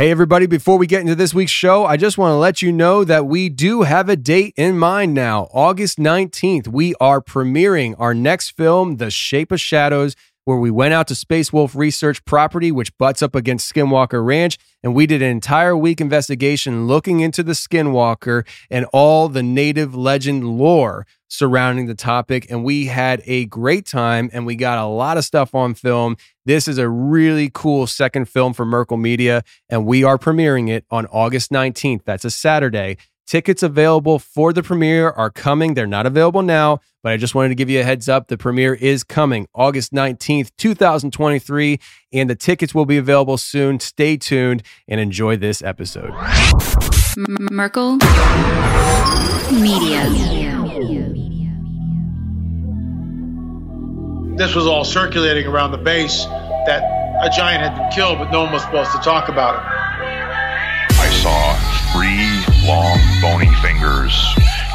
Hey, everybody, before we get into this week's show, I just want to let you know that we do have a date in mind now. August 19th, we are premiering our next film, The Shape of Shadows, where we went out to Space Wolf Research property, which butts up against Skinwalker Ranch, and we did an entire week investigation looking into the Skinwalker and all the native legend lore surrounding the topic. And we had a great time and we got a lot of stuff on film. This is a really cool second film for Merkel Media, and we are premiering it on August 19th. That's a Saturday. Tickets available for the premiere are coming. They're not available now, but I just wanted to give you a heads up. The premiere is coming August 19th, 2023, and the tickets will be available soon. Stay tuned and enjoy this episode. M- Merkel Media. This was all circulating around the base that a giant had been killed, but no one was supposed to talk about it. I saw three long, bony fingers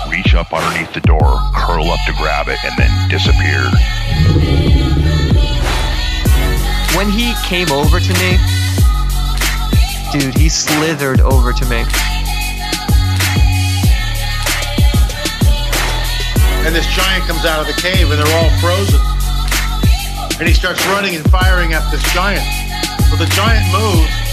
reach up underneath the door, curl up to grab it, and then disappear. When he came over to me, dude, he slithered over to me. And this giant comes out of the cave, and they're all frozen. And he starts running and firing at this giant. Well, the giant moves.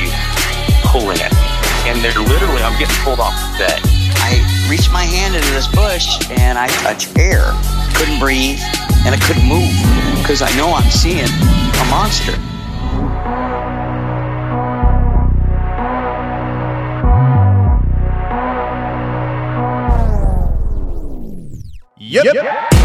pulling at me. And they're literally, I'm getting pulled off the bed. I reached my hand into this bush and I touched air. Couldn't breathe and I couldn't move because I know I'm seeing a monster. Yep.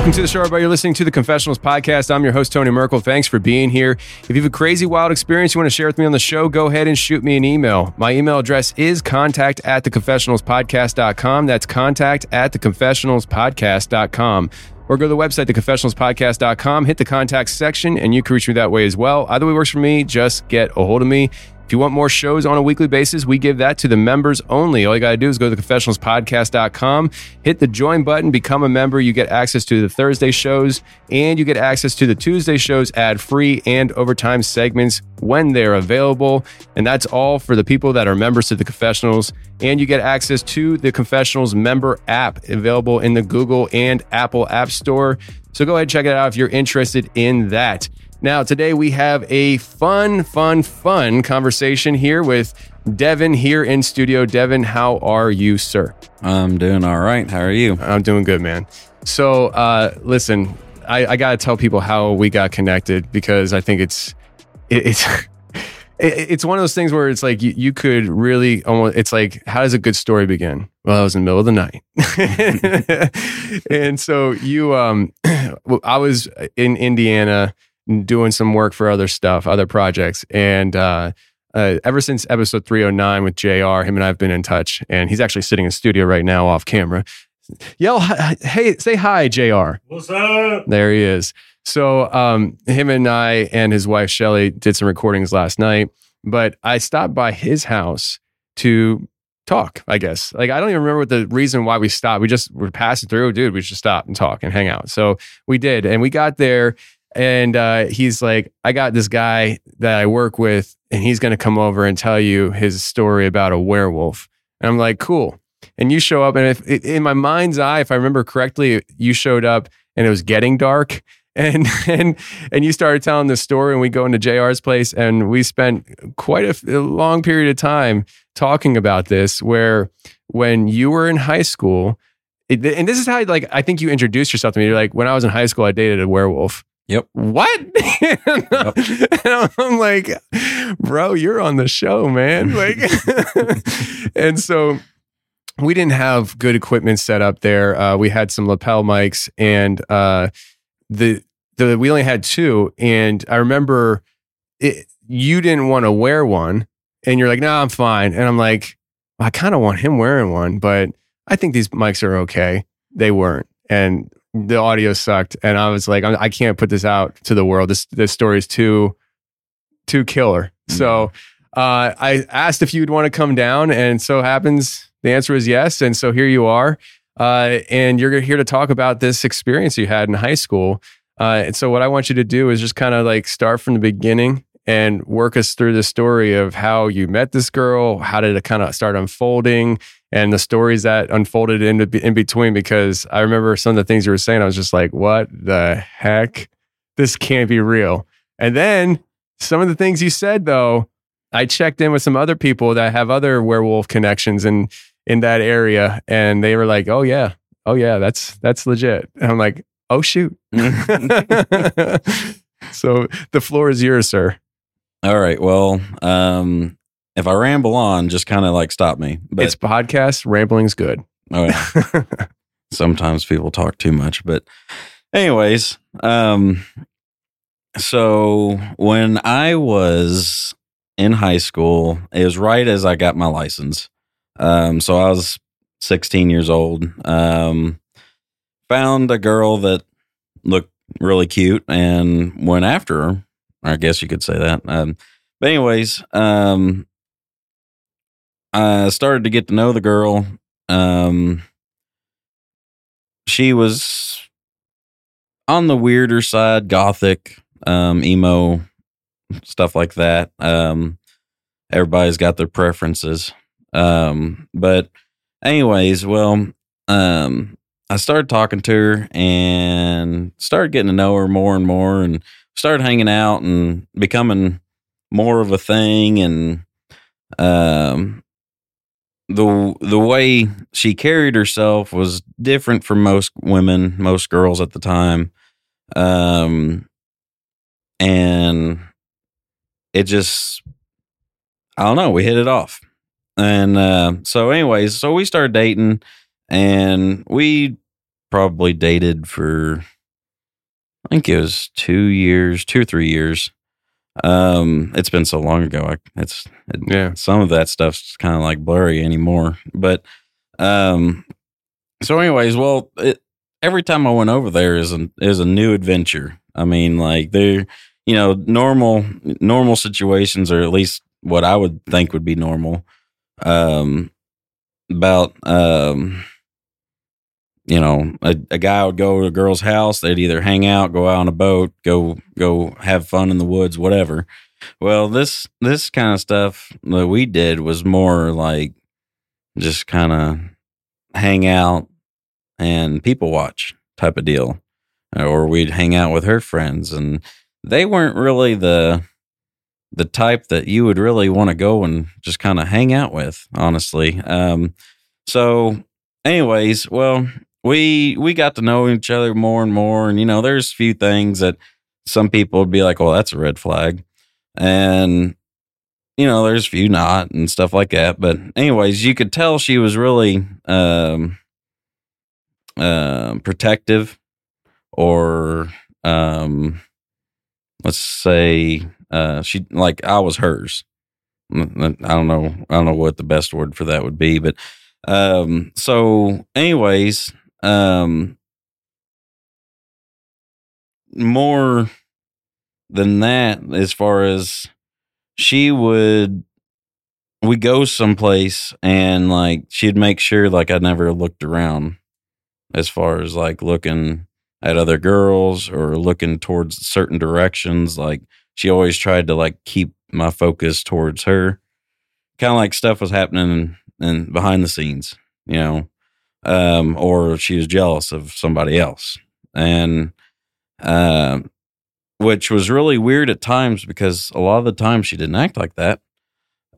Welcome to the show, everybody. You're listening to the Confessionals Podcast. I'm your host, Tony Merkel. Thanks for being here. If you have a crazy, wild experience you want to share with me on the show, go ahead and shoot me an email. My email address is contact at theconfessionalspodcast.com. That's contact at theconfessionalspodcast.com. Or go to the website, theconfessionalspodcast.com, hit the contact section, and you can reach me that way as well. Either way works for me. Just get a hold of me. If you want more shows on a weekly basis, we give that to the members only. All you got to do is go to confessionalspodcast.com, hit the join button, become a member. You get access to the Thursday shows and you get access to the Tuesday shows ad free and overtime segments when they're available. And that's all for the people that are members to the confessionals. And you get access to the confessionals member app available in the Google and Apple App Store. So go ahead and check it out if you're interested in that. Now, today we have a fun, fun, fun conversation here with Devin here in studio. Devin, how are you, sir? I'm doing all right. How are you? I'm doing good, man. So, uh, listen, I, I got to tell people how we got connected because I think it's it, it's it, it's one of those things where it's like you, you could really almost it's like how does a good story begin well i was in the middle of the night and so you um i was in indiana doing some work for other stuff other projects and uh uh, ever since episode 309 with JR, him and I have been in touch, and he's actually sitting in studio right now off camera. Yell, hey, say hi, JR. What's up? There he is. So, um, him and I and his wife Shelly did some recordings last night, but I stopped by his house to talk. I guess like I don't even remember what the reason why we stopped. We just were passing through, dude. We should stop and talk and hang out. So we did, and we got there, and uh, he's like, "I got this guy that I work with, and he's going to come over and tell you his story about a werewolf." And I'm like, "Cool." And you show up, and if in my mind's eye, if I remember correctly, you showed up, and it was getting dark and and and you started telling the story and we go into JR's place and we spent quite a long period of time talking about this where when you were in high school it, and this is how like I think you introduced yourself to me you're like when I was in high school I dated a werewolf Yep. what and I'm like bro you're on the show man like and so we didn't have good equipment set up there. Uh, we had some lapel mics, and uh, the the we only had two. And I remember it, you didn't want to wear one, and you're like, "No, I'm fine." And I'm like, I kind of want him wearing one, but I think these mics are okay. They weren't, and the audio sucked. And I was like, I, can't put this out to the world. This this story is too too killer. So uh, I asked if you'd want to come down, and so happens the answer is yes. And so here you are, uh, and you're here to talk about this experience you had in high school. Uh, and so what I want you to do is just kind of like start from the beginning and work us through the story of how you met this girl, how did it kind of start unfolding, and the stories that unfolded in in between. Because I remember some of the things you were saying, I was just like, "What the heck? This can't be real." And then some of the things you said, though, I checked in with some other people that have other werewolf connections in in that area, and they were like, "Oh yeah, oh yeah, that's that's legit." And I'm like, "Oh shoot!" so the floor is yours, sir. All right. Well, um, if I ramble on, just kind of like stop me. But it's podcast. Rambling's good. oh, yeah. sometimes people talk too much, but anyways, um, so when I was in high school, it was right as I got my license. Um, so I was 16 years old. Um, found a girl that looked really cute and went after her. I guess you could say that. Um, but anyways, um, I started to get to know the girl. Um, she was on the weirder side, gothic, um, emo, stuff like that. Um, everybody's got their preferences. Um, but anyways, well, um, I started talking to her and started getting to know her more and more and started hanging out and becoming more of a thing and um the the way she carried herself was different from most women, most girls at the time. Um and it just I don't know, we hit it off. And uh, so anyways, so we started dating and we probably dated for I think it was 2 years, 2 or 3 years. Um it's been so long ago. I, it's it, Yeah. some of that stuff's kind of like blurry anymore. But um so anyways, well, it, every time I went over there is a is a new adventure. I mean, like they're you know normal normal situations, or at least what I would think would be normal. Um, about um, you know, a, a guy would go to a girl's house. They'd either hang out, go out on a boat, go go have fun in the woods, whatever. Well, this this kind of stuff that we did was more like just kind of hang out and people watch type of deal. Or we'd hang out with her friends and they weren't really the the type that you would really want to go and just kind of hang out with, honestly. Um so anyways, well, we we got to know each other more and more and you know, there's a few things that some people would be like, "Well, that's a red flag." And you know, there's a few not and stuff like that. But anyways, you could tell she was really um, um protective, or um, let's say uh, she like I was hers. I don't know. I don't know what the best word for that would be, but um, so anyways, um, more than that, as far as she would we go someplace and like she'd make sure like I never looked around as far as like looking at other girls or looking towards certain directions. Like she always tried to like keep my focus towards her. Kind of like stuff was happening and behind the scenes, you know, um, or she was jealous of somebody else. And, uh, which was really weird at times because a lot of the time she didn't act like that.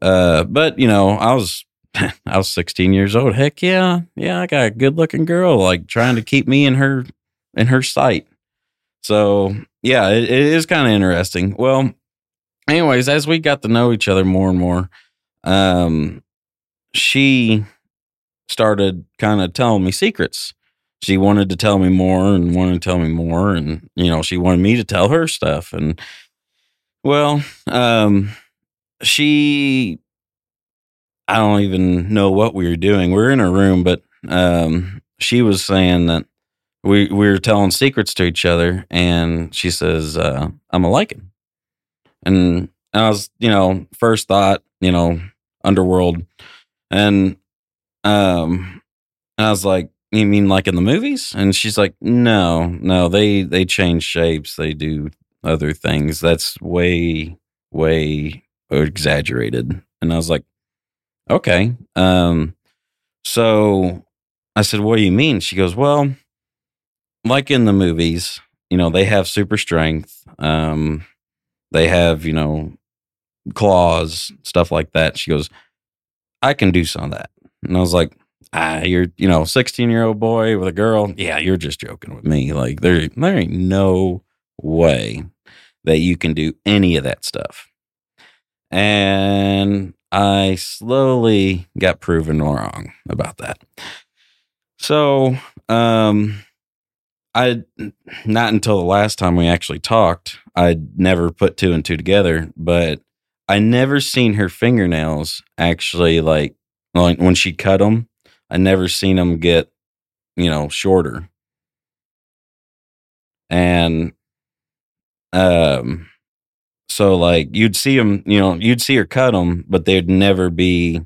Uh, but you know, I was I was 16 years old. Heck yeah, yeah, I got a good looking girl like trying to keep me in her in her sight. So yeah, it, it is kind of interesting. Well, anyways, as we got to know each other more and more, um, she started kind of telling me secrets. She wanted to tell me more and wanted to tell me more. And, you know, she wanted me to tell her stuff. And, well, um, she, I don't even know what we were doing. We were in a room, but um, she was saying that we, we were telling secrets to each other. And she says, uh, I'm a lycan. And I was, you know, first thought, you know, underworld. And um I was like, You mean like in the movies? And she's like, No, no, they they change shapes, they do other things. That's way, way exaggerated. And I was like, Okay. Um so I said, What do you mean? She goes, Well, like in the movies, you know, they have super strength. Um, they have, you know, claws, stuff like that. She goes, I can do some of that. And I was like, ah, you're, you know, 16 year old boy with a girl. Yeah, you're just joking with me. Like there, there ain't no way that you can do any of that stuff. And I slowly got proven wrong about that. So, um, I not until the last time we actually talked, I'd never put two and two together, but I never seen her fingernails actually like like when she cut them. I never seen them get you know shorter, and um, so like you'd see them, you know, you'd see her cut them, but they'd never be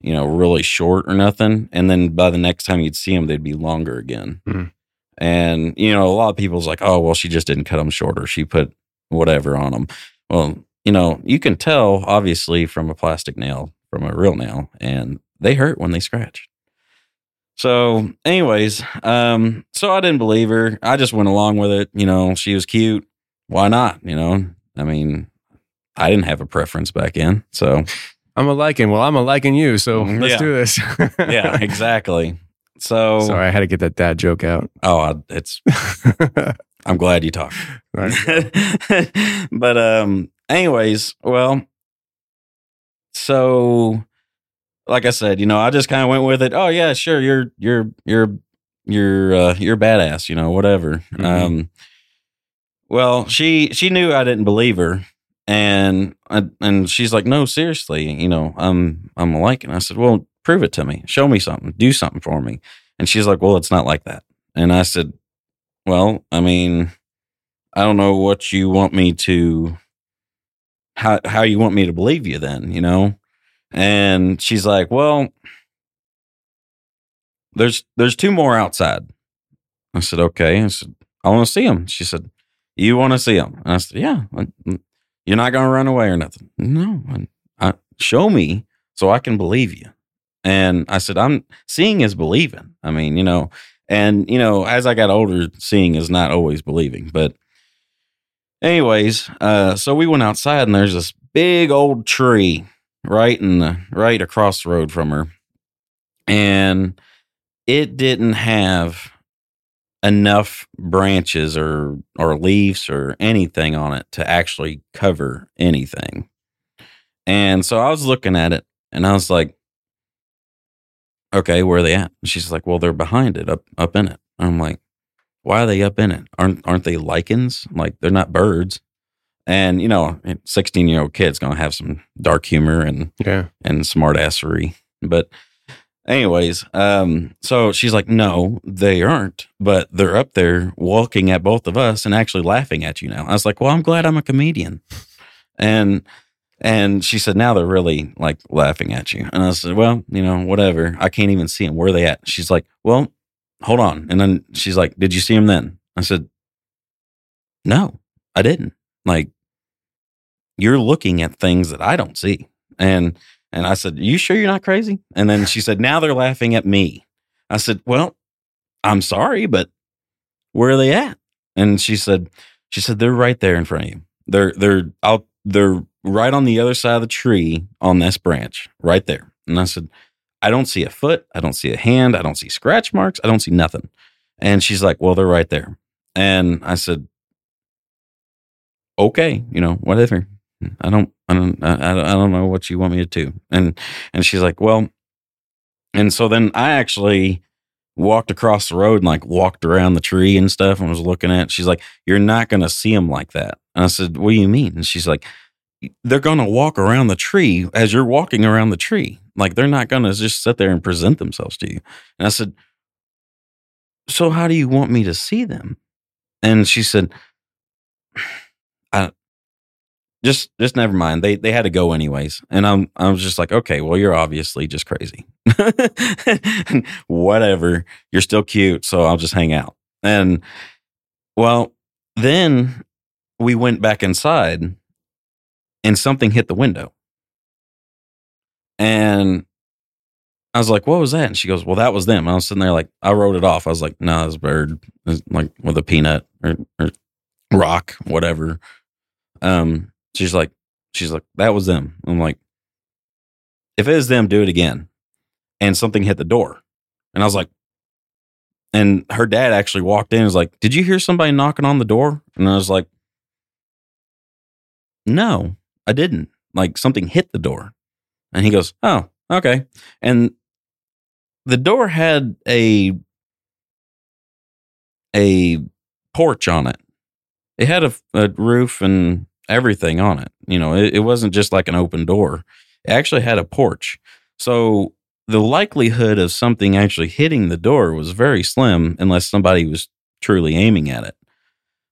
you know really short or nothing. And then by the next time you'd see them, they'd be longer again. Mhm. And you know, a lot of people's like, oh well, she just didn't cut them shorter. She put whatever on them. Well, you know, you can tell obviously from a plastic nail from a real nail, and they hurt when they scratch. So, anyways, um, so I didn't believe her. I just went along with it. You know, she was cute. Why not? You know, I mean, I didn't have a preference back in. So, I'm a liking. Well, I'm a liking you. So Mm, let's yeah. do this. yeah, exactly. So, Sorry, I had to get that dad joke out. oh, I, it's, I'm glad you talked. Right. but um anyways well so like i said you know i just kind of went with it oh yeah sure you're you're you're you're uh you're badass you know whatever. Mhm. um well she she knew i didn't believe her and I, and she's like no seriously you know i'm i'm like and i said well prove it to me. Show me something. Do something for me. And she's like well it's not like that. And i said well i mean I don't know what you want me to how how you want me to believe you then, you know? And she's like, "Well, there's there's two more outside." I said, "Okay." I said, "I want to see them." She said, "You want to see them?" And I said, "Yeah." You're not going to run away or nothing. No. I, show me so I can believe you. And I said, I'm seeing is believing. I mean, you know, and you know, as I got older, seeing is not always believing, but anyways, uh, so we went outside and there's this big old tree right in the right across the road from her. And it didn't have enough branches or or leaves or anything on it to actually cover anything. And so I was looking at it and I was like, okay, where are they at? And she's like, well, they're behind it, up up in it. I'm like, why are they up in it? Aren't aren't they lycans? Like, they're not birds. And you know, 16 year old kid's gonna have some dark humor and Yeah. and smartassery. But anyways, um, so she's like, no, they aren't, but they're up there walking at both of us and actually laughing at you now. I was like, well, I'm glad I'm a comedian. And and she said, now they're really like laughing at you. And I said, well, you know, whatever. I can't even see them. Where are they at? She's like, well, hold on. And then she's like, did you see him then? I said, no, I didn't. Like, you're looking at things that I don't see. And and I said, You sure you're not crazy? And then she said, Now they're laughing at me. I said, Well, I'm sorry, but where are they at? And she said, She said, They're right there in front of you. They're they're out they're right on the other side of the tree on this branch, right there. And I said, I don't see a foot, I don't see a hand, I don't see scratch marks, I don't see nothing. And she's like, Well, they're right there. And I said, Okay, you know, whatever. I don't, I don't, I, don't know what you want me to do. And and she's like, well, and so then I actually walked across the road and like walked around the tree and stuff and was looking at. It. She's like, "You're not going to see them like that." And I said, "What do you mean?" And she's like, "They're going to walk around the tree as you're walking around the tree. Like they're not to just sit there and present themselves to you." And I said, "So how do you want me to see them?" And she said, "I." Just, just never mind. They, they had to go anyways, and I'm, I was just like, okay, well, you're obviously just crazy. Whatever. You're still cute, so I'll just hang out. And well, then we went back inside and something hit the window. And I was like, what was that? And she goes, well, that was them. And I was sitting there like, I wrote it off. I was like, no, nah, it's a bird, like with a peanut or, or rock, whatever. Um, she's like, she's like, that was them. I'm like, if it is them, do it again. And something hit the door. And I was like, and her dad actually walked in and was like, Did you hear somebody knocking on the door? And I was like, No, I didn't. Like something hit the door. And he goes, Oh, okay. And the door had a a porch on it. It had a, a roof and everything on it. You know, it, it wasn't just like an open door. It actually had a porch. So the likelihood of something actually hitting the door was very slim unless somebody was truly aiming at it.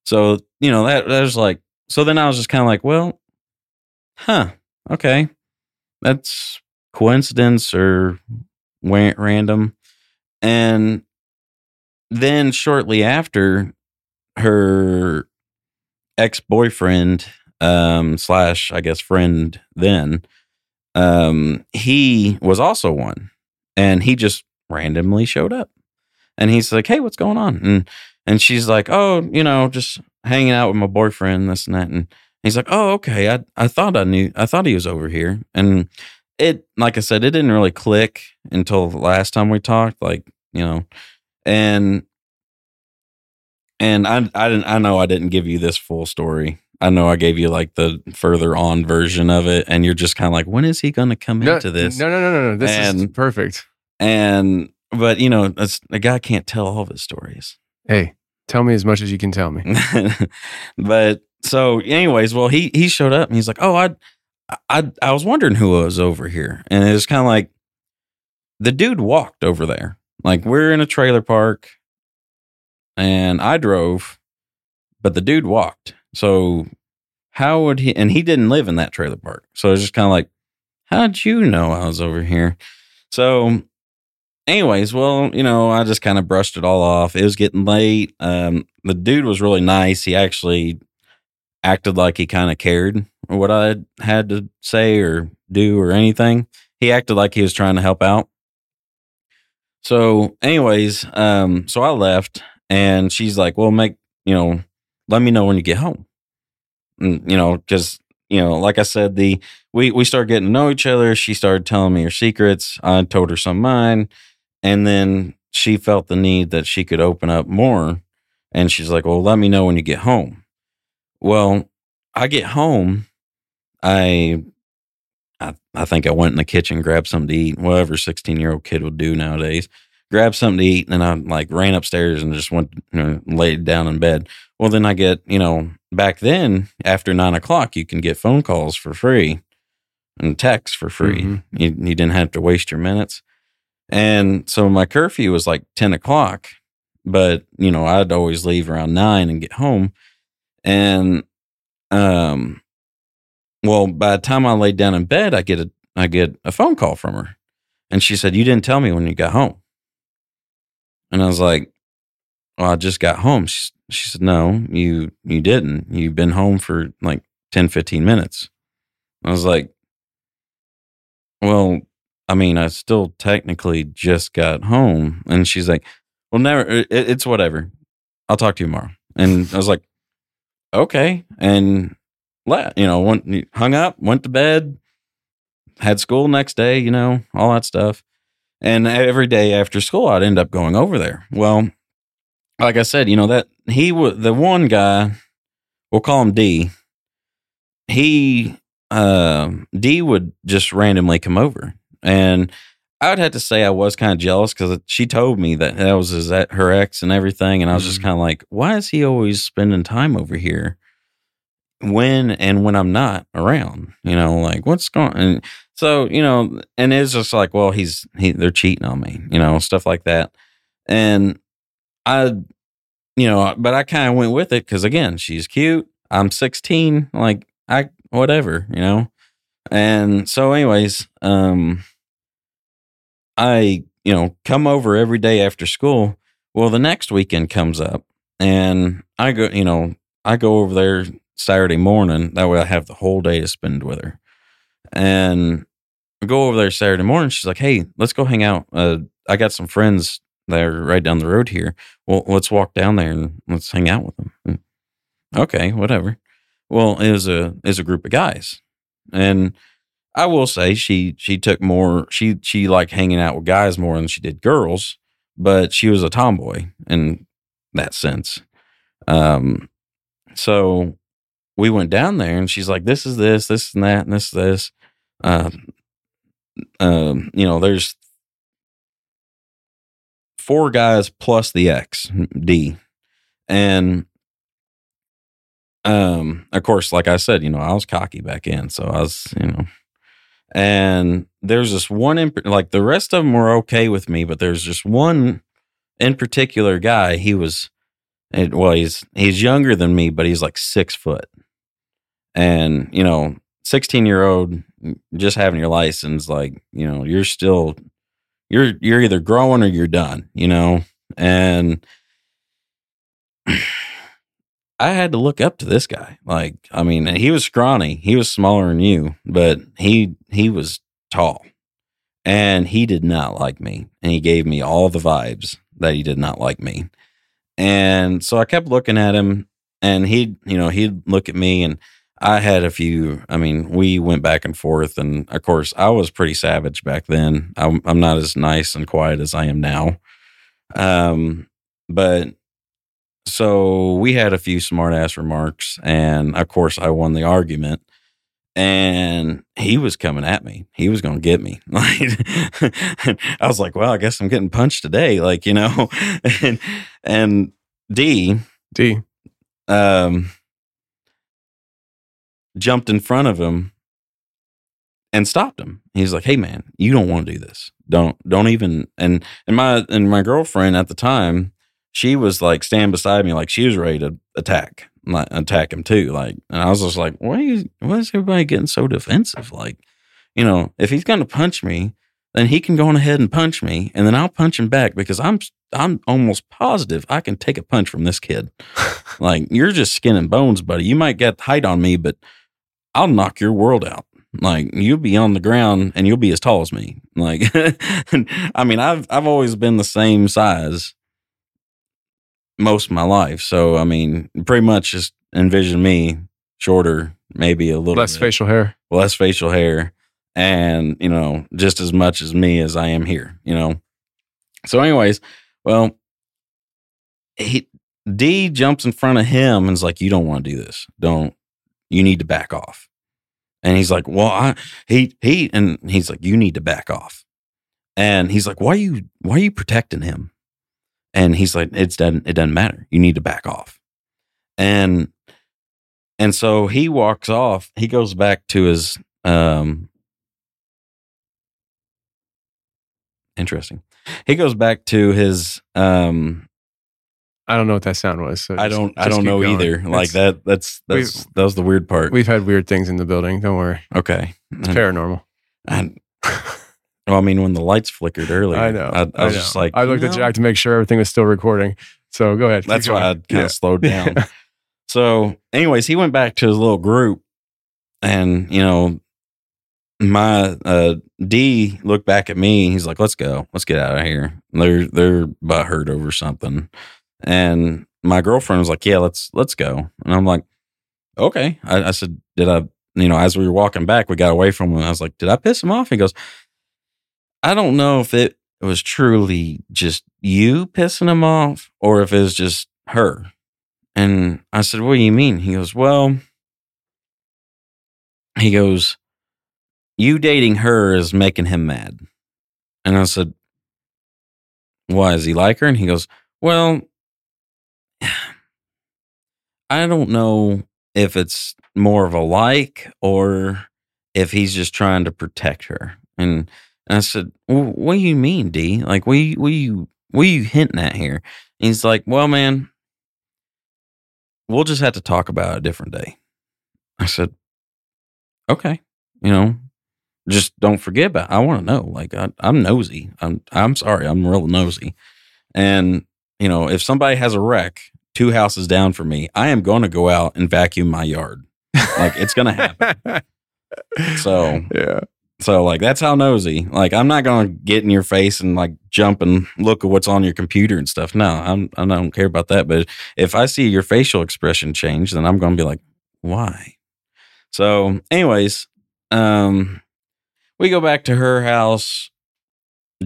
So, you know, that, that was like, so then I was just kind of like, well, huh, okay. That's coincidence or random. And then shortly after, her ex boyfriend, um, slash, I guess, friend then, um, he was also one and he just randomly showed up and he's like, Hey, what's going on? And, and she's like, Oh, you know, just hanging out with my boyfriend, this and that. And he's like, Oh, okay. I, I thought I knew, I thought he was over here. And it, like I said, it didn't really click until the last time we talked, like, you know, and, and I, I didn't, I know I didn't give you this full story I know I gave you like the further on version of it, and you're just kind of like, when is he going to come no, into this? No, no, no, no, no. This and, is perfect. And but you know, a guy can't tell all of his stories. Hey, tell me as much as you can tell me. but so, anyways, well, he he showed up and he's like, oh, I I I was wondering who was over here, and it was kind of like the dude walked over there. Like we're in a trailer park, and I drove, but the dude walked so how would he? And he didn't live in that trailer park. So it's just kind of like, how'd you know I was over here? So, anyways, well, you know, I just kind of brushed it all off. It was getting late. Um, the dude was really nice. He actually acted like he kind of cared what I had to say or do or anything. He acted like he was trying to help out. So, anyways, um, so I left and she's like, well, make, you know, let me know when you get home. And, you know, because, you know, like I said, the we we started getting to know each other. She started telling me her secrets. I told her some of mine. And then she felt the need that she could open up more. And she's like, Well, let me know when you get home. Well, I get home, I I, I think I went in the kitchen, grabbed something to eat, whatever 16 year old kid would do nowadays. Grabbed something to eat, and then I like ran upstairs and just went you know, laid down in bed. Well, then I get, you know, back then after nine o'clock, you can get phone calls for free and texts for free. Mm-hmm. You, you didn't have to waste your minutes. And so my curfew was like 10 o'clock, but, you know, I'd always leave around nine and get home. And, um, well, by the time I laid down in bed, I get a, I get a phone call from her. And she said, You didn't tell me when you got home. And I was like, Well, I just got home. She, she said, No, you you didn't. You've been home for like 10, 15 minutes. I was like, Well, I mean, I still technically just got home. And she's like, Well, never, it, it's whatever. I'll talk to you tomorrow. And I was like, Okay. And let, you know, went, hung up, went to bed, had school next day, you know, all that stuff. And every day after school, I'd end up going over there. Well, like I said, you know that he was the one guy. We'll call him D. He uh, D would just randomly come over, and I would have to say I was kind of jealous because she told me that that was his, her ex and everything, and I was just Mm-hmm. kind of like, why is he always spending time over here? When and when I'm not around, you know, like what's going? And so you know, and it's just like, well, he's he, they're cheating on me, you know, stuff like that, and I, you know, but I kind of went with it because again, she's cute. I'm 16, like I whatever, you know, and so anyways, um. I, you know, come over every day after school. Well, the next weekend comes up and I go, you know, I go over there Saturday morning. That way I have the whole day to spend with her. And I go over there Saturday morning. She's like, hey, let's go hang out. Uh, I got some friends that are right down the road here. Well, let's walk down there and let's hang out with them. And, okay, whatever. Well, it was a, it was a group of guys. And I will say she she took more she she liked hanging out with guys more than she did girls, but she was a tomboy in that sense. Um so we went down there and she's like, This is this, this and that, and this, this. Um um, you know, there's four guys plus the X D. And um, of course, like I said, you know, I was cocky back in, so I was, you know, and there's this one in like the rest of them were okay with me, but there's just one in particular guy. He was, well, he's he's younger than me, but he's like six foot, and you know, sixteen year old just having your license, like you know, you're still you're you're either growing or you're done, you know, and. I had to look up to this guy. Like, I mean, he was scrawny. He was smaller than you, but he he was tall. And he did not like me. And he gave me all the vibes that he did not like me. And so I kept looking at him and he'd, you know, he'd look at me and I had a few, I mean, we went back and forth. And of course, I was pretty savage back then. I'm, I'm not as nice and quiet as I am now. Um, but so we had a few smart ass remarks and of course i won the argument and he was coming at me. He was going to get me. Like i was like well i guess i'm getting punched today like you know? And and d D. um jumped in front of him and stopped him. He's like hey man you don't want to do this. Don't don't even and and my and my girlfriend at the time she was like standing beside me like she was ready to attack like attack him too like and i was just like why is, why is everybody getting so defensive? Like you know if he's gonna punch me then he can go on ahead and punch me and then i'll punch him back because i'm i'm almost positive i can take a punch from this kid. Like you're just skin and bones buddy. You might get height on me but i'll knock your world out. Like you'll be on the ground and you'll be as tall as me. Like i mean i've i've always been the same size most of my life. So I mean, pretty much just envision me shorter, maybe a little Less bit, facial hair. less facial hair, and you know, just as much as me as I am here. You know. So, anyways, well, he D jumps in front of him and is like, "You don't want to do this. Don't. You need to back off." And he's like, "Well, I he he," and he's like, "You need to back off." And he's like, "Why are you why are you protecting him?" And he's like, "It's doesn't it doesn't matter. You need to back off." And and so he walks off. He goes back to his um interesting. He goes back to his um I don't know what that sound was. So I don't I don't know going. either. Like that that's that's that was the weird part. We've had weird things in the building. Don't worry. Okay. It's paranormal. And, well, I mean, when the lights flickered earlier, I know. I, I was know. just like, I looked at Jack to make sure everything was still recording. So go ahead. That's why I kind of slowed down. so, anyways, he went back to his little group, and you know, my uh, D looked back at me. He's like, "Let's go. Let's get out of here." They're they're butthurt over something, and my girlfriend was like, "Yeah, let's let's go." And I'm like, "Okay." I, I said, "Did I?" You know, as we were walking back, we got away from him. I was like, "Did I piss him off?" He goes, "I don't know if it was truly just you pissing him off or if it was just her." And I said, What do you mean? He goes, Well, he goes, You dating her is making him mad. And I said, Why is he like her? And he goes, Well, I don't know if it's more of a like or if he's just trying to protect her. And, and I said, well, What do you mean, D? Like, what, you- what, you, what are you hinting at here? And he's like, Well, man, we'll just have to talk about it a different day. I said, Okay, you know, just don't forget about. I want to know. Like I, I'm nosy. I'm I'm sorry. I'm real nosy. And you know, if somebody has a wreck two houses down from me, I am going to go out and vacuum my yard. Like it's going to happen. So yeah. So like that's how nosy. Like I'm not to get in your face and like jump and look at what's on your computer and stuff. No, I'm I don't care about that. But if I see your facial expression change, then I'm to be like, why? So, anyways, um, we go back to her house.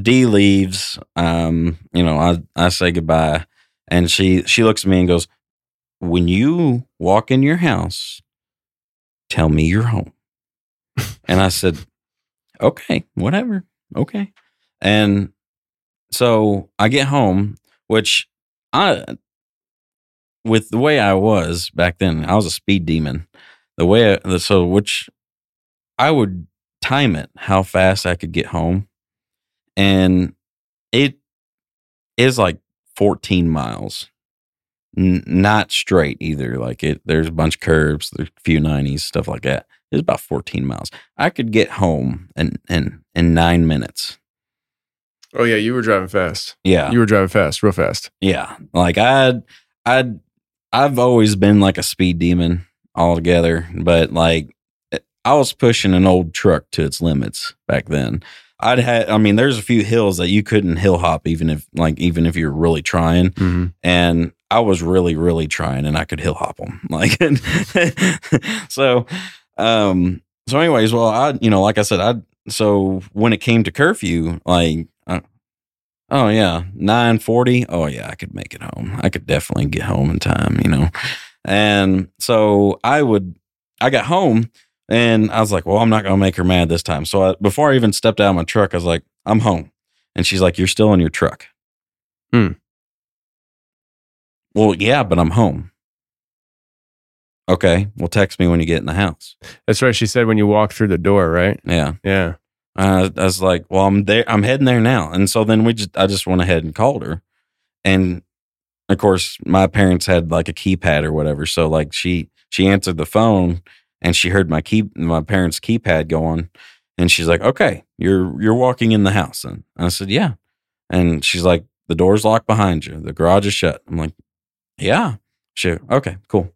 D leaves. Um, you know, I I say goodbye, and she she looks at me and goes, "When you walk in your house, tell me you're home." and I said, "Okay, whatever, okay." And so I get home, which I, with the way I was back then, I was a speed demon. The way I, so which I would time it how fast I could get home, and it is like 14 miles. N- not straight either. Like it, there's a bunch of curves, there's a few 90s, stuff like that. It's about 14 miles. I could get home in in in nine minutes. Oh yeah, you were driving fast. Yeah, You were driving fast, real fast. yeah. Like I'd I'd I've always been like a speed demon altogether, but like I was pushing an old truck to its limits back then. I'd had I mean there's a few hills that you couldn't hill hop even if like even if you're really trying Mm-hmm. and I was really really trying and I could hill hop them. Like so um so anyways, well I you know like I said I so when it came to curfew like uh, Oh yeah, nine forty. Oh yeah, I could make it home. I could definitely get home in time, you know. And so I would. I got home and I was like, "Well, I'm not gonna make her mad this time." So I, before I even stepped out of my truck, I was like, "I'm home," and she's like, "You're still in your truck." Hmm. Well, yeah, but I'm home. Okay, well, text me when you get in the house. That's right. She said when you walk through the door, right? Yeah. Yeah. Uh, I was like, well, I'm there. I'm heading there now. And so then we just, I just went ahead and called her. And of course, my parents had like a keypad or whatever. So like she, she answered the phone and she heard my key, my parents' keypad going. And she's like, okay, you're, you're walking in the house. And I said, yeah. And she's like, the door's locked behind you. The garage is shut. I'm like, yeah. She, okay, cool.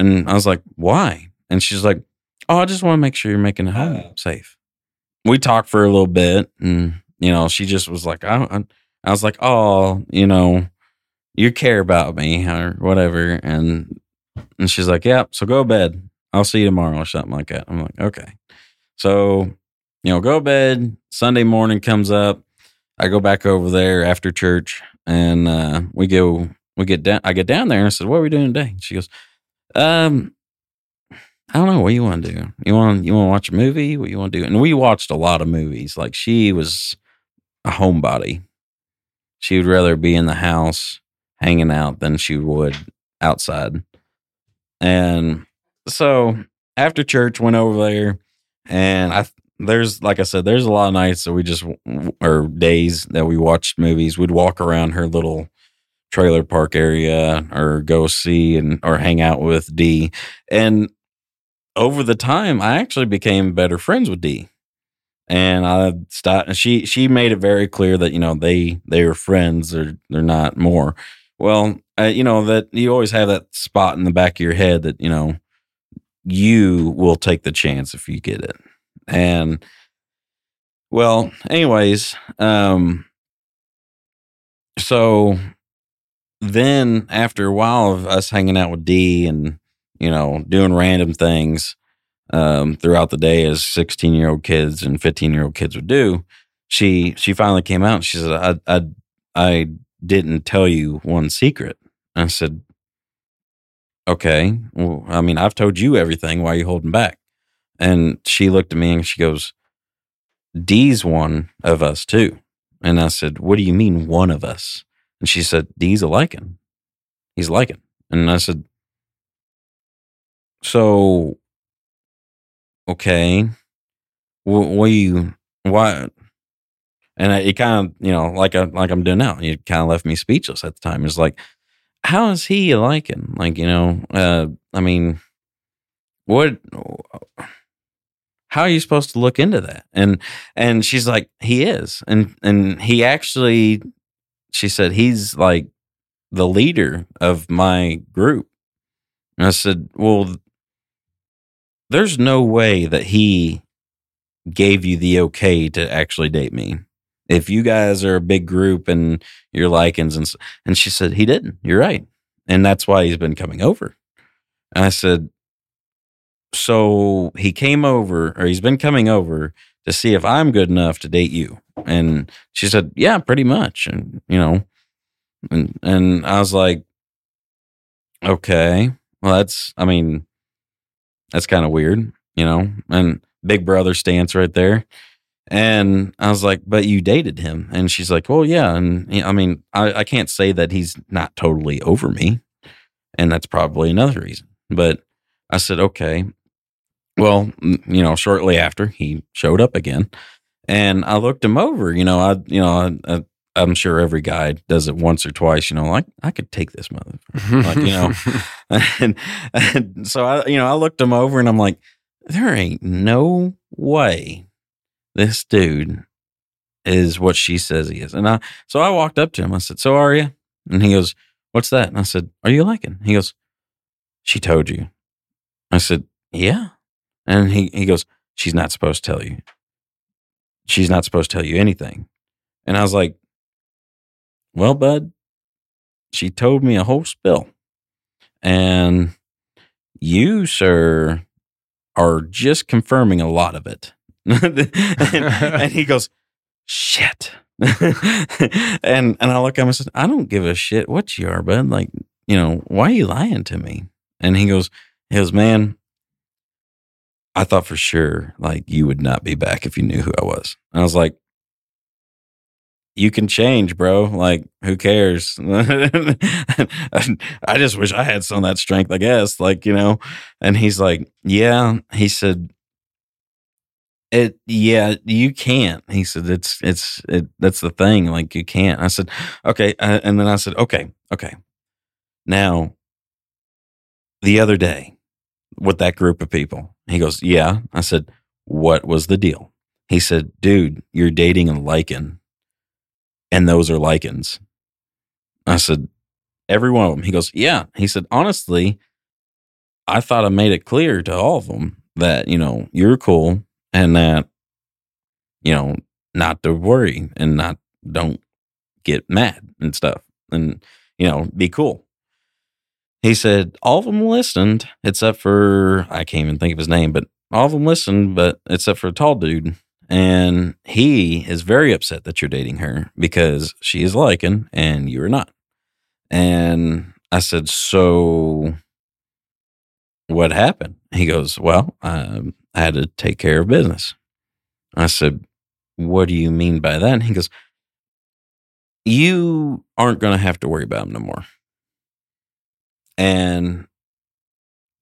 And I was like, why? And she's like, oh, I just want to make sure you're making it home safe. We talked for a little bit and you know she just was like I, I, I was like oh you know you care about me or whatever. And and she's like yeah so go to bed. I'll see you tomorrow or something like that. I'm like okay. So you know go to bed. Sunday morning comes up. I go back over there after church and uh we go we get down i get down there and i said what are we doing today? She goes um I don't know what you want to do. You want you want to watch a movie? What you want to do? And we watched a lot of movies. Like she was a homebody. She would rather be in the house hanging out than she would outside. And so after church, went over there, and I there's like I said, there's a lot of nights that we just or days that we watched movies. We'd walk around her little trailer park area or go see and or hang out with D. And over the time, I actually became better friends with D. And I started. She she made it very clear that you know they they are friends. They're they're not more. Well, uh, you know that you always have that spot in the back of your head that you know you will take the chance if you get it. And well, anyways, um, so then after a while of us hanging out with D and you know doing random things um, throughout the day as 16 year old kids and 15 year old kids would do she she finally came out and she said i i, I didn't tell you one secret. I said okay well i mean i've told you everything. Why are you holding back? And she looked at me and she goes d's one of us too. And I said, What do you mean, one of us? And she said, He's a lycan. He's a lycan. And I said, So, okay. What, what you, why? And it kind of, you know, like I, like I'm doing now, it kind of left me speechless at the time. It's like, how is he a lycan? Like, you know, uh, I mean, what, how are you supposed to look into that? And, and she's like, he is. And, and he actually, she said, he's like the leader of my group. And I said, well, there's no way that he gave you the okay to actually date me. If you guys are a big group and you're lycans and and she said he didn't. You're right. And that's why he's been coming over. And I said so he came over or he's been coming over to see if I'm good enough to date you. And she said, "Yeah, pretty much." And you know, and and I was like, "Okay. Well, that's I mean, that's kind of weird, you know." And big brother stance right there. And I was like, but you dated him. And she's like, well, yeah. And I mean, I, I can't say that he's not totally over me. And that's probably another reason. But I said, okay. Well, you know, shortly after he showed up again and I looked him over, you know, I, you know, I, I, I'm sure every guy does it once or twice, you know, like I could take this mother, like, you know, and, and so I, you know, I looked him over and I'm like, there ain't no way this dude is what she says he is. And I, so I walked up to him. I said, so are you? And he goes, what's that? And I said, are you lycan? He goes, she told you. I said, yeah. And he, he goes, she's not supposed to tell you. She's not supposed to tell you anything. And I was like, well, bud, she told me a whole spill. And you, sir, are just confirming a lot of it. and, and he goes, shit. and and I look at him and said, I don't give a shit what you are, bud. Like, you know, why are you lying to me? And he goes, he goes, man, I thought for sure like you would not be back if you knew who I was. And I was like, you can change, bro. Like, who cares? I just wish I had some of that strength, I guess. Like, you know. And he's like, Yeah. He said, It yeah, you can't. He said, It's it's it that's the thing. Like you can't. I said, Okay. Uh, and then I said, Okay, okay. Now the other day with that group of people, he goes, Yeah. I said, What was the deal? He said, Dude, you're dating a lycan and those are lycans. I said, every one of them. He goes, yeah. He said, honestly, I thought I made it clear to all of them that, you know, you're cool and that, you know, not to worry and not, don't get mad and stuff and, you know, be cool. He said, all of them listened except for, I can't even think of his name, but all of them listened, but except for a tall dude. And he is very upset that you're dating her because she is lycan and you are not. And I said, So what happened? He goes, Well, um, I had to take care of business. I said, What do you mean by that? And he goes, You aren't going to have to worry about him no more. And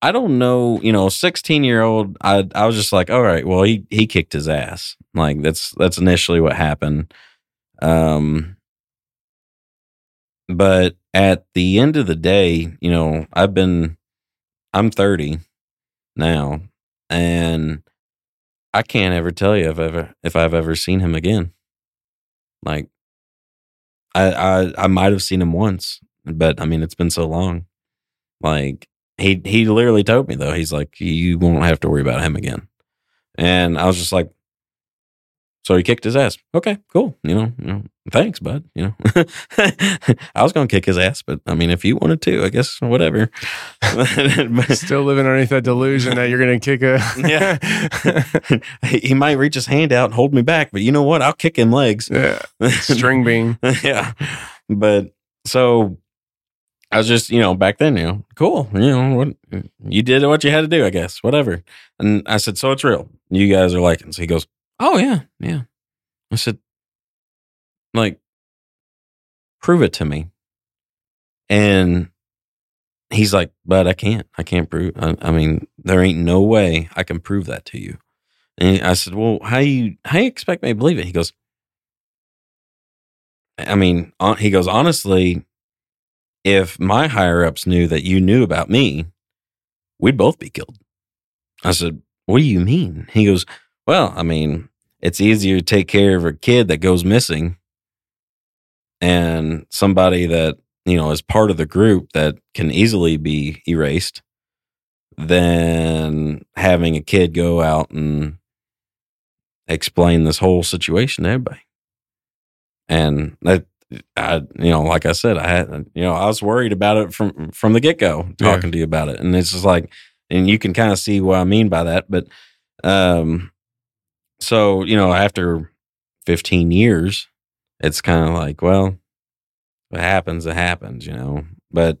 I don't know, you know, 16 year old, I I was just like, all right, well, he he kicked his ass. Like that's that's initially what happened. Um but at the end of the day, you know, I've been I'm 30 now and I can't ever tell you if ever if I've ever seen him again. Like I I I might have seen him once, but I mean it's been so long. Like he he literally told me though, he's like, You won't have to worry about him again. And I was just like, so he kicked his ass. Okay, cool. You know, you know thanks, bud. You know, I was gonna kick his ass, but I mean, if you wanted to, I guess whatever. Still living underneath that delusion that you're going to kick a. yeah, he he might reach his hand out and hold me back, but you know what? I'll kick him legs. yeah. String bean. yeah, but so I was just, you know, back then, you know, cool. You know, what you did what you had to do, I guess, whatever. And I said, so it's real. You guys are lycan. So he goes, oh yeah, yeah. I said, like, prove it to me. And he's like, but I can't. I can't prove. I, I mean, there ain't no way I can prove that to you. And I said, well, how you how you expect me to believe it? He goes, I mean, hon- he goes, honestly, if my higher ups knew that you knew about me, we'd both be killed. I said, what do you mean? He goes, well, I mean, it's easier to take care of a kid that goes missing and somebody that, you know, is part of the group that can easily be erased than having a kid go out and explain this whole situation to everybody. And that, I, you know, like I said, I had, you know, I was worried about it from from the get go, talking to you about it, and it's just like, and you can kind of see what I mean by that. But, um, so you know, after 15 years, it's kind of like, well, what happens, it happens, you know. But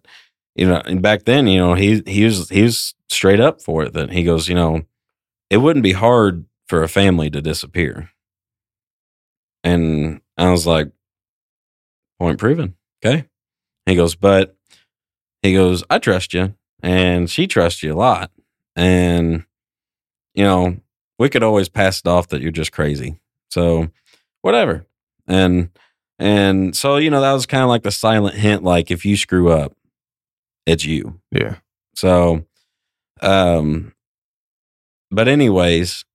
you know, and back then, you know, he he was he was straight up for it. That he goes, you know, it wouldn't be hard for a family to disappear. And I was like, point proven. Okay. He goes, but he goes, I trust you. And she trusts you a lot. And, you know, we could always pass it off that you're just crazy. So whatever. And, and so, you know, that was kind of like the silent hint like, if you screw up, it's you. Yeah. So, um, but anyways,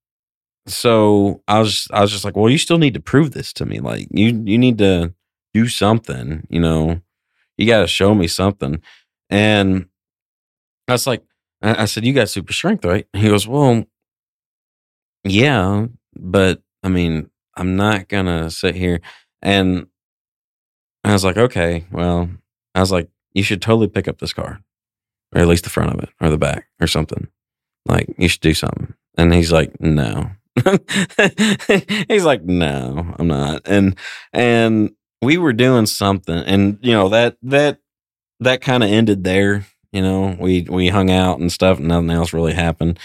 so I was I was just like, well, you still need to prove this to me. Like you you need to do something. You know, you got to show me something. And I was like, I, said, you got super strength, right? He goes, well, yeah, but I mean, I'm not gonna sit here. And I was like, okay, well, I was like, you should totally pick up this car, or at least the front of it, or the back, or something. Like, you should do something. And he's like, no. he's like, no, I'm not. And and we were doing something, and you know that that that kind of ended there. You know, we we hung out and stuff, and nothing else really happened.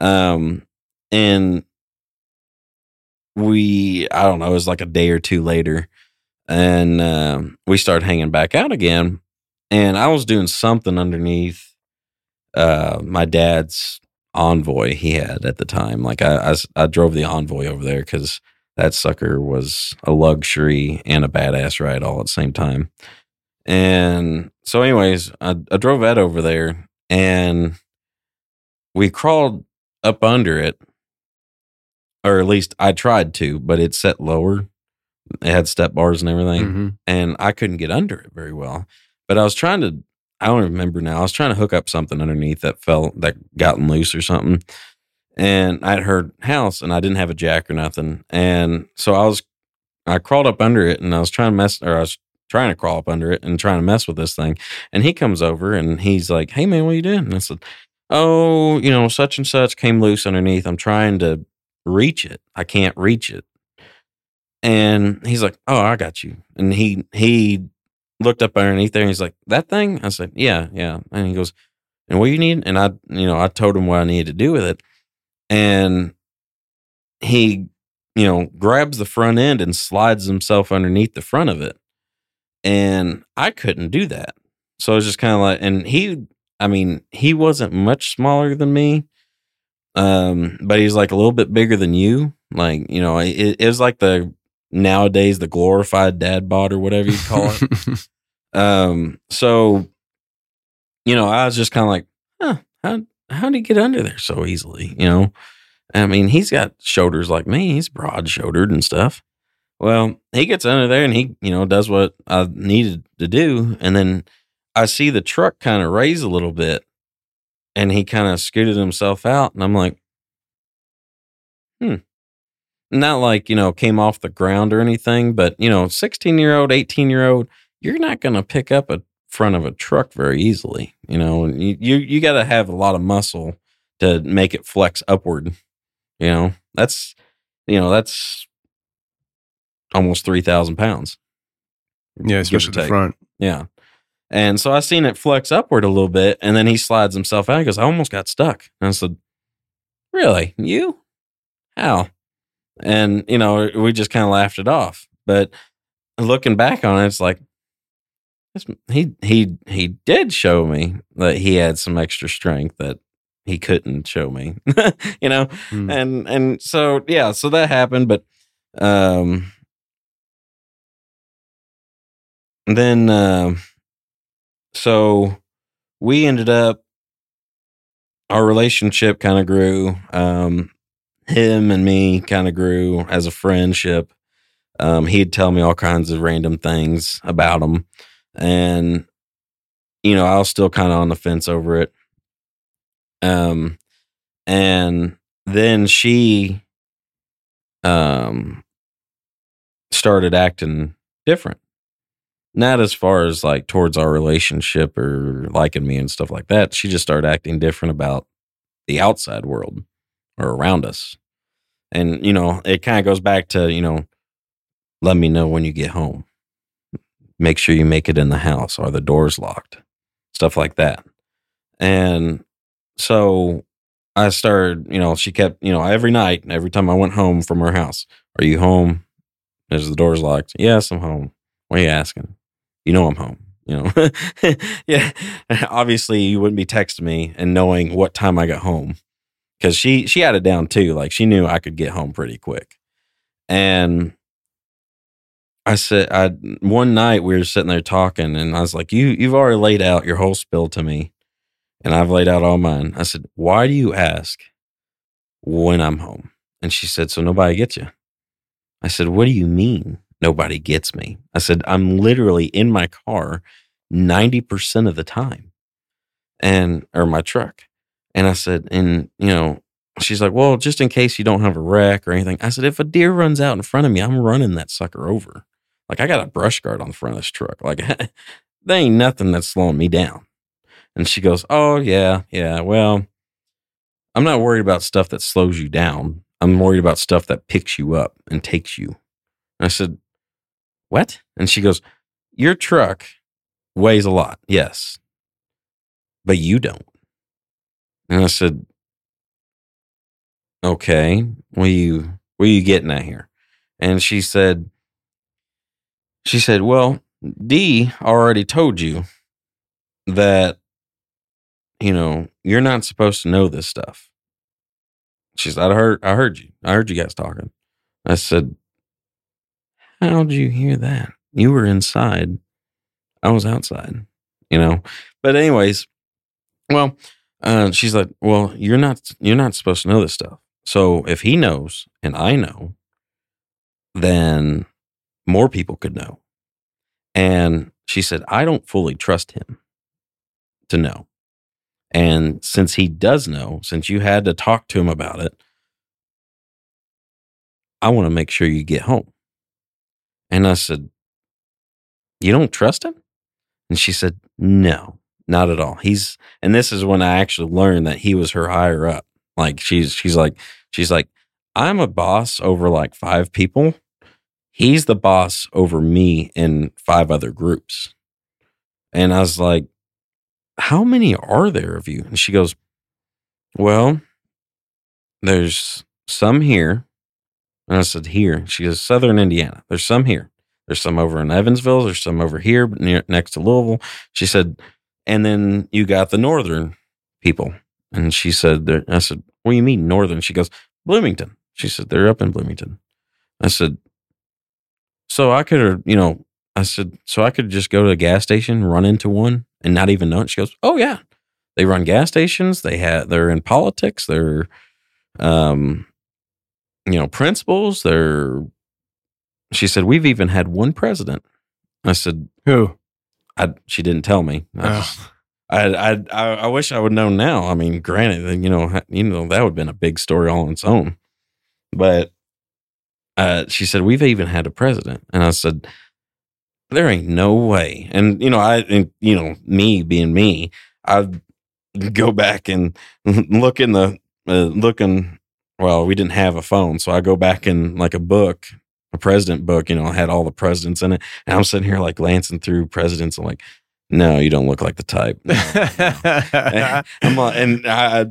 Um, and we, I don't know, it was like a day or two later, and um, we started hanging back out again. And I was doing something underneath uh, my dad's envoy he had at the time. Like I I drove the envoy over there because that sucker was a luxury and a badass ride all at the same time. And so, anyways, I, I drove that over there and we crawled up under it, or at least I tried to, but it set lower. It had step bars and everything, Mhm. and I couldn't get under it very well. But I was trying to, I don't remember now. I was trying to hook up something underneath that fell, that gotten loose or something. And I'd heard house and I didn't have a jack or nothing. And so I was, I crawled up under it and I was trying to mess, or I was trying to crawl up under it and trying to mess with this thing. And he comes over and he's like, Hey man, what are you doing? And I said, Oh, you know, such and such came loose underneath. I'm trying to reach it. I can't reach it. And he's like, Oh, I got you. And he, he looked up underneath there and he's like, That thing? I said, Yeah, yeah. And he goes, And what you need? And I, you know, I told him what I needed to do with it. And he, you know, grabs the front end and slides himself underneath the front of it. And I couldn't do that. So I was just kind of like, and he, I mean, he wasn't much smaller than me. Um, but he's like a little bit bigger than you. Like, you know, it, it was like the nowadays the glorified dad bod or whatever you call it. um, so you know, I was just kind of like, huh, how how did he get under there so easily? You know, I mean, he's got shoulders like me. He's broad shouldered and stuff. Well, he gets under there and he, you know, does what I needed to do, and then I see the truck kind of raise a little bit, and he kind of scooted himself out, and I'm like, hmm. Not like, you know, came off the ground or anything, but, you know, 16 year old, 18 year old, you're not going to pick up a front of a truck very easily. You know, you, you, you got to have a lot of muscle to make it flex upward. You know, that's, you know, that's almost 3,000 pounds. yeah, especially the front. Yeah. And so I seen it flex upward a little bit, and then he slides himself out. He goes, I almost got stuck. And I said, Really? You? How? And, you know, we just kind of laughed it off. But looking back on it, it's like he he he did show me that he had some extra strength that he couldn't show me, you know, Hmm. and and so yeah, so that happened, but um, then um, so we ended up our relationship kind of grew. Um, him and me kind of grew as a friendship. Um, he'd tell me all kinds of random things about him, and you know, I was still kind of on the fence over it. Um, and then she, um, started acting different. Not as far as like towards our relationship or liking me and stuff like that. She just started acting different about the outside world or around us. And, you know, it kind of goes back to, you know, let me know when you get home. Make sure you make it in the house. Are the doors locked? Stuff like that. And so I started, you know, she kept, you know, every night, every time I went home from her house, are you home? Is the doors locked? Yes, I'm home. Why are you asking? You know I'm home. You know, yeah. Obviously, you wouldn't be texting me and knowing what time I got home because she she had it down too. Like she knew I could get home pretty quick. And I said, I one night we were sitting there talking, and I was like, "You you've already laid out your whole spill to me, and I've laid out all mine." I said, "Why do you ask when I'm home?" And she said, "So nobody gets you." I said, "What do you mean nobody gets me?" I said, "I'm literally in my car ninety percent of the time, and or my truck." And I said, "And you know." She's like, well, just in case you don't have a wreck or anything. I said, if a deer runs out in front of me, I'm running that sucker over. Like I got a brush guard on the front of this truck. Like there ain't nothing that's slowing me down. And she goes, Oh yeah, yeah. Well, I'm not worried about stuff that slows you down. I'm worried about stuff that picks you up and takes you. And I said, What? And she goes, Your truck weighs a lot, yes. But you don't. And I said, Okay, what are you what are you getting at here? And she said, she said, Well, D already told you that, you know, you're not supposed to know this stuff. She said, I heard I heard you. I heard you guys talking. I said, How'd you hear that? You were inside. I was outside, you know. But anyways, well, uh, she's like, Well, you're not you're not supposed to know this stuff. So if he knows and I know, then more people could know. And she said, I don't fully trust him to know. And since he does know, since you had to talk to him about it, I want to make sure you get home. And I said, You don't trust him? And she said, No, not at all. He's, and this is when I actually learned that he was her higher up. Like she's, she's like, she's like, I'm a boss over like five people he's the boss over me and five other groups. And I was like, How many are there of you? And she goes, Well, there's some here. And I said, Here. She goes, Southern Indiana. There's some here. There's some over in Evansville. There's some over here near, next to Louisville. She said, And then you got the Northern people. And she said, I said, What do you mean Northern? She goes, Bloomington. She said, They're up in Bloomington. I said, so I could have, you know, I said, so I could just go to a gas station, run into one, and not even know it. She goes, oh yeah, they run gas stations. They have, they're in politics. They're, um, you know, principals. They're. She said, we've even had one president. I said, Who? I. She didn't tell me. I, just- I, I, I, I wish I would know now. I mean, granted, you know, you know, that would have been a big story all on its own. But uh, she said, We've even had a president. And I said, There ain't no way. And, you know, I, and, you know, me being me, I'd go back and look in the, uh, looking, well, we didn't have a phone. So I go back in like a book, a president book, you know, had all the presidents in it. And I'm sitting here like glancing through presidents. I'm like, no, you don't look like the type. No, no. I'm like, and I,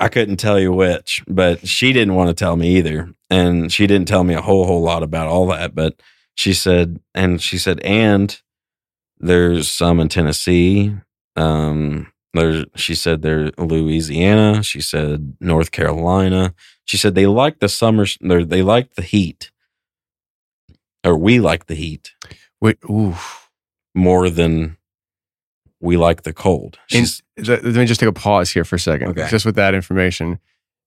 I couldn't tell you which, but she didn't want to tell me either, and she didn't tell me a whole whole lot about all that. But she said, and she said, and there's some in Tennessee. Um, there's, she said, there Louisiana. She said North Carolina. She said they like the summer. They they like the heat, or we like the heat Wait, ooh. more than we like the cold. She's, let me just take a pause here for a second. Okay. Just with that information,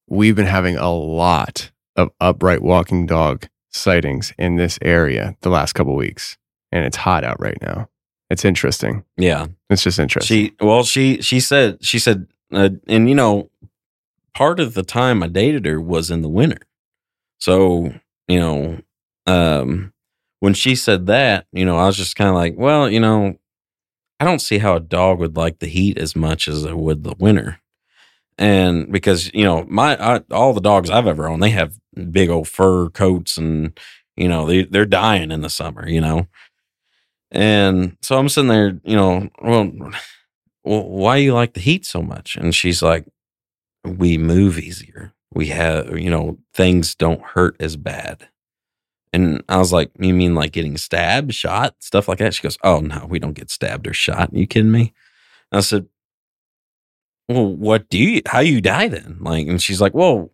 we've been having a lot of upright walking dog sightings in this area the last couple weeks, and it's hot out right now. It's interesting. yeah, It's just interesting. She well, she she said she said, uh, and you know, part of the time I dated her was in the winter, so you know, um, when she said that, you know, I was just kind of like, well, you know, I don't see how a dog would like the heat as much as it would the winter, and because you know, my I, all the dogs I've ever owned, they have big old fur coats, and you know, they they're dying in the summer, you know. And so I'm sitting there, you know, well, well, why you like the heat so much? And she's like, we move easier. We have, you know, things don't hurt as bad. And I was like, you mean like getting stabbed, shot, stuff like that? She goes, oh no, we don't get stabbed or shot. Are you kidding me? And I said, well, what do you, how you die then? Like, and she's like, well,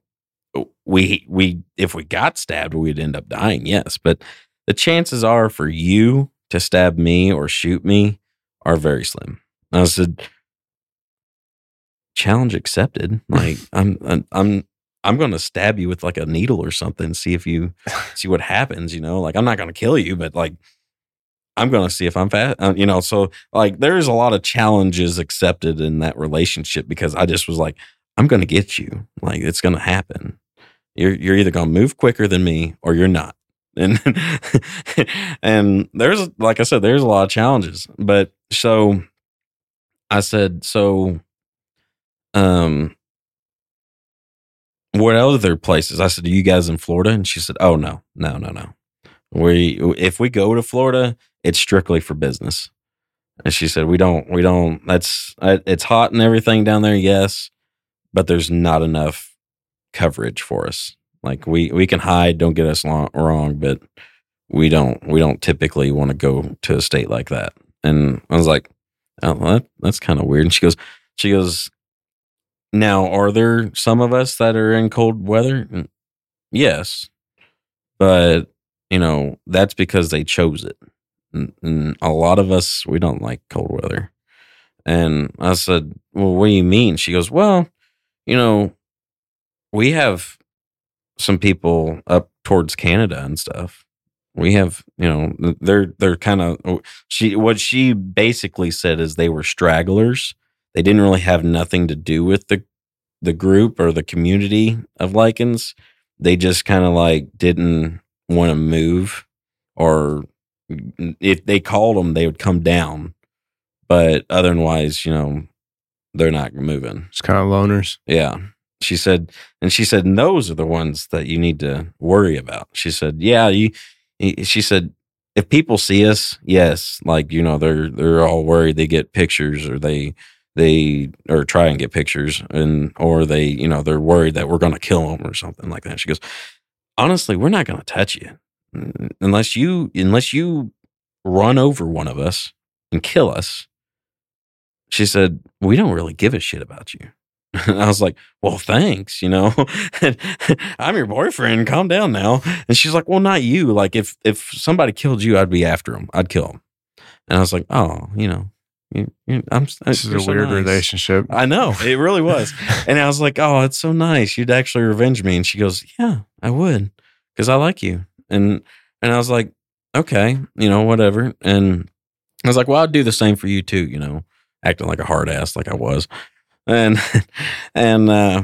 we, we, if we got stabbed, we'd end up dying. Yes. But the chances are for you to stab me or shoot me are very slim. I said, challenge accepted. Like I'm, I'm, I'm, I'm going to stab you with like a needle or something. See if you see what happens. You know, like I'm not going to kill you, but like I'm going to see if I'm fat, Uh, you know, so like there's a lot of challenges accepted in that relationship because I just was like, I'm going to get you. Like it's going to happen. You're you're either going to move quicker than me or you're not. And and there's like I said, there's a lot of challenges. But so I said, so um what other places? I said, Are you guys in Florida? And she said, Oh no, no, no, no. We if we go to Florida, it's strictly for business. And she said, We don't, we don't, that's uh, it's hot and everything down there, yes, but there's not enough coverage for us. Like we we can hide, don't get us long, wrong, but we don't we don't typically want to go to a state like that. And I was like, oh, that, that's kind of weird. And she goes, she goes, now are there some of us that are in cold weather? Mm, yes, but you know that's because they chose it. And, a lot of us we don't like cold weather. And I said, well, what do you mean? She goes, well, you know, we have some people up towards Canada and stuff. We have, you know, they're they're kind of oh, she what she basically said is they were stragglers. They didn't really have nothing to do with the the group or the community of lycans. They just kind of like didn't want to move or if they called them they would come down. But otherwise, you know, they're not moving. It's kind of loners. Yeah. She said, and she said, and those are the ones that you need to worry about. She said, yeah, you, she said, if people see us, yes, like, you know, they're, they're all worried they get pictures or they, they, or try and get pictures and, or they, you know, they're worried that we're going to kill them or something like that. She goes, honestly, we're not going to touch you mm, unless you, unless you run over one of us and kill us. She said, we don't really give a shit about you. And I was like, well, thanks, you know, I'm your boyfriend. Calm down now. And she's like, well, not you. Like if, if somebody killed you, I'd be after him. I'd kill him. And I was like, oh, you know, you, you, I'm, This is a so weird nice. relationship. I know it really was. and I was like, oh, it's so nice. You'd actually revenge me. And she goes, yeah, I would because I like you. And, and I was like, okay, you know, whatever. And I was like, well, I'd do the same for you too, you know, acting like a hard ass like I was. And, and, uh,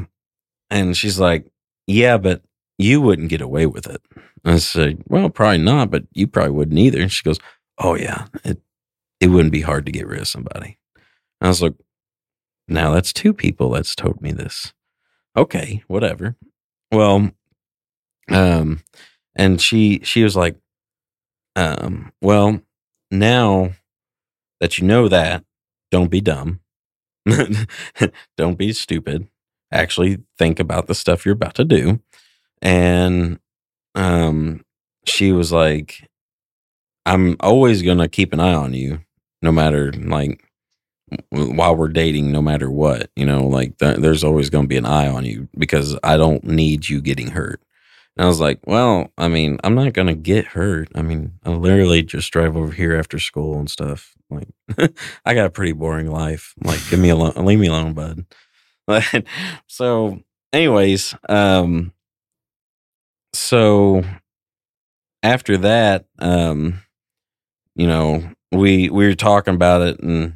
and she's like, yeah, but you wouldn't get away with it. I said, well, probably not, but you probably wouldn't either. And she goes, oh yeah, it, it wouldn't be hard to get rid of somebody. I was like, now that's two people that's told me this. Okay, whatever. Well, um, and she she was like, um, well, now that you know that, don't be dumb. don't be stupid. Actually think about the stuff you're about to do. And um she was like, I'm always gonna keep an eye on you, no matter like while we're dating, no matter what. You know, like th- there's always gonna be an eye on you because I don't need you getting hurt. And I was like, well, I mean, I'm not gonna get hurt. I mean, I literally just drive over here after school and stuff. Like, I got a pretty boring life. Like, give me alone, leave me alone, bud. But so, anyways, um, so after that, um, you know, we we were talking about it, and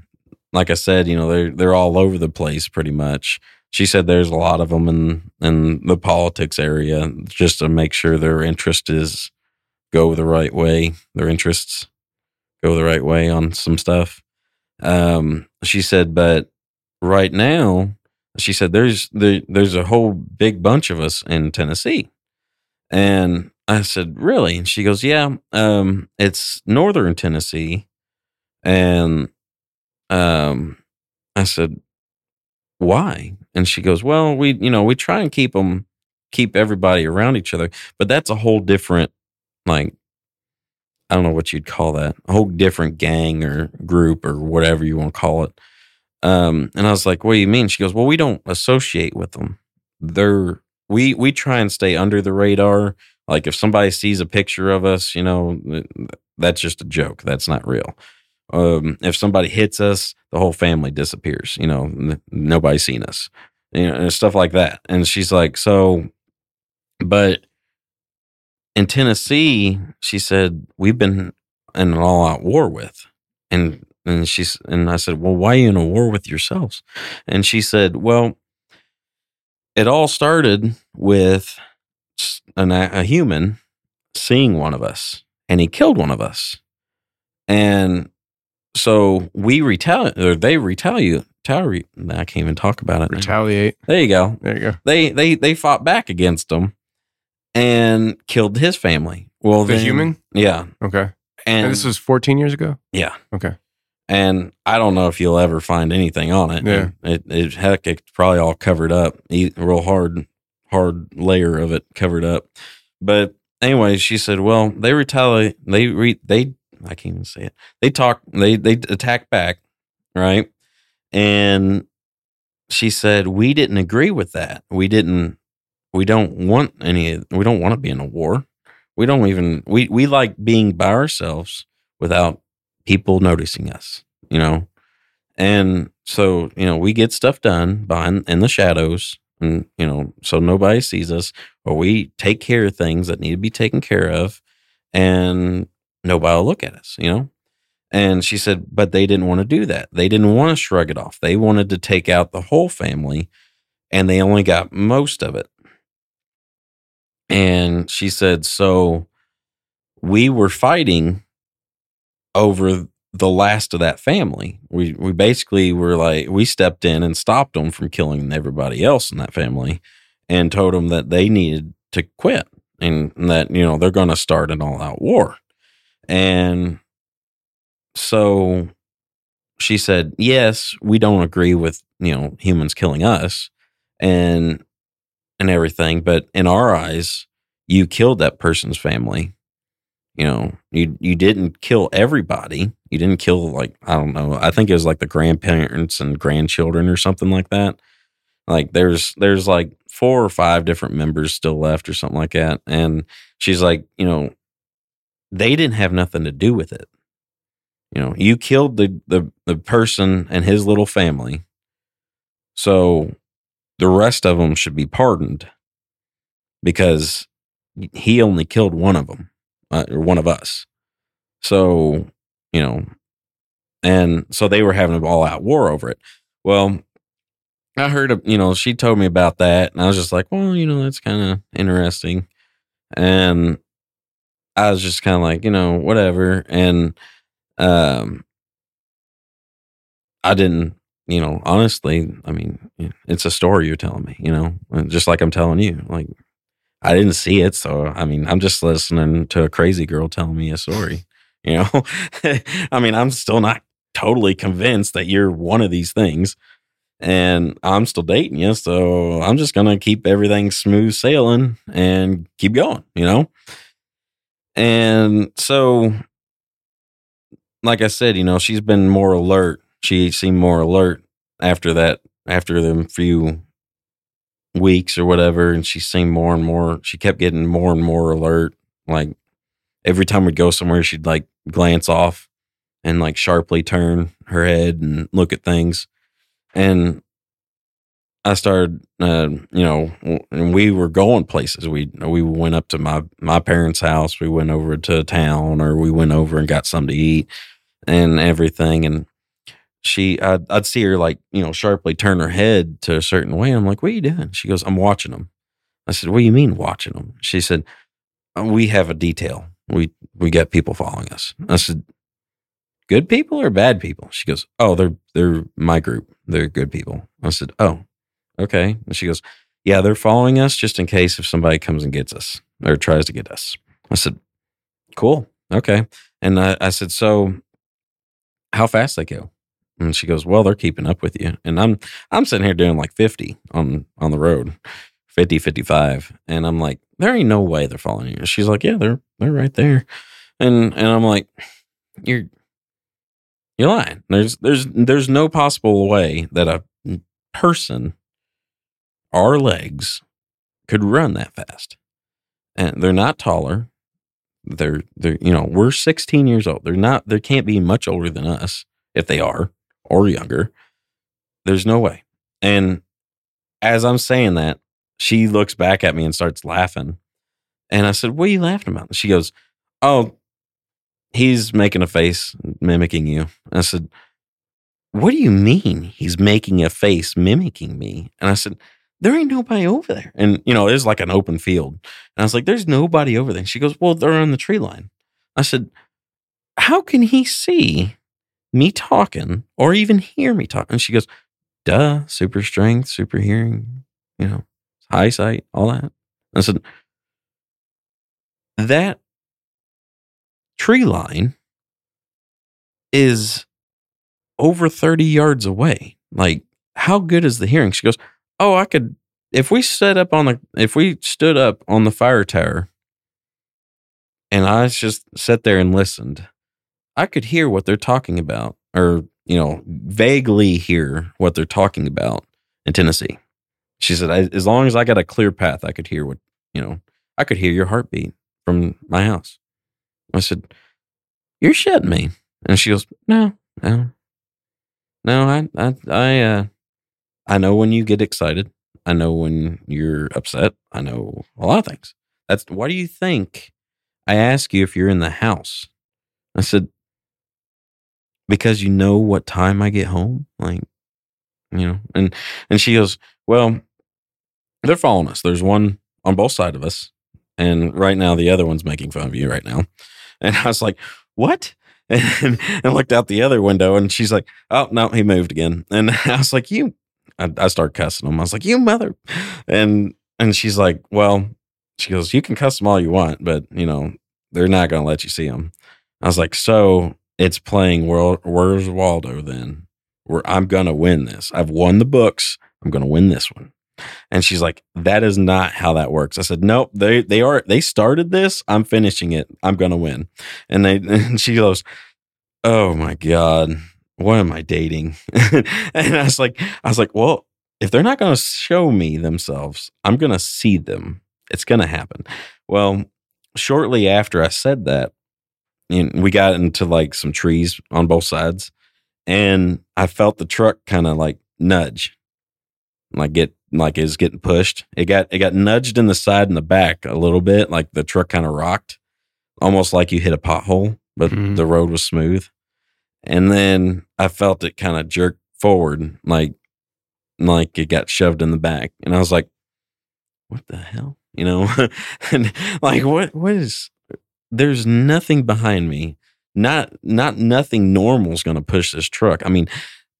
like I said, you know, they're they're all over the place pretty much. She said there's a lot of them in in the politics area, just to make sure their interest is go the right way. Their interests go the right way on some stuff. Um, she said, but right now, she said there's there, there's a whole big bunch of us in Tennessee, and I said, really? And she goes, yeah, um, it's northern Tennessee, and um, I said, why? And she goes, well, we you know we try and keep them keep everybody around each other, but that's a whole different like I don't know what you'd call that, a whole different gang or group or whatever you want to call it. Um, and I was like, what do you mean? She goes, well, we don't associate with them. They're, we, we try and stay under the radar. Like if somebody sees a picture of us, you know, that's just a joke. That's not real. Um, if somebody hits us, the whole family disappears. You know, n- nobody's seen us, you know, and stuff like that. And she's like, so, but in Tennessee, she said, we've been in an all out war with. And and she's and I said, Well, why are you in a war with yourselves? And she said, Well, it all started with an, a human seeing one of us and he killed one of us. And so we retaliate or they retaliate. I can't even talk about it. now. Retaliate. There you go There you go. they they they fought back against him and killed his family. Well, The then- human? yeah, Okay. and, And this was 14 years ago? yeah, Okay. and I don't know if you'll ever find anything on it. Yeah. it, it heck, it's probably all covered up, real hard, hard layer of it covered up. But anyway, she said, "Well, they retaliate. They re they I can't even say it. They talk. They they attack back, right? And she said we didn't agree with that. We didn't. We don't want any. We don't want to be in a war. We don't even. We we like being by ourselves without people noticing us. You know, and so you know we get stuff done behind in the shadows, and you know so nobody sees us, or we take care of things that need to be taken care of, and nobody will look at us. You know. And she said, but they didn't want to do that. They didn't want to shrug it off. They wanted to take out the whole family, and they only got most of it. And she said, so we were fighting over the last of that family. We we basically were like we stepped in and stopped them from killing everybody else in that family, and told them that they needed to quit and that you know they're going to start an all out war. And so she said, "Yes, we don't agree with you know humans killing us and and everything, but in our eyes, you killed that person's family. You know, you you didn't kill everybody. You didn't kill like I don't know. I think it was like the grandparents and grandchildren or something like that. Like there's there's like four or five different members still left or something like that. And she's like, you know, they didn't have nothing to do with it. You know, you killed the the the person and his little family. So the rest of them should be pardoned because he only killed one of them uh, or one of us. So, you know, and so they were having an all out war over it. Well, I heard, you know, she told me about that and I was just like, well, you know, that's kind of interesting. And I was just kind of like, you know, whatever. And, um, I didn't, you know, honestly, I mean, it's a story you're telling me, you know, just like I'm telling you, like, I didn't see it. So, I mean, I'm just listening to a crazy girl telling me a story, you know? I mean, I'm still not totally convinced that you're one of these things. And I'm still dating you. So I'm just going to keep everything smooth sailing and keep going, you know? And so like I said, you know, she's been more alert. She seemed more alert after that, after them few weeks or whatever. And she seemed more and more, she kept getting more and more alert. Like every time we'd go somewhere, she'd like glance off and like sharply turn her head and look at things. And I started, uh, you know, and we were going places. We we went up to my my parents' house. We went over to town, or we went over and got something to eat and everything. And she, I'd, I'd see her like, you know, sharply turn her head to a certain way. I'm like, "What are you doing?" She goes, "I'm watching them." I said, "What do you mean watching them?" She said, "Uh, "We have a detail. We we got people following us." I said, "Good people or bad people?" She goes, "Oh, they're they're my group. They're good people." I said, "Oh." Okay. And she goes, yeah, they're following us just in case if somebody comes and gets us or tries to get us. I said, cool. Okay. And I, I said, so how fast they go? And she goes, well, they're keeping up with you. And I'm, I'm sitting here doing like 50 on, on the road, 50, 55. And I'm like, there ain't no way they're following you. She's like, yeah, they're, they're right there. And, and I'm like, you're, you're lying. There's, there's, there's no possible way that a person our legs could run that fast. And they're not taller. They're they're you know, we're 16 years old. They're not they can't be much older than us if they are or younger. There's no way. And as I'm saying that, she looks back at me and starts laughing. And I said, "What are you laughing about?" And she goes, "Oh, he's making a face mimicking you." I said, "What do you mean he's making a face mimicking me?" And I said, there ain't nobody over there. And, you know, it was like an open field. And I was like, there's nobody over there. And she goes, well, they're on the tree line. I said, how can he see me talking or even hear me talk? And she goes, duh, super strength, super hearing, you know, eyesight, all that. I said, that tree line is over 30 yards away. Like, how good is the hearing? She goes, oh, I could if we set up on the if we stood up on the fire tower and I just sat there and listened, I could hear what they're talking about, or you know, vaguely hear what they're talking about in Tennessee. She said, as long as I got a clear path, I could hear what you know. I could hear your heartbeat from my house. I said, "You're shitting me," and she goes, "No, no, no. I, I, I, uh, I know when you get excited. I know when you're upset. I know a lot of things. That's why do you think I ask you if you're in the house? I said, because you know what time I get home. Like, you know, and and she goes, Well, they're following us. There's one on both sides of us. And right now the other one's making fun of you right now. And I was like, What? And, and looked out the other window and she's like, Oh no, he moved again. And I was like, You I, I start cussing them. I was like, "You mother," and and she's like, "Well," she goes, "You can cuss them all you want, but you know they're not going to let you see them." I was like, "So it's playing Where, Where's Waldo then? Where I'm going to win this. I've won the books. I'm going to win this one." And she's like, "That is not how that works." I said, "Nope. They they are they started this. I'm finishing it. I'm going to win." And they and she goes, "Oh my god." What am I dating? and I was like, I was like, well, if they're not going to show me themselves, I'm going to see them. It's going to happen. Well, shortly after I said that, we got into like some trees on both sides, and I felt the truck kind of like nudge, like get like is getting pushed. It got it got nudged in the side and the back a little bit, like the truck kind of rocked, almost like you hit a pothole, but Mhm. the road was smooth. And then I felt it kind of jerk forward, like like it got shoved in the back. And I was like, what the hell? You know? and like what what is there's nothing behind me. Not not nothing normal is gonna push this truck. I mean,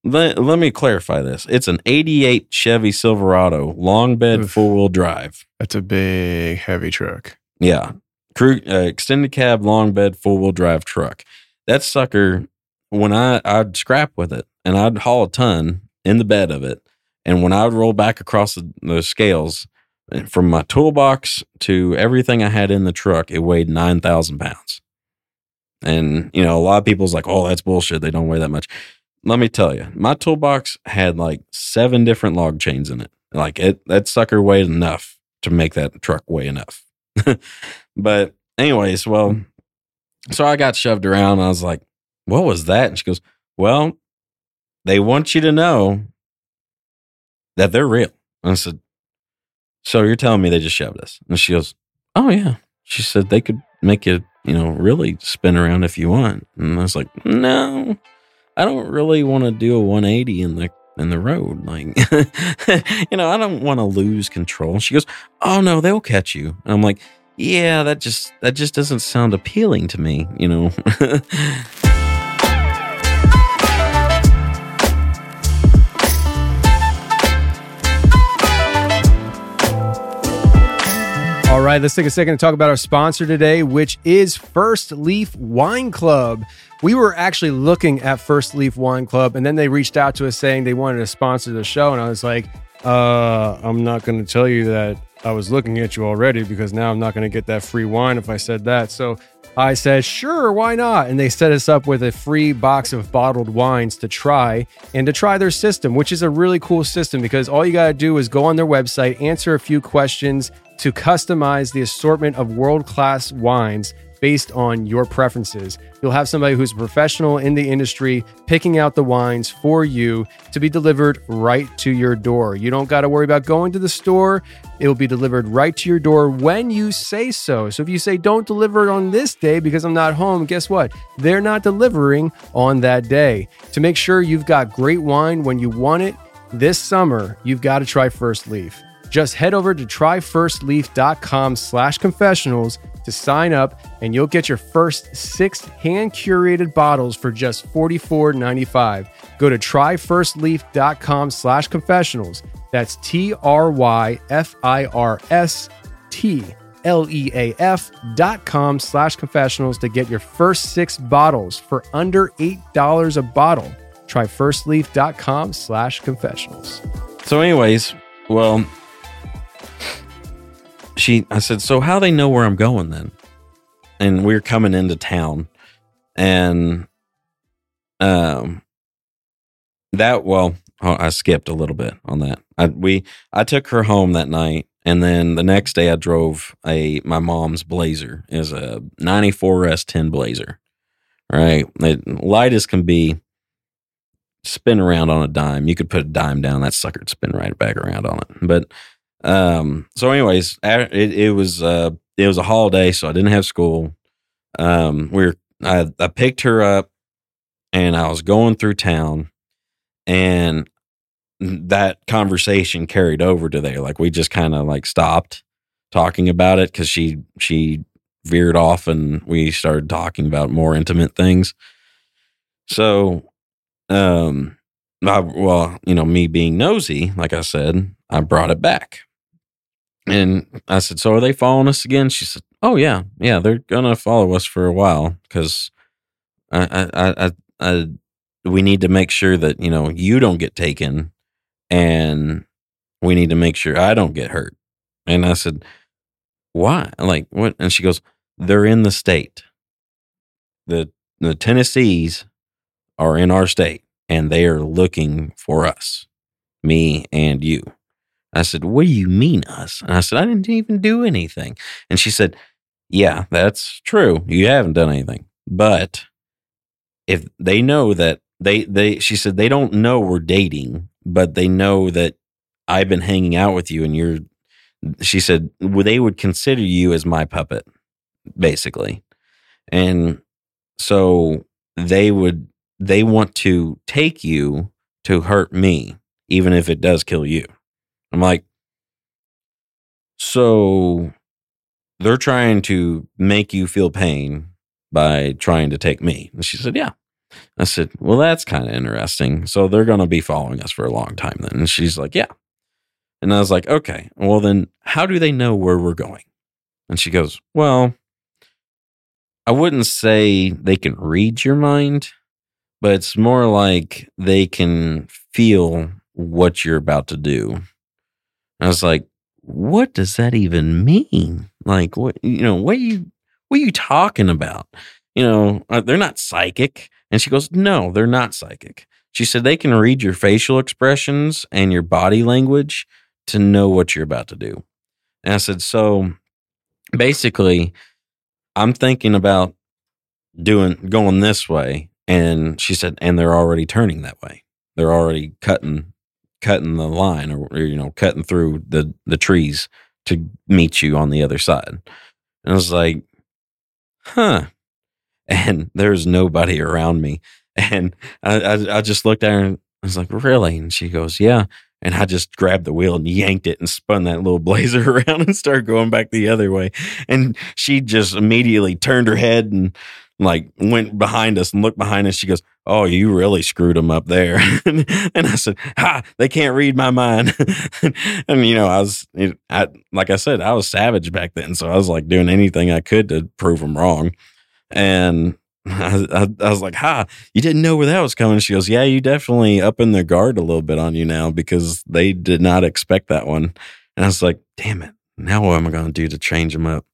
let, let me clarify this. It's an 88 Chevy Silverado, long bed, four wheel drive. That's a big, heavy truck. Yeah. Crew uh, extended cab, long bed, four wheel drive truck. That sucker, when I I'd scrap with it and I'd haul a ton in the bed of it, and when I would roll back across the, the scales, eh, from my toolbox to everything I had in the truck, it weighed nine thousand pounds. And, you know, a lot of people's like, oh, that's bullshit. They don't weigh that much. Let me tell you, my toolbox had like seven different log chains in it. Like it, that sucker weighed enough to make that truck weigh enough. but, anyways, well, so I got shoved around. I was like, what was that? And she goes, well, they want you to know that they're real. And I said, so you're telling me they just shoved us? And she goes, oh, yeah. She said they could make you, you know, really spin around if you want. And I was like, no, I don't really want to do a 180 in the in the road. Like, you know, I don't want to lose control. She goes, oh no, they'll catch you. And I'm like, yeah, that just that just doesn't sound appealing to me, you know. All right, let's take a second to talk about our sponsor today, which is First Leaf Wine Club. We were actually looking at First Leaf Wine Club, and then they reached out to us saying they wanted to sponsor the show. And I was like, uh, I'm not going to tell you that I was looking at you already because now I'm not going to get that free wine if I said that. So I said, sure, why not? And they set us up with a free box of bottled wines to try and to try their system, which is a really cool system because all you got to do is go on their website, answer a few questions to customize the assortment of world class wines based on your preferences. You'll have somebody who's a professional in the industry picking out the wines for you to be delivered right to your door. You don't got to worry about going to the store. It will be delivered right to your door when you say so. So if you say, don't deliver it on this day because I'm not home, guess what? They're not delivering on that day. To make sure you've got great wine when you want it this summer, you've got to try First Leaf. Just head over to tryfirstleaf.com slash confessionals to sign up and you'll get your first six hand curated bottles for just $44.95. Go to tryfirstleaf.com slash confessionals. That's T R Y F I R S T L E A F dot com slash confessionals to get your first six bottles for under $8 a bottle. Tryfirstleaf.com slash confessionals. So, anyways, well, she, I said, so how they know where I'm going then? And we are coming into town, and um, that well, oh, I skipped a little bit on that. I we I took her home that night, and then the next day I drove a my mom's Blazer is a '94 S10 Blazer. Right, it, light as can be, spin around on a dime. You could put a dime down, that sucker'd spin right back around on it. But um, so anyways, it, it was uh it was a holiday, so I didn't have school. Um, we are I, I picked her up, and I was going through town, and that conversation carried over to there. Like we just kind of like stopped talking about it because she she veered off, and we started talking about more intimate things. So um I, well you know me being nosy like i said i brought it back and i said so are they following us again? She said oh yeah. Yeah they're gonna follow us for a while because I, I i i we need to make sure that you know you don't get taken and we need to make sure i don't get hurt. And i said why? Like what? And she goes they're in the state. The the tennessees are in our state and they are looking for us, me and you. I said, What do you mean, us? And I said, I didn't even do anything. And she said, Yeah, that's true. You haven't done anything. But if they know that they, they, she said, they don't know we're dating, but they know that I've been hanging out with you and you're, she said, well, they would consider you as my puppet, basically. And so they would they want to take you to hurt me, even if it does kill you. I'm like, so they're trying to make you feel pain by trying to take me. And she said, yeah. I said, well, that's kind of interesting. So they're going to be following us for a long time then. And she's like, yeah. And I was like, okay, well, then how do they know where we're going? And she goes, well, I wouldn't say they can read your mind, but it's more like they can feel what you're about to do. I was like, what does that even mean? Like, what, you know, what you, what are you talking about? you know, uh, they're not psychic. And she goes, no, they're not psychic. She said they can read your facial expressions and your body language to know what you're about to do. And I said, so basically, I'm thinking about doing going this way. And she said, and they're already turning that way. They're already cutting cutting the line or, or, you know, cutting through the the trees to meet you on the other side. And I was like, huh. And there's nobody around me. And I, I, I just looked at her and I was like, really? And she goes, yeah. And I just grabbed the wheel and yanked it and spun that little blazer around and started going back the other way. And she just immediately turned her head and like went behind us and looked behind us. She goes, Oh, you really screwed them up there. and I said, Ha, they can't read my mind. and, you know, I was, I, like I said, I was savage back then. So I was like doing anything I could to prove them wrong. And I, I, I was like, Ha, you didn't know where that was coming. She goes, Yeah, you definitely up in their guard a little bit on you now because they did not expect that one. And I was like, Damn it. Now what am I going to do to change them up?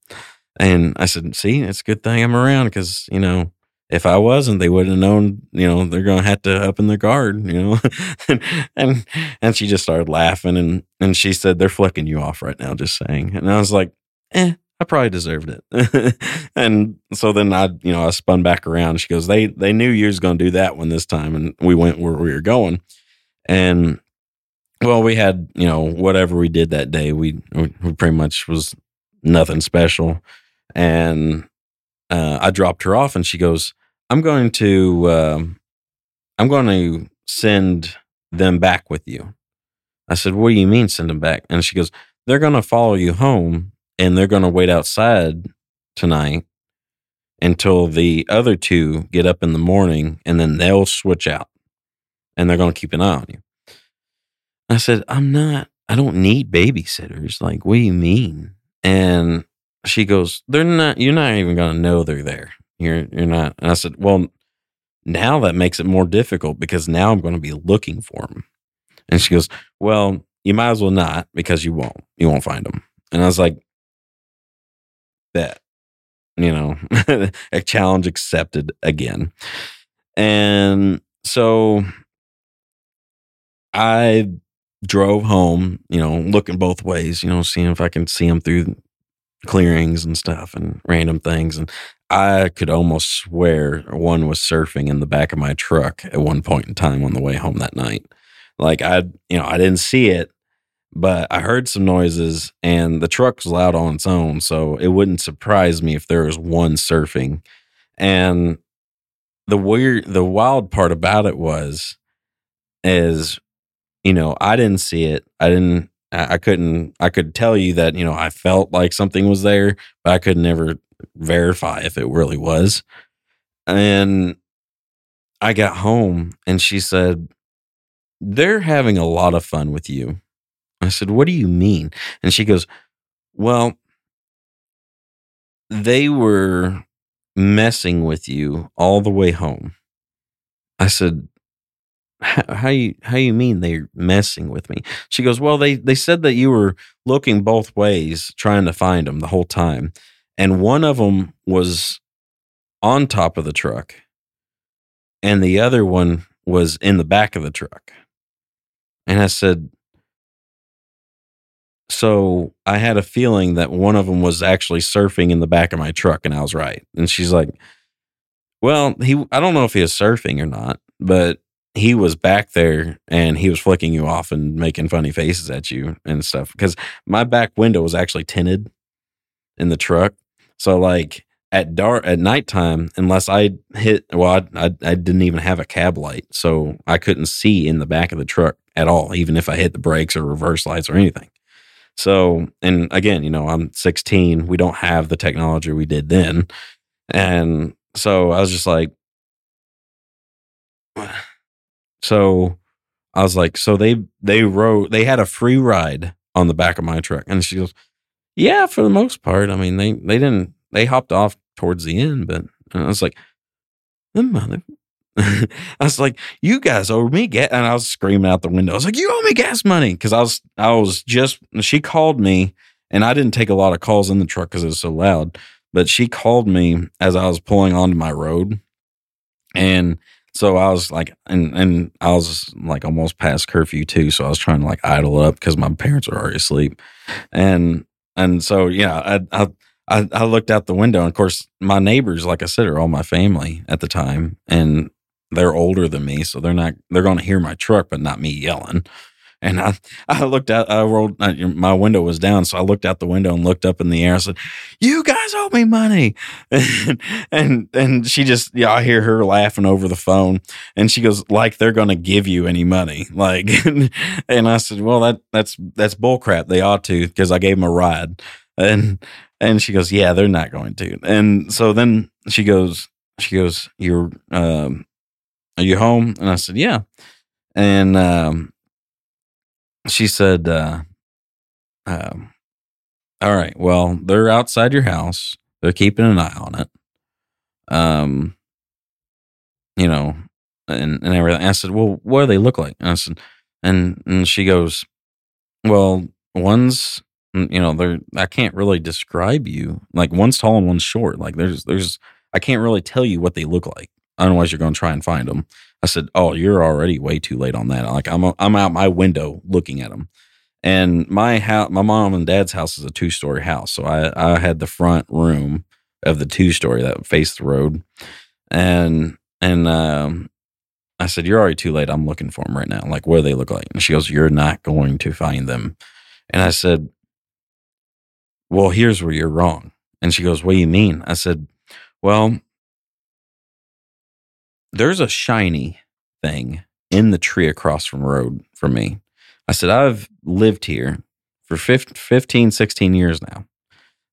And I said, see, it's a good thing I'm around because, you know, if I wasn't, they wouldn't have known, you know, they're going to have to up in their guard, you know. and, and and she just started laughing and and she said, they're flicking you off right now, just saying. And I was like, eh, I probably deserved it. and so then I, you know, I spun back around. She goes, they they knew you was going to do that one this time, and we went where we were going. And well, we had, you know, whatever we did that day, we we pretty much was nothing special and uh, I dropped her off, and she goes, "I'm going to, um, I'm going to send them back with you." I said, "What do you mean send them back?" And she goes, "They're going to follow you home, and they're going to wait outside tonight until the other two get up in the morning, and then they'll switch out, and they're going to keep an eye on you." I said, "I'm not. I don't need babysitters. Like, what do you mean?" And she goes, "They're not. You're not even to know they're there. You're you're not." And I said, "Well, now that makes it more difficult because now I'm going to be looking for them." And she goes, "Well, you might as well not because you won't. You won't find them." And I was like, "That, You know, a challenge accepted again. And so I drove home, you know, looking both ways, you know, seeing if I can see them through clearings and stuff and random things. And I could almost swear one was surfing in the back of my truck at one point in time on the way home that night. Like I, you know, I didn't see it, but I heard some noises and the truck was loud on its own. So it wouldn't surprise me if there was one surfing. And the weird, the wild part about it was, is, you know, I didn't see it. I didn't, I couldn't, I could tell you that, you know, I felt like something was there, but I could never verify if it really was. And I got home and she said, They're having a lot of fun with you. I said, What do you mean? And she goes, Well, they were messing with you all the way home. I said, how, you how you mean they're messing with me? She goes well they they said that you were looking both ways trying to find them the whole time and one of them was on top of the truck and the other one was in the back of the truck. And i said so i had a feeling that one of them was actually surfing in the back of my truck and i was right. And she's like well he i don't know if he was surfing or not but he was back there and he was flicking you off and making funny faces at you and stuff because my back window was actually tinted in the truck. So like at dark at nighttime unless i hit well I, I, I didn't even have a cab light so i couldn't see in the back of the truck at all even if i hit the brakes or reverse lights or anything. So and again you know i'm 16 we don't have the technology we did then. And so i was just like so I was like, so they they rode they had a free ride on the back of my truck. And she goes, Yeah, for the most part. I mean, they they didn't they hopped off towards the end, but I was like, the mother I was like, you guys owe me gas and I was screaming out the window. I was like, you owe me gas money. Cause I was I was just she called me and I didn't take a lot of calls in the truck because it was so loud. but she called me as I was pulling onto my road. And so I was like, and, and I was like almost past curfew too. So I was trying to like idle up because my parents were already asleep. And, and so, yeah, I, I, I, I looked out the window. And of course, my neighbors, like I said, are all my family at the time. And they're older than me. So they're not, they're going to hear my truck, but not me yelling. And I, I looked out, I rolled, uh, my window was down. So I looked out the window and looked up in the air. I said, You guys owe me money. And, and, she just, yeah, I hear her laughing over the phone. And she goes, Like they're going to give you any money. Like, and I said, Well, that, that's, that's bullcrap. They ought to, because I gave them a ride. And, and she goes, Yeah, they're not going to. And so then she goes, She goes, You're, um, are you home? And I said, Yeah. And, um, she said, uh, um, all right, well, they're outside your house. They're keeping an eye on it. Um, you know, and, and everything. I said, well, what do they look like? And I said, and, and she goes, well, one's, you know, they're, I can't really describe you. Like one's tall and one's short. Like there's, there's, I can't really tell you what they look like. Otherwise, you're going to try and find them. I said, "Oh, you're already way too late on that. Like I'm I'm out my window looking at them." And my house, my mom and dad's house is a two story house, so I I had the front room of the two story that faced the road, and and um, I said, "You're already too late. I'm looking for them right now. Like, what do they look like?" And she goes, "You're not going to find them." And I said, "Well, here's where you're wrong." And she goes, "What do you mean?" I said, "Well." There's a shiny thing in the tree across from road from me. I said, I've lived here for 15, 16 years now.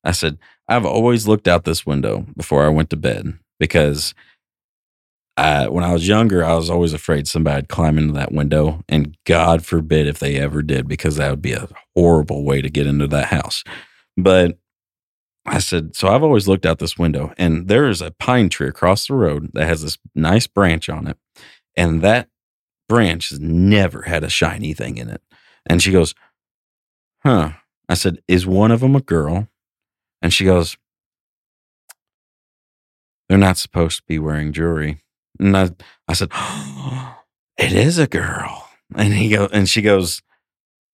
I said, I've always looked out this window before I went to bed because I, when I was younger, I was always afraid somebody'd climb into that window. And God forbid if they ever did, because that would be a horrible way to get into that house. But I said, so I've always looked out this window and there is a pine tree across the road that has this nice branch on it. And that branch has never had a shiny thing in it. And she goes, huh. I said, is one of them a girl? And she goes, they're not supposed to be wearing jewelry. And I, I said, oh, it is a girl. And he go, and she goes,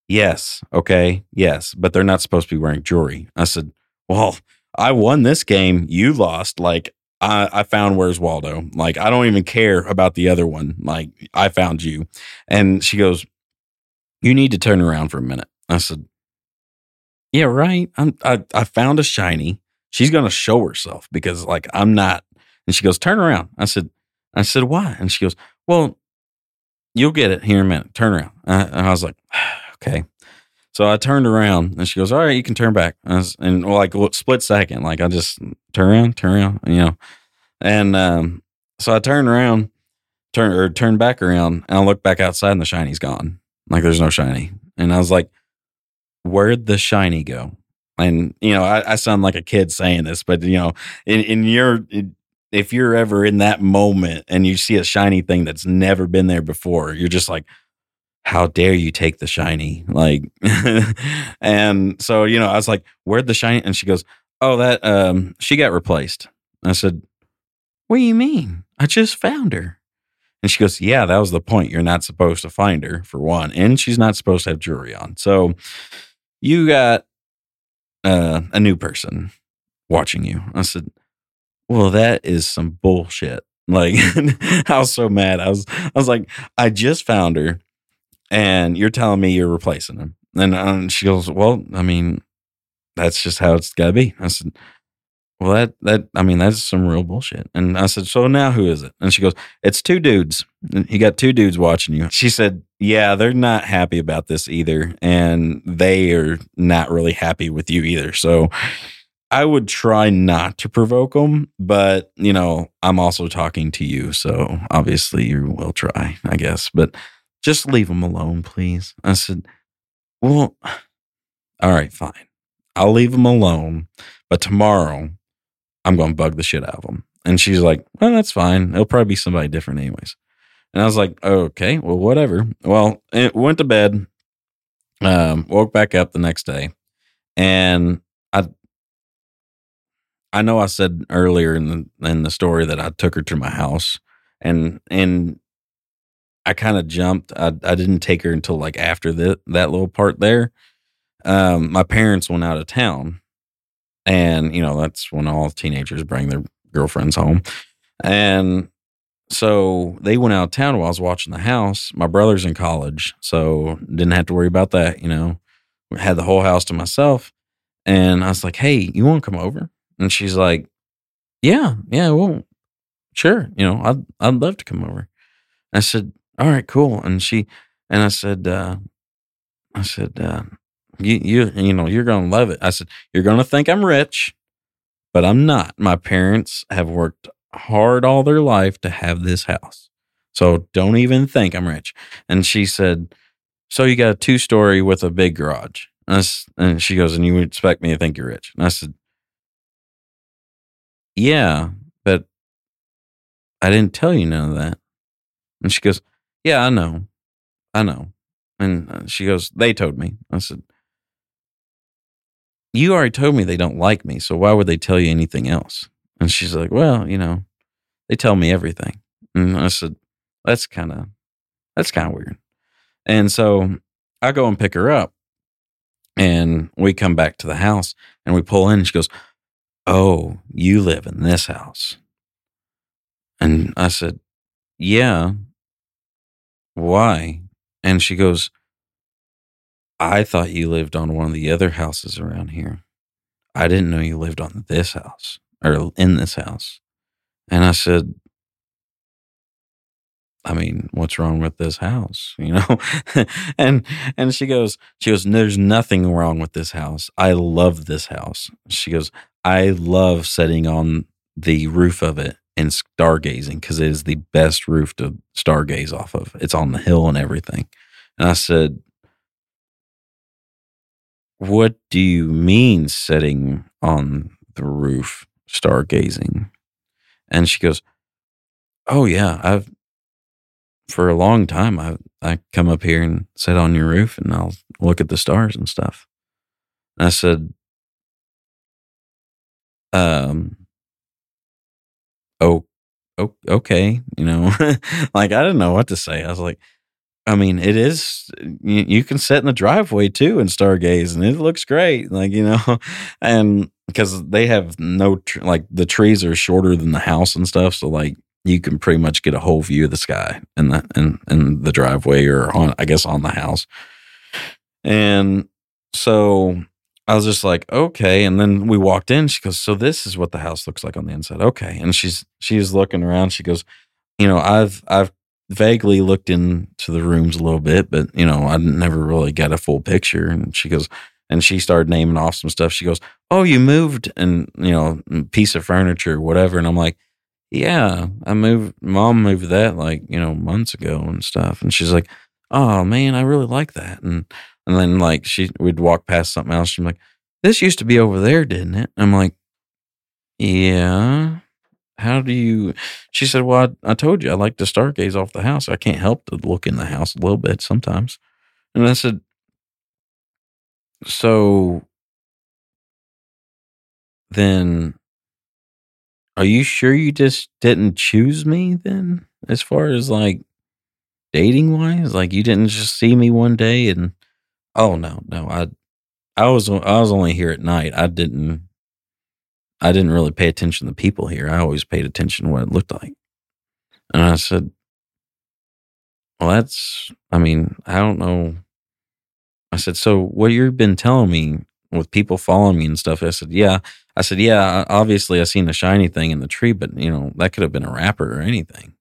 yes, okay, yes, but they're not supposed to be wearing jewelry. I said, well, I won this game. You lost. Like, I, I found Where's Waldo. Like, I don't even care about the other one. Like, I found you. And she goes, You need to turn around for a minute. I said, Yeah, right. I'm, I, I found a shiny. She's going to show herself because, like, I'm not. And she goes, Turn around. I said, I said, Why? And she goes, Well, you'll get it here in a minute. Turn around. and I was like, Okay. So I turned around and she goes, All right, you can turn back. And, was, and like split second, like I just turn around, turn around, you know. And um, so I turned around, turn or turned back around, and I looked back outside and the shiny's gone. Like there's no shiny. And I was like, Where'd the shiny go? And you know, I, I sound like a kid saying this, but you know, in, in your if you're ever in that moment and you see a shiny thing that's never been there before, you're just like, how dare you take the shiny? Like and so you know i was like where'd the shiny? And she goes oh that um she got replaced. I said what do you mean? I just found her. And she goes yeah that was the point. You're not supposed to find her for one and she's not supposed to have jewelry on. So you got uh, a new person watching you. I said well that is some bullshit. Like i was so mad. I was i was like i just found her and you're telling me you're replacing him. And, and um, she goes, well, I mean, that's just how it's got to be. I said, well, that, that, I mean, that's some real bullshit. And I said, so now who is it? And she goes, it's two dudes. He got two dudes watching you. She said, yeah, they're not happy about this either. And they are not really happy with you either. So I would try not to provoke them, but you know, I'm also talking to you. So obviously you will try, I guess. But just leave him alone, please. I said, Well, all right, fine. I'll leave him alone. But tomorrow, I'm going to bug the shit out of him. And she's like, Well, that's fine. It'll probably be somebody different, anyways. And I was like, Okay, well, whatever. Well, it went to bed, um, woke back up the next day, and I, I know I said earlier in the in the story that I took her to my house, and and I kind of jumped. I I didn't take her until like after that that little part there. Um, my parents went out of town, and you know that's when all teenagers bring their girlfriends home, and so they went out of town while I was watching the house. My brother's in college, so didn't have to worry about that. You know, had the whole house to myself, and I was like, "Hey, you want to come over?" And she's like, "Yeah, yeah, well, sure. You know, I'd I'd love to come over." I said, "All right, cool." And she and I said, uh, "I said, uh, you you you know, you're gonna love it." I said, "You're gonna think I'm rich, but I'm not. My parents have worked hard all their life to have this house, so don't even think I'm rich." And she said, "So you got a two story with a big garage?" And, I and she goes, "And you expect me to think you're rich?" And I said, yeah, but I didn't tell you none of that. And she goes, Yeah, I know. I know. And uh, she goes, They told me. I said, You already told me they don't like me. So why would they tell you anything else? And she's like, Well, you know, they tell me everything. And I said, That's kind of, that's kind of weird. And so I go and pick her up and we come back to the house and we pull in and she goes, Oh, you live in this house. And I said, Yeah. Why? And she goes, I thought you lived on one of the other houses around here. I didn't know you lived on this house or in this house. And I said, I mean, what's wrong with this house? You know? and and she goes, she goes, There's nothing wrong with this house. I love this house. She goes, I love sitting on the roof of it and stargazing because it is the best roof to stargaze off of. It's on the hill and everything. And I said, What do you mean sitting on the roof stargazing? And she goes, Oh yeah, I've for a long time I I come up here and sit on your roof and I'll look at the stars and stuff. And I said, um oh, oh okay you know? Like i didn't know what to say. I was like i mean it is you, you can sit in the driveway too and stargaze and it looks great like you know? And because they have no tr- like the trees are shorter than the house and stuff so like you can pretty much get a whole view of the sky in the in, in the driveway or on i guess on the house. And so I was just like, okay. And then we walked in. She goes, so this is what the house looks like on the inside. Okay. And she's she's looking around. She goes, you know, I've I've vaguely looked into the rooms a little bit, but you know, I never really got a full picture. And she goes, and she started naming off some stuff. She goes, oh, you moved, and you know, piece of furniture, whatever. And I'm like, yeah, I moved. Mom moved that like you know months ago and stuff. And she's like, oh man, I really like that. And and then like she would walk past something else. She's like, this used to be over there, didn't it? I'm like, yeah. How do you? She said, well, I, I told you I like to stargaze off the house. I can't help to look in the house a little bit sometimes. And I said, so then are you sure you just didn't choose me then as far as like dating wise like you didn't just see me one day and oh no no i i was i was only here at night. I didn't i didn't really pay attention to the people here. I always paid attention to what it looked like. And i said well that's i mean i don't know. I said so what you've been telling me with people following me and stuff i said yeah. I said yeah obviously i seen a shiny thing in the tree but you know that could have been a wrapper or anything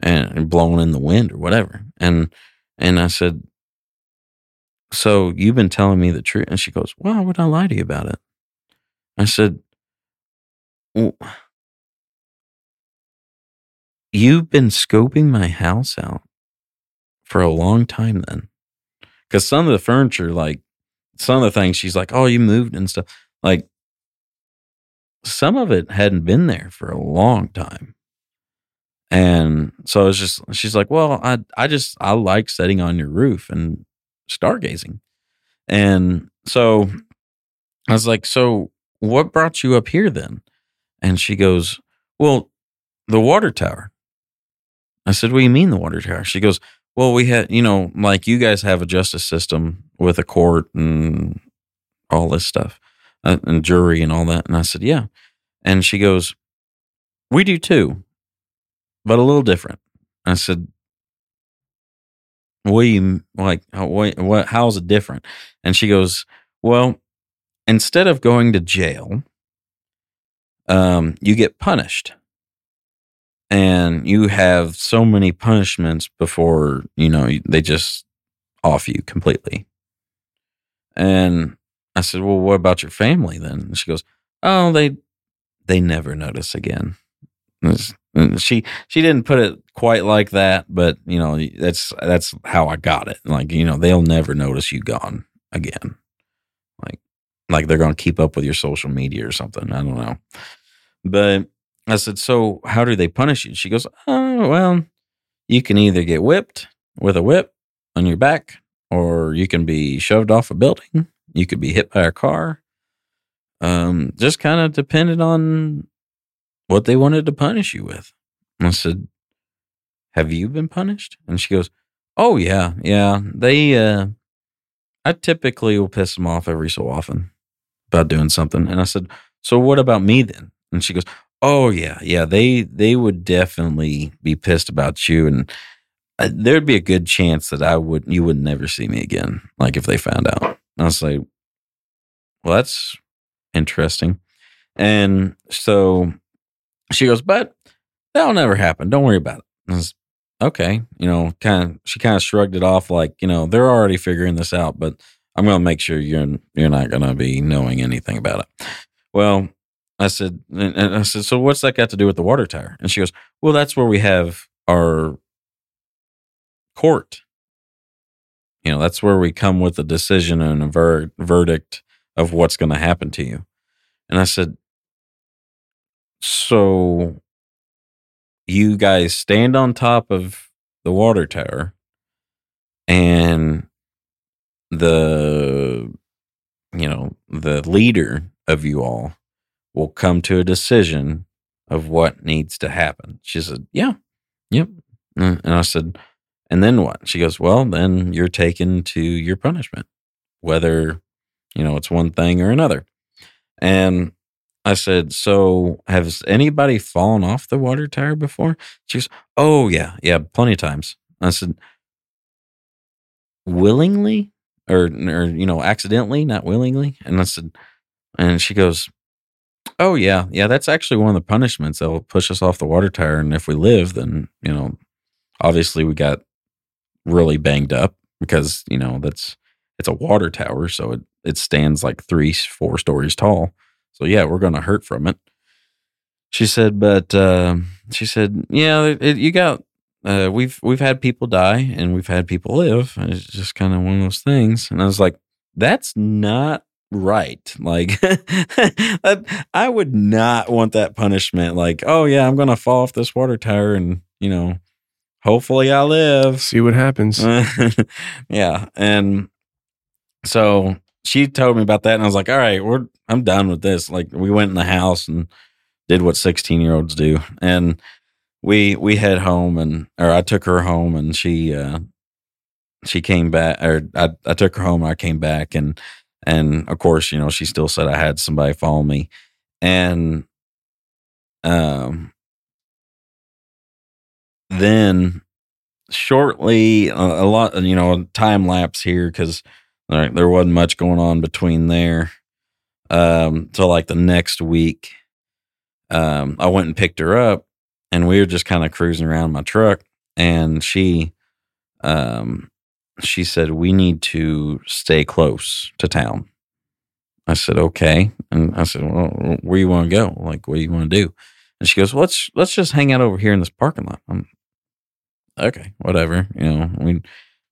and blown in the wind or whatever. And and I said, So you've been telling me the truth? And she goes, Why would I lie to you about it? I said, well, You've been scoping my house out for a long time then. Because some of the furniture, like some of the things, she's like, Oh, you moved and stuff. Like some of it hadn't been there for a long time. And so it's just she's like, "Well, I I just I like sitting on your roof and stargazing." And so I was like, "So what brought you up here then? And she goes, well, the water tower. I said, what do you mean the water tower? She goes, well, we had, you know, like you guys have a justice system with a court and all this stuff uh, and jury and all that. And I said, yeah. And she goes, we do too, but a little different. I said, you like? How, what, how's it different? And she goes, well, instead of going to jail, um, you get punished and you have so many punishments before you know they just off you completely and i said well what about your family then and she goes oh they they never notice again she she didn't put it quite like that but you know that's that's how i got it like you know they'll never notice you gone again like like they're to keep up with your social media or something i don't know but I said, So how do they punish you? She goes, Oh, well, you can either get whipped with a whip on your back, or you can be shoved off a building. You could be hit by a car. Um, just kind of depended on what they wanted to punish you with. I said, Have you been punished? And she goes, Oh, yeah, yeah. They, uh, I typically will piss them off every so often about doing something. And I said, So what about me then? And she goes, Oh yeah, yeah. They they would definitely be pissed about you, and uh, there'd be a good chance that I would you would never see me again. Like if they found out, and I was like, well, that's interesting. And so she goes, but that'll never happen. Don't worry about it. Was, okay, you know, kind of. She kind of shrugged it off, like you know, they're already figuring this out, but I'm going to make sure you're you're not going to be knowing anything about it. Well, I said, and I said, so what's that got to do with the water tower? And she goes, well, that's where we have our court. You know, that's where we come with a decision and a ver- verdict of what's going to happen to you. And I said, so you guys stand on top of the water tower and the you know the leader of you all will come to a decision of what needs to happen. She said, Yeah, yep. And I said, And then what? She goes, Well, then you're taken to your punishment, whether, you know, it's one thing or another. And I said, So has anybody fallen off the water tower before? She goes, Oh, yeah, yeah, plenty of times. I said, Willingly or, or, you know, accidentally, not willingly? And I said, And she goes, Oh yeah, yeah. That's actually one of the punishments that will push us off the water tower. And if we live, then you know, obviously we got really banged up because you know that's it's a water tower, so it it stands like three, four stories tall. So yeah, we're going to hurt from it. She said, but uh, she said, yeah, it, you got. Uh, we've we've had people die and we've had people live. It's just kind of one of those things. And I was like, that's not right. Like, I would not want that punishment. Like, oh, yeah, I'm going to fall off this water tower and, you know, hopefully I live. See what happens. yeah. And so she told me about that. And I was like, all right, we're, I'm done with this. Like, we went in the house and did what 16 year olds do. And, we we head home and or I took her home and she uh she came back or I, I took her home and I came back and and of course, you know, she still said I had somebody follow me. And um then shortly a, a lot you know time lapse here because there wasn't much going on between there um till like the next week um i went and picked her up and we were just kind of cruising around my truck and she um she said, We need to stay close to town. I said, Okay. And I said, Well, where you want to go? Like, what do you want to do? And she goes, well, Let's let's just hang out over here in this parking lot. I'm okay, whatever. You know, we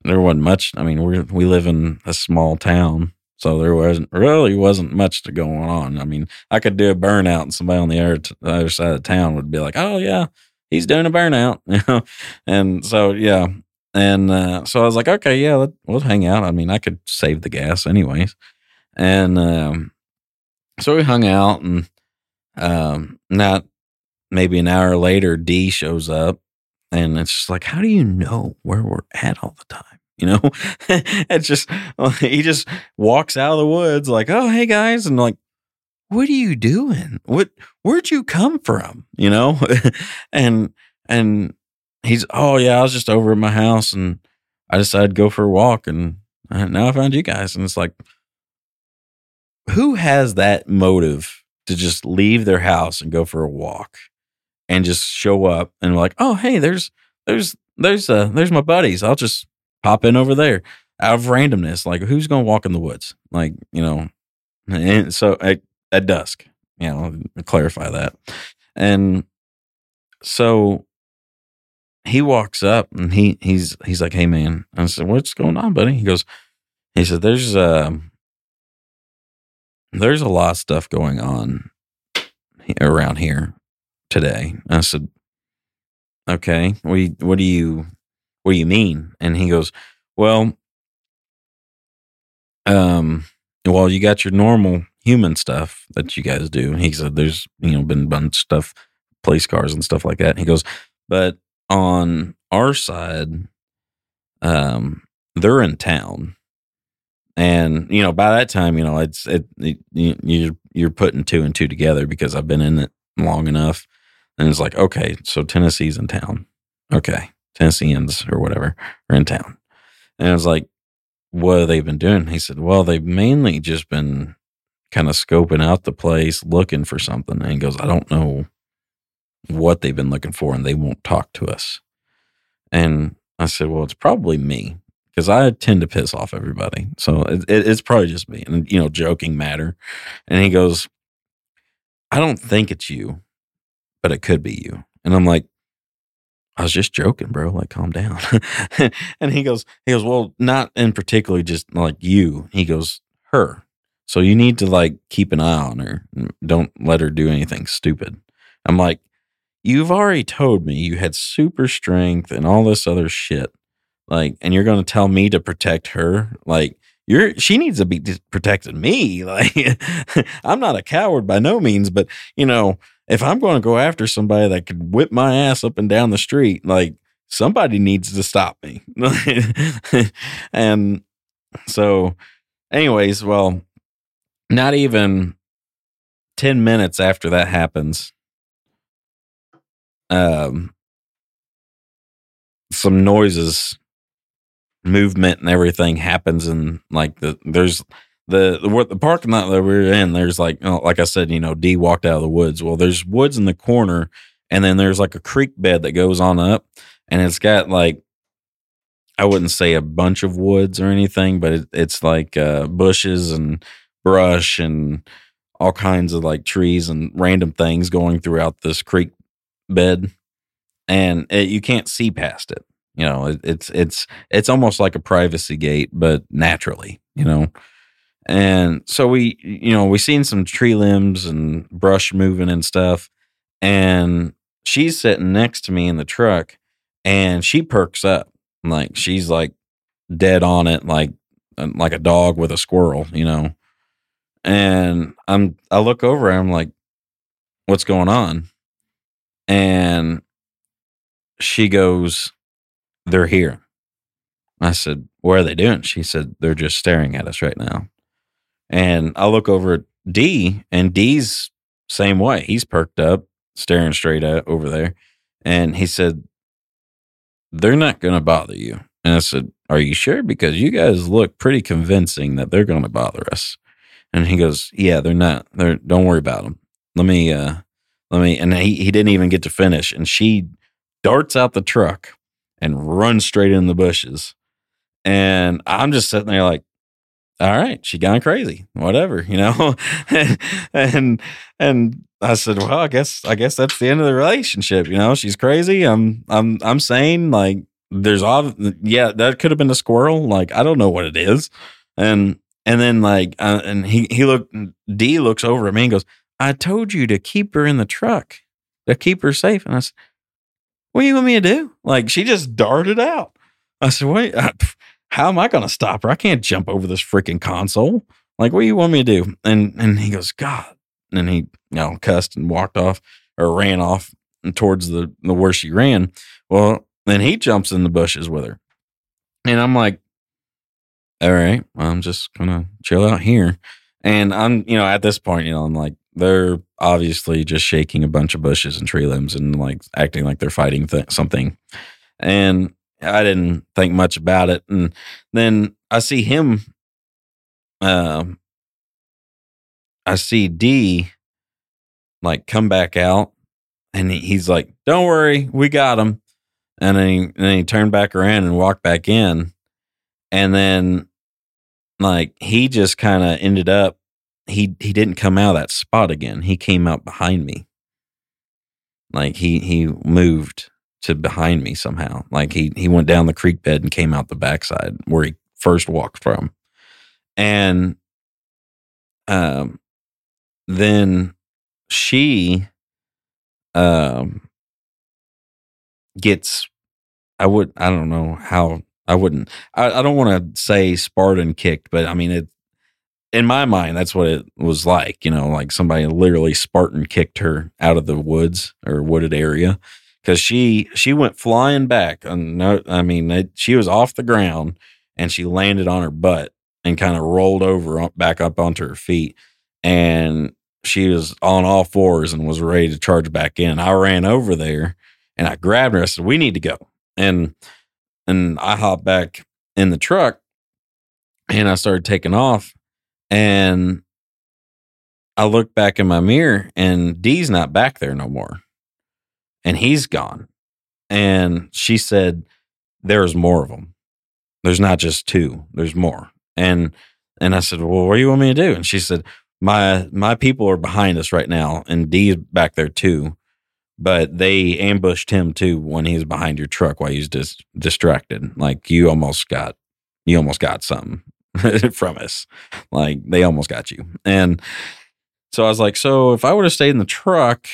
there wasn't much. I mean, we we live in a small town, so there wasn't really wasn't much to going on. I mean, I could do a burnout, and somebody on the other, the other side of town would be like, "Oh yeah, he's doing a burnout," you know. And so yeah, and uh, so I was like, okay, yeah, let, we'll hang out. I mean, I could save the gas anyways. And um, so we hung out and um not maybe an hour later d shows up and it's just like how do you know where we're at all the time? You know? It's just he just walks out of the woods like oh hey guys and like what are you doing? What where'd you come from? You know? And and he's oh yeah i was just over at my house and i decided to go for a walk and now i found you guys. And it's like who has that motive to just leave their house and go for a walk and just show up and like, oh hey, there's there's there's uh there's my buddies. I'll just pop in over there out of randomness. Like who's gonna walk in the woods? Like, you know, and so at, at dusk, you know, clarify that. And so he walks up and he he's he's like, Hey man. I said, What's going on, buddy? He goes, he said, There's um there's a lot of stuff going on around here today. I said, okay, what do you, what do you, what do you mean? And he goes, well, um, well, you got your normal human stuff that you guys do. He said, there's, you know, been a bunch of stuff, police cars and stuff like that. He goes, but on our side, um, they're in town and you know by that time you know it's it, it you're you're putting two and two together because I've been in it long enough and it's like okay so Tennessee's in town. Okay Tennesseans or whatever are in town. And I was like what have they been doing? He said well they've mainly just been kind of scoping out the place looking for something. And he goes I don't know what they've been looking for and they won't talk to us. And I said well it's probably me because I tend to piss off everybody. So it, it, it's probably just me, and you know, joking matter. And he goes, "I don't think it's you, but it could be you." And I'm like, "I was just joking, bro. Like, calm down." and he goes, "He goes, well, not in particularly just like you." He goes, "Her." So you need to like keep an eye on her. Don't let her do anything stupid. I'm like, you've already told me you had super strength and all this other shit like and you're going to tell me to protect her like you're she needs to be protecting me like i'm not a coward by no means but you know if i'm going to go after somebody that could whip my ass up and down the street like somebody needs to stop me. And so anyways well not even 10 minutes after that happens um some noises movement and everything happens and like the there's the the, the parking lot that we are in there's like like i said you know d walked out of the woods. Well there's woods in the corner and then there's like a creek bed that goes on up and it's got like i wouldn't say a bunch of woods or anything but it, it's like uh, bushes and brush and all kinds of like trees and random things going throughout this creek bed and it, you can't see past it you know, it, it's it's it's almost like a privacy gate, but naturally, you know. And so we, you know, we seen some tree limbs and brush moving and stuff. And she's sitting next to me in the truck, and she perks up, like she's like dead on it, like uh, like a dog with a squirrel, you know. And I'm I look over, and I'm like, what's going on? And she goes, they're here. I said, What are they doing? She said, They're just staring at us right now. And I look over at D, and D's same way. He's perked up, staring straight at over there. And he said, They're not going to bother you. And I said, Are you sure? Because you guys look pretty convincing that they're going to bother us. And he goes, Yeah, they're not. They're, don't worry about them. Let me, uh, let me, and he, he didn't even get to finish. And she darts out the truck and run straight in the bushes. And I'm just sitting there like, all right, she gone crazy, whatever, you know. and and I said, well, I guess I guess that's the end of the relationship, you know. She's crazy. I'm I'm I'm saying like there's all yeah, that could have been a squirrel. Like I don't know what it is. And and then like uh, and he he looked D looks over at me and goes, I told you to keep her in the truck, to keep her safe. And I said, what do you want me to do? Like she just darted out. I said, wait, how am I going to stop her? I can't jump over this freaking console. Like, what do you want me to do? And and he goes, God. And he, you know, cussed and walked off or ran off towards the, the where she ran. Well, then he jumps in the bushes with her. And I'm like, all right, I'm just gonna chill out here. And I'm, you know, at this point, you know, I'm like, they're obviously just shaking a bunch of bushes and tree limbs and like acting like they're fighting th- something. And I didn't think much about it. And then I see him, um, I see D like come back out and he's like, don't worry, we got him. And then he, and then he turned back around and walked back in. And then like he just kind of ended up he he didn't come out of that spot again. He came out behind me. Like he he moved to behind me somehow. Like he he went down the creek bed and came out the backside where he first walked from. And um then she um gets I would I don't know how I wouldn't I, I don't want to say Spartan kicked, but I mean it in my mind, that's what it was like. You know, like somebody literally Spartan kicked her out of the woods or wooded area because she she went flying back. And no, I mean, it, she was off the ground and she landed on her butt and kind of rolled over back up onto her feet. And she was on all fours and was ready to charge back in. I ran over there and I grabbed her. I said, "We need to go." And and I hopped back in the truck and I started taking off and I look back in my mirror and D's not back there no more. And he's gone. And she said, There's more of them. There's not just two, there's more. And and I said, Well, what do you want me to do? And she said, My my people are behind us right now, and D's back there too. But they ambushed him too when he was behind your truck while he was dis- distracted. Like you almost got you almost got something. from us. Like they almost got you. And so I was like, so if I would have stayed in the truck,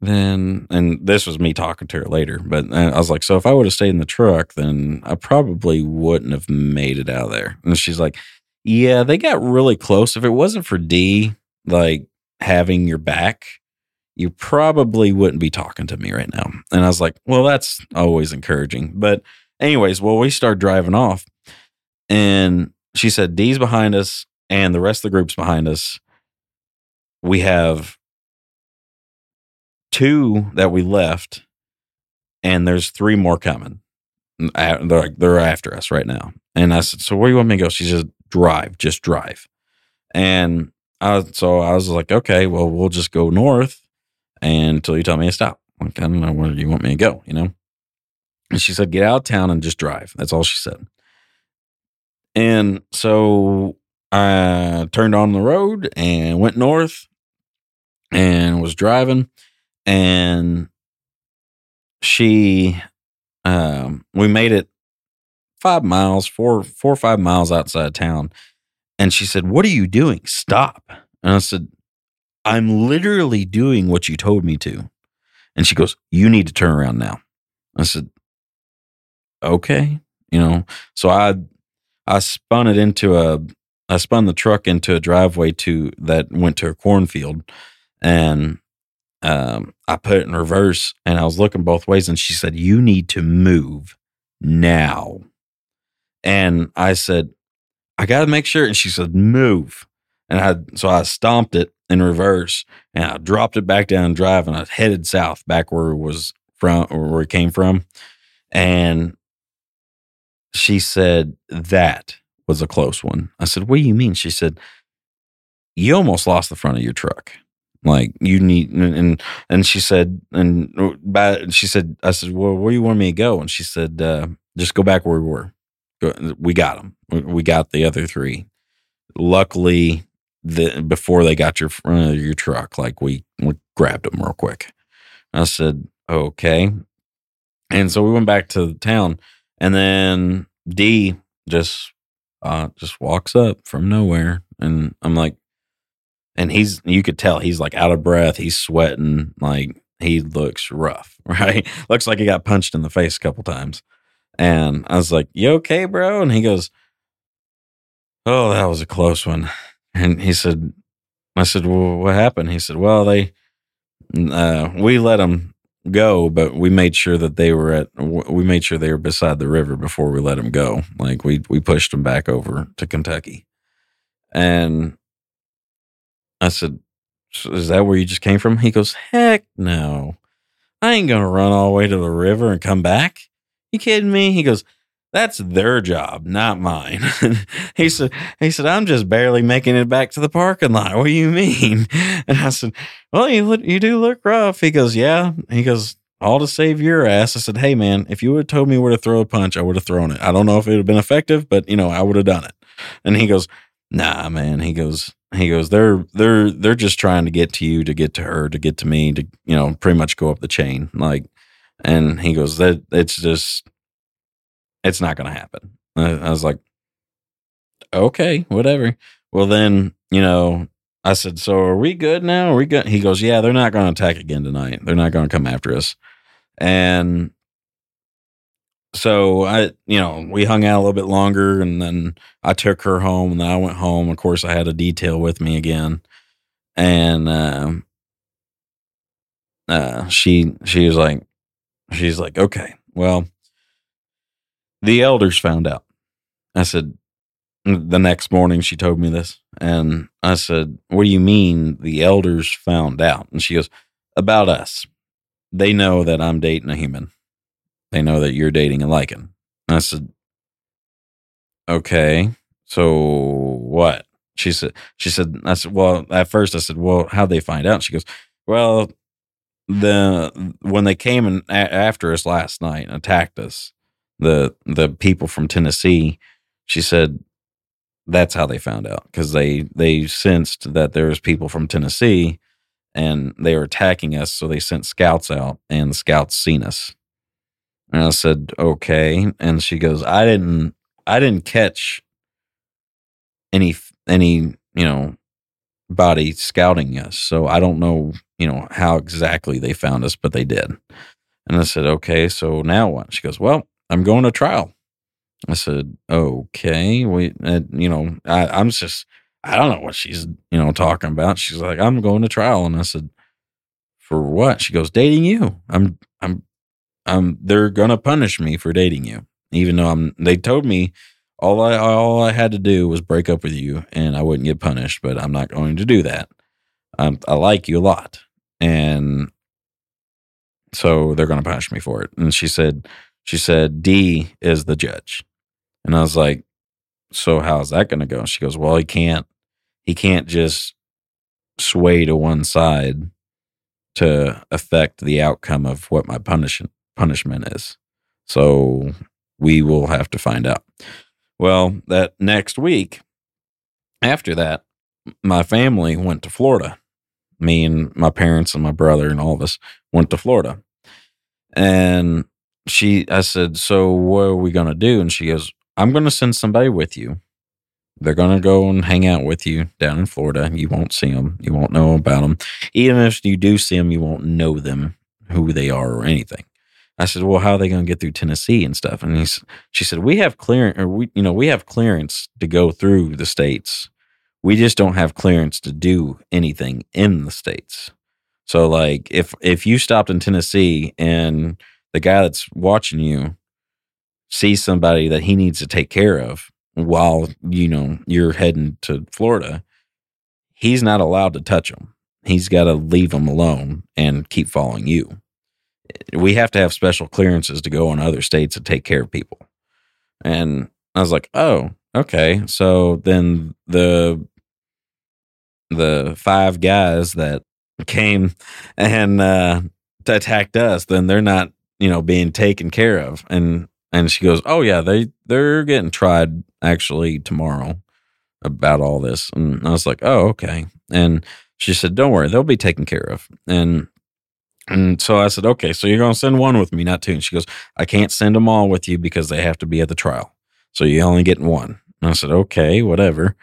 then, and this was me talking to her later, but uh, I was like, so if I would have stayed in the truck, then I probably wouldn't have made it out of there. And she's like, yeah, they got really close. If it wasn't for D, like having your back, you probably wouldn't be talking to me right now. And I was like, well, that's always encouraging. But, anyways, well, we start driving off and she said D's behind us and the rest of the group's behind us. We have two that we left, and there's three more coming. They're, like they're after us right now. And I said, So where do you want me to go? She said, Drive, just drive. And I, so I was like, Okay, well, we'll just go north until you tell me to stop. Like, I don't know where you want me to go, you know? And she said, Get out of town and just drive. That's all she said. And so I turned on the road and went north and was driving. And she um we made it five miles four four or five miles outside of town. And she said what are you doing? Stop. And i said i'm literally doing what you told me to. And she goes you need to turn around now. I said okay you know. So i I spun it into a I spun the truck into a driveway to that went to a cornfield and um, I put it in reverse and I was looking both ways and she said, You need to move now. And I said, I gotta make sure. And she said, Move. And I so I stomped it in reverse and I dropped it back down drive and I headed south back where it was from where it came from. And she said, That was a close one. I said, What do you mean? She said, You almost lost the front of your truck. Like you need and and she said and by she said I said well where you want me to go? And she said uh, just go back where we were. We got them we got the other three. Luckily the before they got your front of your truck like we, we grabbed them real quick. I said okay. And so we went back to the town and then D just uh just walks up from nowhere and I'm like and he's you could tell he's like out of breath, he's sweating, like he looks rough, right? looks like he got punched in the face a couple times. And I was like, "You okay, bro?" And he goes, Oh, that was a close one. And he said, I said, Well, what happened? He said, Well, they, uh, we let them go, but we made sure that they were at, we made sure they were beside the river before we let them go. Like we, we pushed them back over to Kentucky. And I said, Is that where you just came from? He goes, Heck no. I ain't going to run all the way to the river and come back. You kidding me? He goes, that's their job, not mine. he said, he said, I'm just barely making it back to the parking lot. What do you mean? And I said, well, you look, you do look rough. He goes, yeah. He goes, all to save your ass. I said, hey man, if you would have told me where to throw a punch, I would have thrown it. I don't know if it would have been effective, but you know, I would have done it. And he goes, nah, man. He goes, he goes, they're, they're, they're just trying to get to you, to get to her, to get to me, to, you know, pretty much go up the chain. Like, and he goes, that it's just, it's not going to happen. I, was like, okay, whatever. Well, then, you know, I said, so are we good now? Are we good? He goes, yeah, they're not going to attack again tonight. They're not going to come after us. And so I, you know, we hung out a little bit longer and then I took her home and then I went home. Of course, I had a detail with me again. And, um, uh, she, she was like, she's like, okay, well, the elders found out. I said, the next morning she told me this. And I said, What do you mean the elders found out? And she goes, About us. They know that I'm dating a human. They know that you're dating a lycan. And I said, Okay. So what? She said, She said, I said, Well, at first I said, Well, how'd they find out? She goes, Well, the when they came and a- after us last night and attacked us, the the people from Tennessee, she said that's how they found out because they they sensed that there was people from Tennessee and they were attacking us, so they sent scouts out, and the scouts seen us. And I said, okay. And she goes, I didn't I didn't catch any any you know body scouting us, so I don't know you know how exactly they found us, but they did. And I said, okay, so now what? She goes, well, I'm going to trial. I said, okay, we, uh, you know, I, I'm just, I don't know what she's, you know, talking about. She's like, I'm going to trial. And I said, for what? She goes, dating you. I'm, I'm, I'm, they're going to punish me for dating you. Even though I'm, they told me all I, all I had to do was break up with you and I wouldn't get punished, but I'm not going to do that. I like you a lot. And so they're going to punish me for it. And she said, she said, D is the judge. And I was like, so how's that going to go? She goes, well, he can't, he can't just sway to one side to affect the outcome of what my punishment punishment is. So we will have to find out. Well, that next week after that, my family went to Florida. Me and my parents and my brother and all of us went to Florida. And she I said, "So what are we going to do?" And she goes, "I'm going to send somebody with you. They're going to go and hang out with you down in Florida. You won't see them. You won't know about them. Even if you do see them, you won't know them, who they are or anything." I said, "Well, how are they going to get through Tennessee and stuff?" And he's, she said, "We have clearance, or we, you know, we have clearance to go through the states. We just don't have clearance to do anything in the states. So, like, if if you stopped in Tennessee and the guy that's watching you sees somebody that he needs to take care of while you know you're heading to Florida, he's not allowed to touch them. He's got to leave them alone and keep following you." we have to have special clearances to go in other states and take care of people. And I was like, oh, okay. So then the the five guys that came and uh attacked us, then they're not, you know, being taken care of. And and she goes, Oh yeah, they they're getting tried actually tomorrow about all this. And I was like, Oh, okay. And she said, Don't worry, they'll be taken care of. And and so I said, okay, so you're going to send one with me, not two. And she goes, I can't send them all with you because they have to be at the trial. So you're only getting one. And I said, okay, whatever.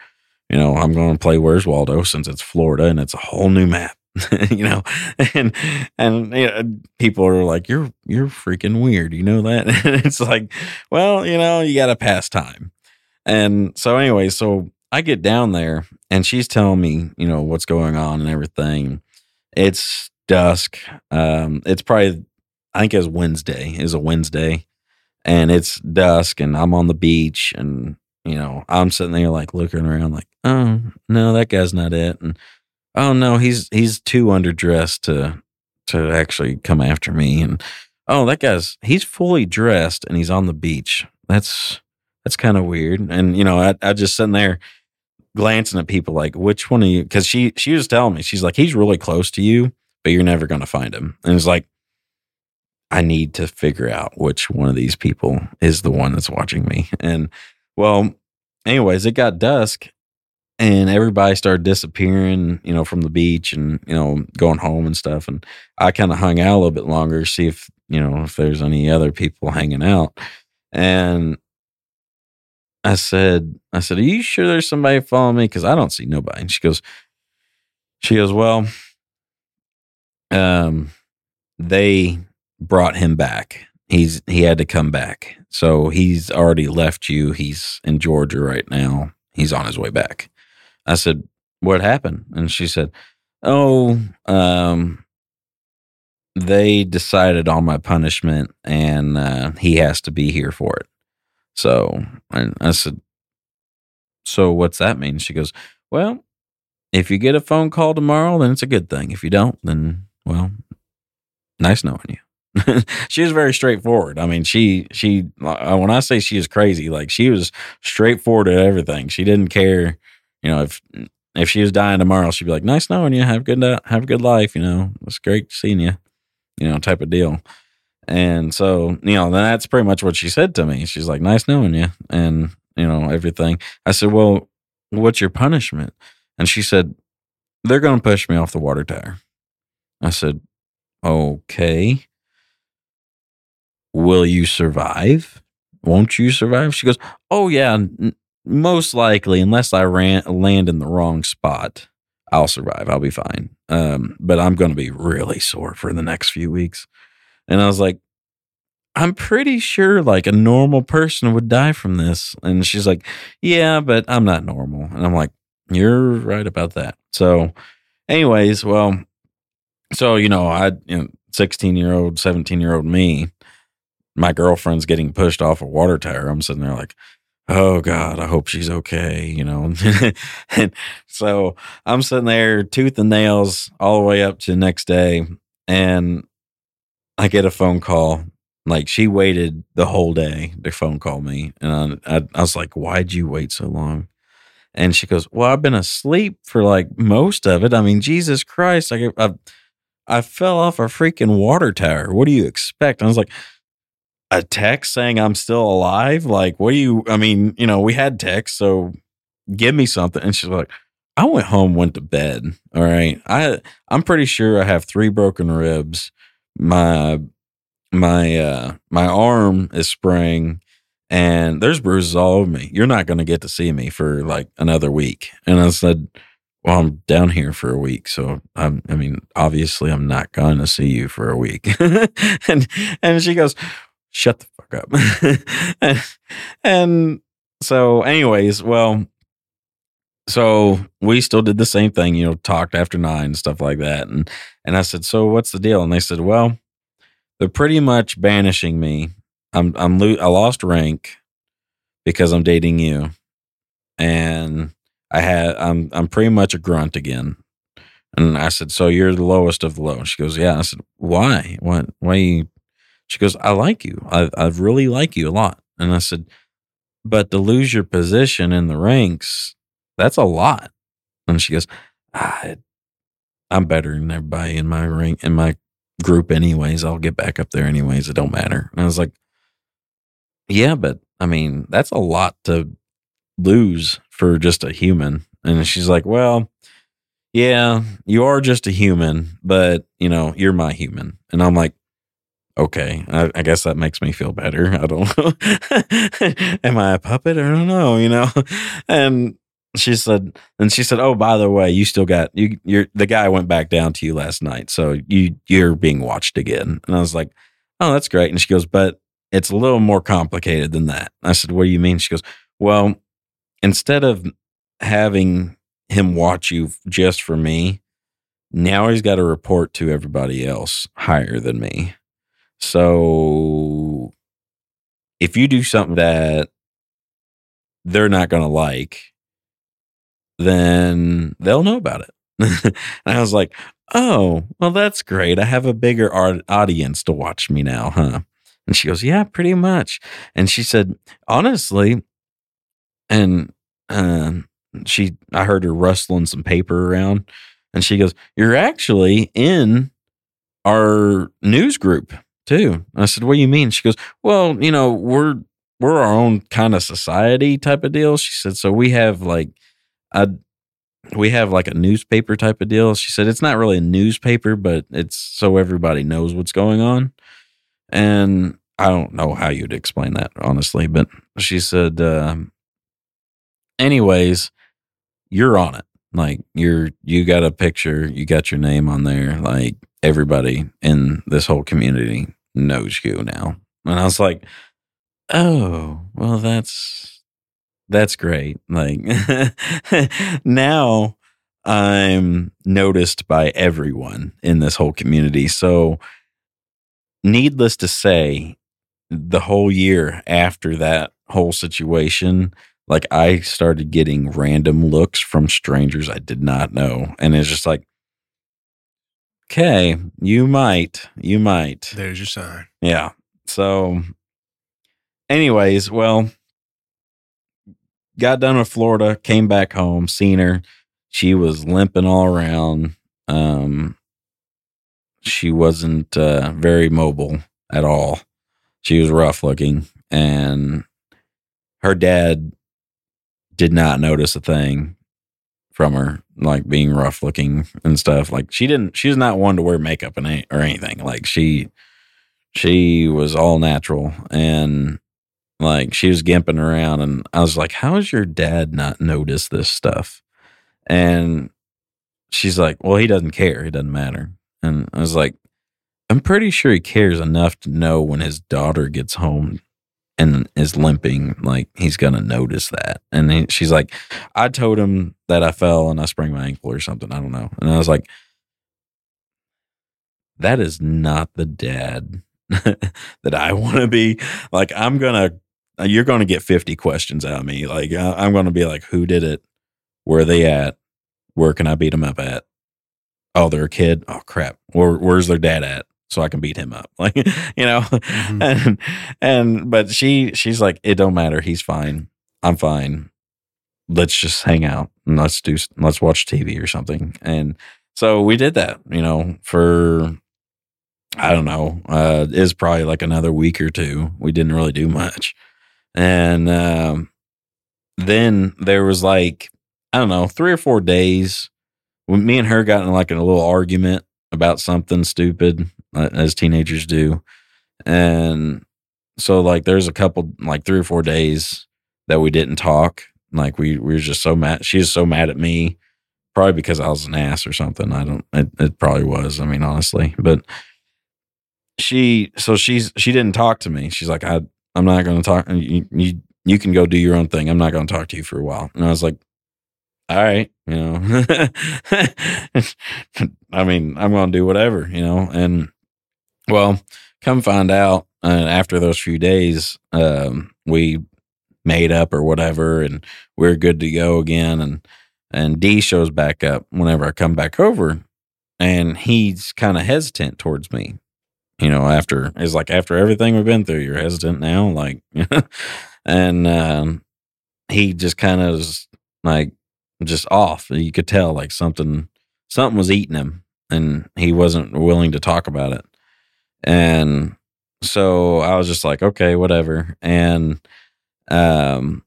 You know, I'm going to play Where's Waldo since it's Florida and it's a whole new map. you know, and and you know, people are like, "You're you're freaking weird," you know that. And it's like, well, you know, you got to pass time. and so anyway, so I get down there and she's telling me, you know, what's going on and everything. It's dusk. Um, it's probably I think it's Wednesday. Is a Wednesday, and it's dusk, and I'm on the beach, and you know, I'm sitting there like looking around, like, oh no, that guy's not it, and oh no, he's he's too underdressed to to actually come after me, and oh that guy's he's fully dressed and he's on the beach. That's that's kind of weird, and you know, I I just sitting there glancing at people like, which one of you? Because she she was telling me, she's like, he's really close to you, but you're never gonna find him, and it's like. I need to figure out which one of these people is the one that's watching me. And well, anyways, it got dusk and everybody started disappearing, you know, from the beach and, you know, going home and stuff. And I kind of hung out a little bit longer, see if, you know, if there's any other people hanging out. And I said, I said, Are you sure there's somebody following me? Cause I don't see nobody. And she goes, She goes, Well, um, they brought him back. He's he had to come back. So he's already left you. He's in Georgia right now. He's on his way back. I said, "What happened?" And she said, "Oh, um they decided on my punishment and uh, he has to be here for it." So, and I said, "So what's that mean?" She goes, "Well, if you get a phone call tomorrow, then it's a good thing. If you don't, then well, nice knowing you." she was very straightforward. I mean, she she uh, when I say she is crazy, like she was straightforward at everything. She didn't care, you know, if if she was dying tomorrow, she'd be like, "Nice knowing you. Have good uh, have a good life. You know, it's great seeing you. You know, type of deal." And so, you know, that's pretty much what she said to me. She's like, "Nice knowing you," and you know everything. I said, "Well, what's your punishment?" And she said, "They're going to push me off the water tower." I said, "Okay." will you survive? Won't you survive? She goes, oh yeah, most likely, unless I ran land in the wrong spot, I'll survive. I'll be fine. Um, but I'm going to be really sore for the next few weeks. And I was like, I'm pretty sure like a normal person would die from this. And she's like, yeah, but I'm not normal. And I'm like, you're right about that. So, anyways, well, so you know, I, you know, 16 year old, 17 year old me my girlfriend's getting pushed off a water tower. I'm sitting there like, oh God, I hope she's okay, you know. and so I'm sitting there, tooth and nails, all the way up to the next day. And I get a phone call. Like she waited the whole day to phone call me. And I, I, I was like, why'd you wait so long? And she goes, well, I've been asleep for like most of it. I mean, Jesus Christ, like I, I fell off a freaking water tower. What do you expect? I was like, a text saying I'm still alive? Like, what do you, I mean, you know, we had text, so give me something. And she's like, I went home, went to bed. All right. I, I'm pretty sure I have three broken ribs. My, my, uh, my arm is spraying and there's bruises all over me. You're not going to get to see me for like another week. And I said, well, I'm down here for a week, so I'm, I mean, obviously, I'm not going to see you for a week. and and she goes, shut the fuck up. and, so, anyways, well, so we still did the same thing, you know, talked after nine and stuff like that. And and I said, so what's the deal? And they said, well, they're pretty much banishing me. I'm I'm lo- I lost rank because I'm dating you, and I had I'm I'm pretty much a grunt again. And I said, so you're the lowest of the low. And she goes, yeah. I said, why? What? Why you she goes, I like you. I, I really like you a lot. And I said, but to lose your position in the ranks, that's a lot. And she goes, ah, I, I'm better than everybody in my rank, in my group anyways. I'll get back up there anyways. It don't matter. And I was like, yeah, but I mean, that's a lot to lose for just a human. And she's like, well, yeah, you are just a human, but you know, you're my human. And I'm like, okay, I, I, guess that makes me feel better. I don't know. Am I a puppet? I don't know, you know? And she said, and she said, oh, by the way, you still got, you, you're, the guy went back down to you last night. So you, you're being watched again. And I was like, oh, that's great. And she goes, but it's a little more complicated than that. I said, what do you mean? She goes, well, instead of having him watch you just for me, now he's got to report to everybody else higher than me. So if you do something that they're not going to like, then they'll know about it. and I was like, oh, well, that's great. I have a bigger art- audience to watch me now, huh? And she goes, yeah, pretty much. And she said, honestly, and um, she, I heard her rustling some paper around, and she goes, you're actually in our news group too. I said, what do you mean? She goes, well, you know, we're we're our own kind of society type of deal. She said, so we have like a we have like a newspaper type of deal. She said it's not really a newspaper, but it's so everybody knows what's going on. And I don't know how you'd explain that honestly, but she said, um, anyways, you're on it. Like you're you got a picture, you got your name on there. Like everybody in this whole community knows you now. And I was like, oh, well, that's that's great. Like now I'm noticed by everyone in this whole community. So needless to say, the whole year after that whole situation, like I started getting random looks from strangers I did not know. And it's just like, okay, you might, you might. There's your sign. Yeah. So, anyways, well, got done with Florida, came back home, seen her. She was limping all around. Um, she wasn't uh, very mobile at all. She was rough looking, and her dad did not notice a thing from her, like being rough looking and stuff. Like she didn't, she's not one to wear makeup and or anything. Like she, she was all natural and like she was gimping around. And I was like, how has your dad not noticed this stuff? And she's like, well, he doesn't care. It doesn't matter. And I was like, I'm pretty sure he cares enough to know when his daughter gets home and is limping, like he's gonna notice that. And he, she's like, I told him that I fell and I sprained my ankle or something. I don't know. And I was like, that is not the dad that I want to be. Like, I'm gonna, uh, you're gonna get 50 questions out of me. Like, I'm gonna be like, who did it? Where are they at? Where can I beat them up at? Oh, they're a kid. Oh crap. Where, where's their dad at? So I can beat him up. Like, you know, mm-hmm. and, and, but she, she's like, it don't matter. He's fine. I'm fine. Let's just hang out and let's do, let's watch TV or something. And so we did that, you know, for, I don't know, uh, is probably like another week or two. We didn't really do much. And, um, then there was like, I don't know, three or four days when me and her got in like a little argument about something stupid Uh, as teenagers do. And so like there's a couple like three or four days that we didn't talk. Like we we were just so mad. She was so mad at me, probably because I was an ass or something. I don't. It, it probably was. I mean, honestly, but she so she's she didn't talk to me. She's like, I I'm not going to talk. You, you you can go do your own thing. I'm not going to talk to you for a while. And I was like, all right, you know. I mean, I'm going to do whatever, you know. And well, come find out uh, after those few days, um, we made up or whatever, and we're good to go again. And and D shows back up whenever I come back over, and he's kind of hesitant towards me. You know, after it's like after everything we've been through, you're hesitant now, like, and um, he just kind of like just off. You could tell like something something was eating him, and he wasn't willing to talk about it. And so I was just like, okay, whatever. And um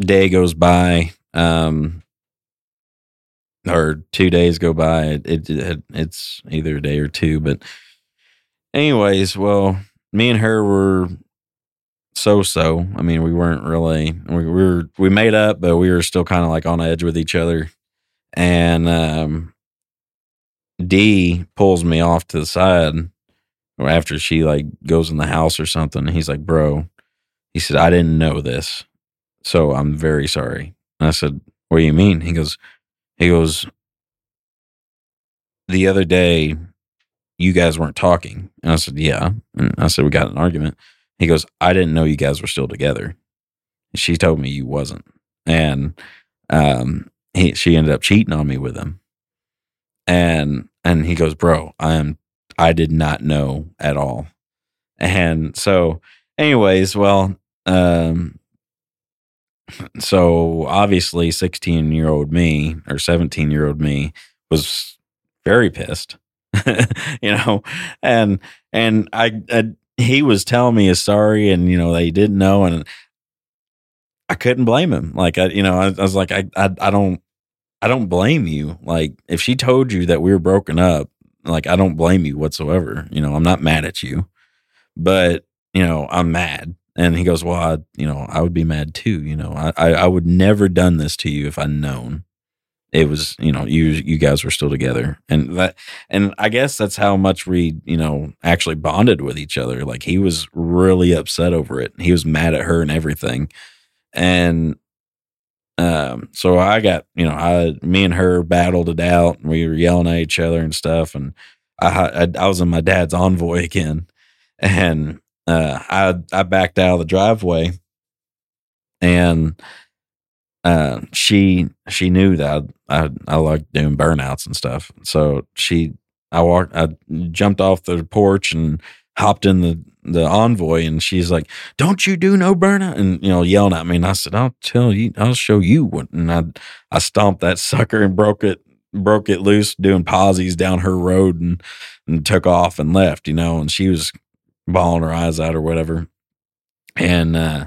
day goes by, um or two days go by. It, it, it it's either a day or two, but anyways, well, me and her were so so. I mean, we weren't really we, we were we made up, but we were still kind of like on edge with each other. And um D pulls me off to the side or after she like goes in the house or something. he's like, bro, He said, I didn't know this. So I'm very sorry. And I said, What do you mean? He goes, he goes, the other day you guys weren't talking. And I said, Yeah. And I said, We got an argument. He goes, I didn't know you guys were still together. She told me you wasn't. And um he she ended up cheating on me with him. And and he goes, Bro, I am I did not know at all. And so anyways, well, um so obviously 16 year old me or 17 year old me was very pissed you know and and I, I he was telling me he's sorry and you know they didn't know and i couldn't blame him like i you know i, I was like I, I i don't i don't blame you like if she told you that we were broken up like i don't blame you whatsoever you know i'm not mad at you but you know i'm mad and he goes, Well, I, you know, I would be mad too. You know, I, I, I would never done this to you if I'd known it was, you know, you, you guys were still together. And that, and I guess that's how much we, you know, actually bonded with each other. Like he was really upset over it. He was mad at her and everything. And, um, so I got, you know, I, me and her battled it out and we were yelling at each other and stuff. And I, I, I was in my dad's envoy again. And, uh, I I backed out of the driveway, and uh, she she knew that I, I I like doing burnouts and stuff. So she I walked I jumped off the porch and hopped in the the envoy, and she's like, "Don't you do no burnout?" And you know, yelling at me. And I said, "I'll tell you, I'll show you what." And I I stomped that sucker and broke it broke it loose doing posies down her road and and took off and left. You know, and she was bawling her eyes out or whatever. And uh,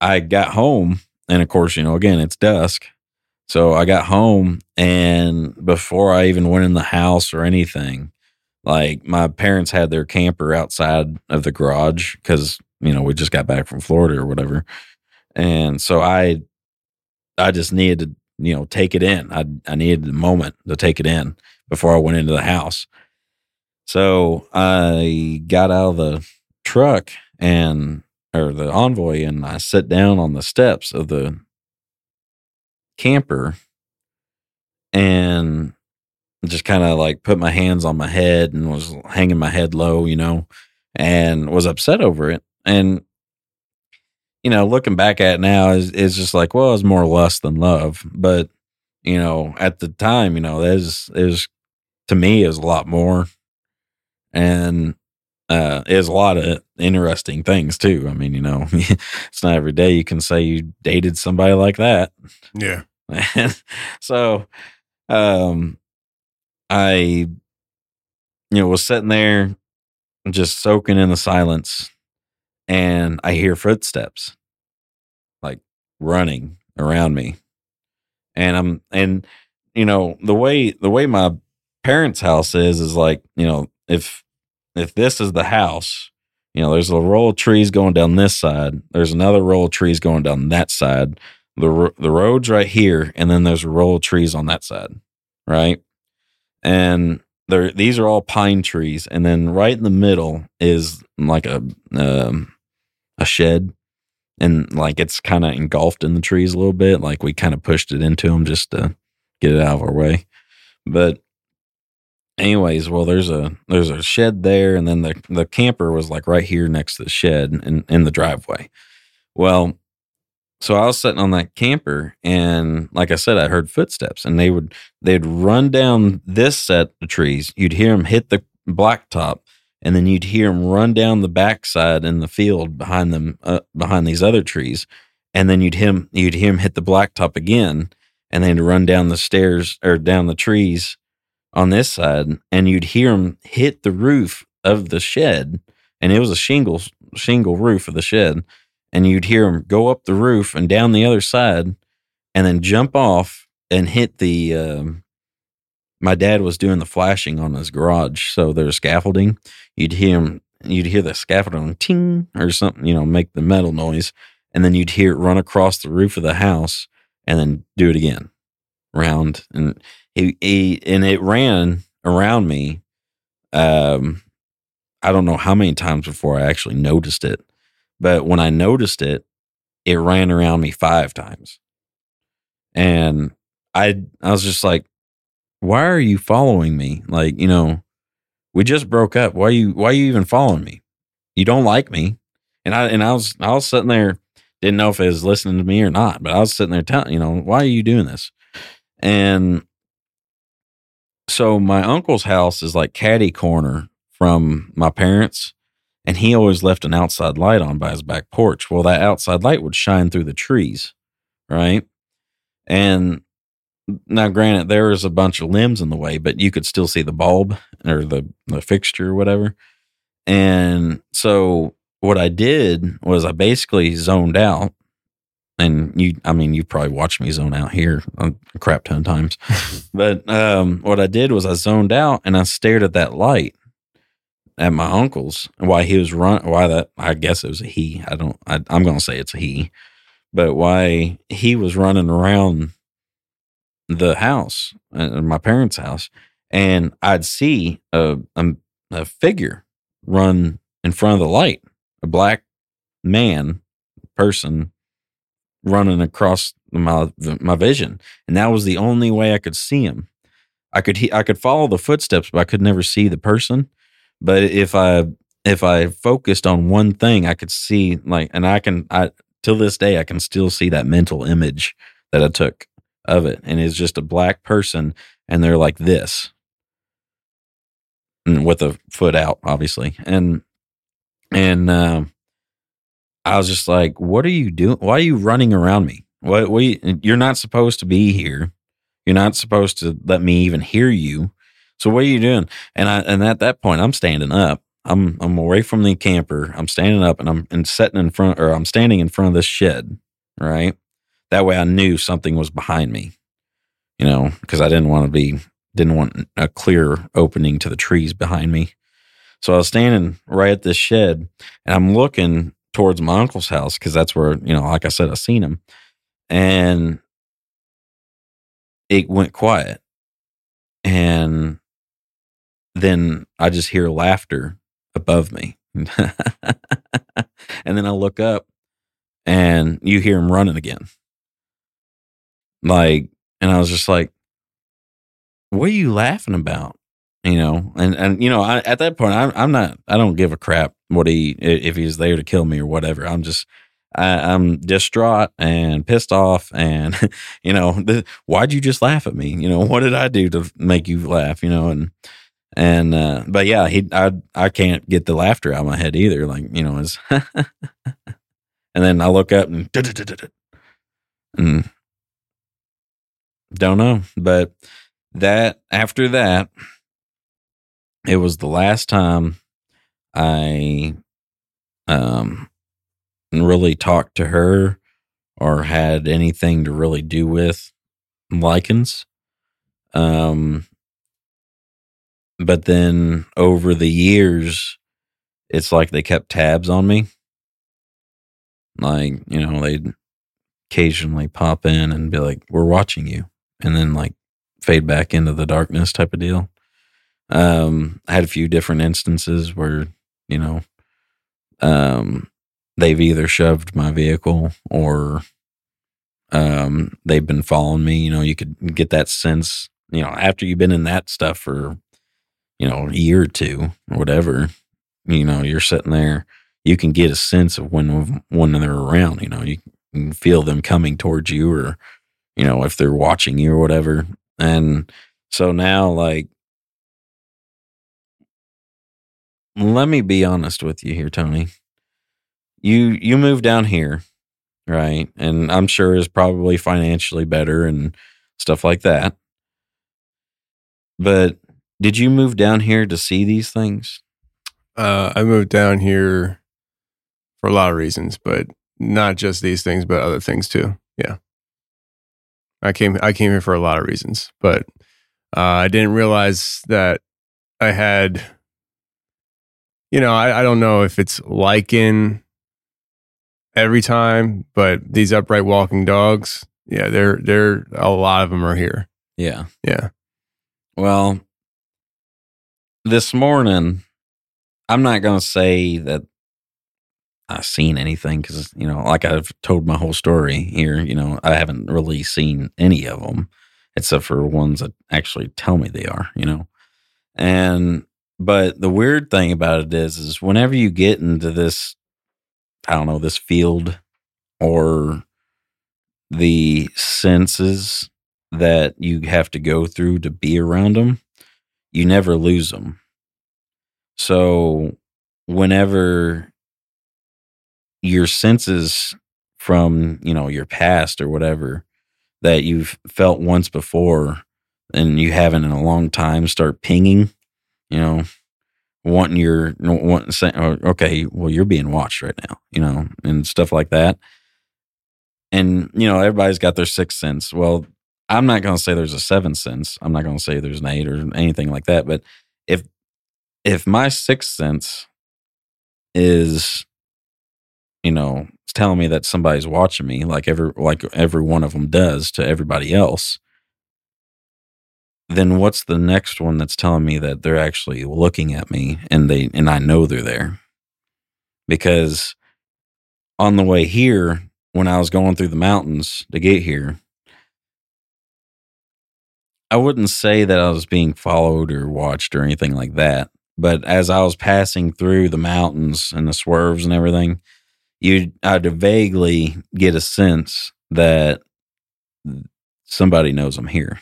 I got home, and of course, you know, again, it's dusk. So I got home, and before I even went in the house or anything, like my parents had their camper outside of the garage because you know we just got back from Florida or whatever, and so I, I just needed to you know take it in. I I needed the moment to take it in before I went into the house. So I got out of the truck and or the envoy and I sat down on the steps of the camper and just kind of like put my hands on my head and was hanging my head low, you know, and was upset over it. And you know, looking back at it now is is just like, well, it's more lust than love. But you know, at the time, you know, there's it was to me was a lot more and uh, is a lot of interesting things too. I mean, you know, it's not every day you can say you dated somebody like that. Yeah. so, um, I, you know, was sitting there just soaking in the silence, and I hear footsteps, like running around me, and I'm and you know the way the way my parents' house is is like you know if if this is the house, you know, there's a row of trees going down this side. There's another row of trees going down that side. The the road's right here, and then there's a row of trees on that side, right? And there, these are all pine trees, and then right in the middle is like a um, a shed, and like it's kind of engulfed in the trees a little bit. Like we kind of pushed it into them just to get it out of our way, but anyways well there's a there's a shed there and then the the camper was like right here next to the shed in in the driveway well so i was sitting on that camper and like i said i heard footsteps and they would they'd run down this set of trees. You'd hear them hit the blacktop and then you'd hear them run down the backside in the field behind them uh, behind these other trees. And then you'd him you'd hear him hit the blacktop again and then run down the stairs or down the trees on this side, and you'd hear them hit the roof of the shed, and it was a shingle shingle roof of the shed, and you'd hear them go up the roof and down the other side, and then jump off and hit the. Um, my dad was doing the flashing on his garage, so there's scaffolding. You'd hear him, you'd hear the scaffolding ting or something, you know, make the metal noise, and then you'd hear it run across the roof of the house, and then do it again, round and he, he and it ran around me. Um, I don't know how many times before I actually noticed it, But when I noticed it, it ran around me five times. And I I was just like, why are you following me? Like, you know, we just broke up. Why you why are you even following me? You don't like me. And I and I was I was sitting there, didn't know if it was listening to me or not, but I was sitting there telling, you know, why are you doing this? And so my uncle's house is like caddy corner from my parents and he always left an outside light on by his back porch. Well, that outside light would shine through the trees, right? And now, granted, there was a bunch of limbs in the way, but you could still see the bulb or the, the fixture or whatever. And so, what I did was I basically zoned out. And you, I mean, you probably watched me zone out here a crap ton of times. but um, what I did was I zoned out and I stared at that light at my uncle's why he was run why that I guess it was a he I don't I, I'm gonna say it's a he but why he was running around the house uh, my parents house and I'd see a, a a figure run in front of the light a black man person running across my my vision and that was the only way I could see him. I could I could follow the footsteps but I could never see the person but if I if I focused on one thing, I could see like, and I can I till this day I can still see that mental image that I took of it, and it's just a black person, and they're like this, and with a foot out, obviously, and and um, I was just like, "What are you doing? Why are you running around me? What? you, you're not supposed to be here. You're not supposed to let me even hear you." So what are you doing? And I and at that point I'm standing up. I'm I'm away from the camper. I'm standing up and I'm and sitting in front or I'm standing in front of this shed, right? That way I knew something was behind me. You know, because I didn't want to be didn't want a clear opening to the trees behind me. So I was standing right at this shed and I'm looking towards my uncle's house because that's where, you know, like I said, I seen him. And it went quiet. And then I just hear laughter above me. and then I look up and you hear him running again. Like, and I was just like, what are you laughing about? You know, and, and, you know, I, at that point, I'm, I'm not, I don't give a crap what he, if he's there to kill me or whatever. I'm just, I, am distraught and pissed off. And, you know, why'd you just laugh at me? You know, what did I do to make you laugh? You know, and, and uh, but yeah, he I I can't get the laughter out of my head either. Like you know, it's and then I look up and and don't know, but that after that, it was the last time I um really talked to her or had anything to really do with Lycans. Um, but then over the years, it's like they kept tabs on me. Like, you know, they'd occasionally pop in and be like, we're watching you. And then like fade back into the darkness type of deal. Um, I had a few different instances where, you know, um, they've either shoved my vehicle or um, they've been following me. You know, you could get that sense, you know, after you've been in that stuff for you know, a year or two or whatever, you know, you're sitting there, you can get a sense of when when they're around. You know, you can feel them coming towards you, or you know, if they're watching you or whatever. And so now, like, let me be honest with you here, Tony. You you moved down here, right? And I'm sure is probably financially better and stuff like that. But did you move down here to see these things? Uh, I moved down here for a lot of reasons, but not just these things, but other things too. Yeah, I came I came here for a lot of reasons, but uh, I didn't realize that I had. You know, I, I don't know if it's lycan every time, but these upright walking dogs, yeah, they're they're a lot of them are here. Yeah, yeah. Well, this morning, I'm not going to say that I've seen anything because you know, like I've told my whole story here. You know, I haven't really seen any of them except for ones that actually tell me they are. You know, and but the weird thing about it is, is whenever you get into this, I don't know, this field or the senses that you have to go through to be around them, you never lose them. So whenever your senses from, you know, your past or whatever that you've felt once before and you haven't in a long time start pinging, you know, wanting your wanting saying, oh, okay, well, you're being watched right now, you know, and stuff like that. And you know, everybody's got their sixth sense. Well, I'm not going to say there's a seven sense. I'm not going to say there's an eight or anything like that. But if if my sixth sense is, you know, telling me that somebody's watching me, like every like every one of them does to everybody else, then what's the next one that's telling me that they're actually looking at me and they and I know they're there? Because on the way here, when I was going through the mountains to get here, I wouldn't say that I was being followed or watched or anything like that. But as I was passing through the mountains and the swerves and everything, you I'd vaguely get a sense that somebody knows I'm here.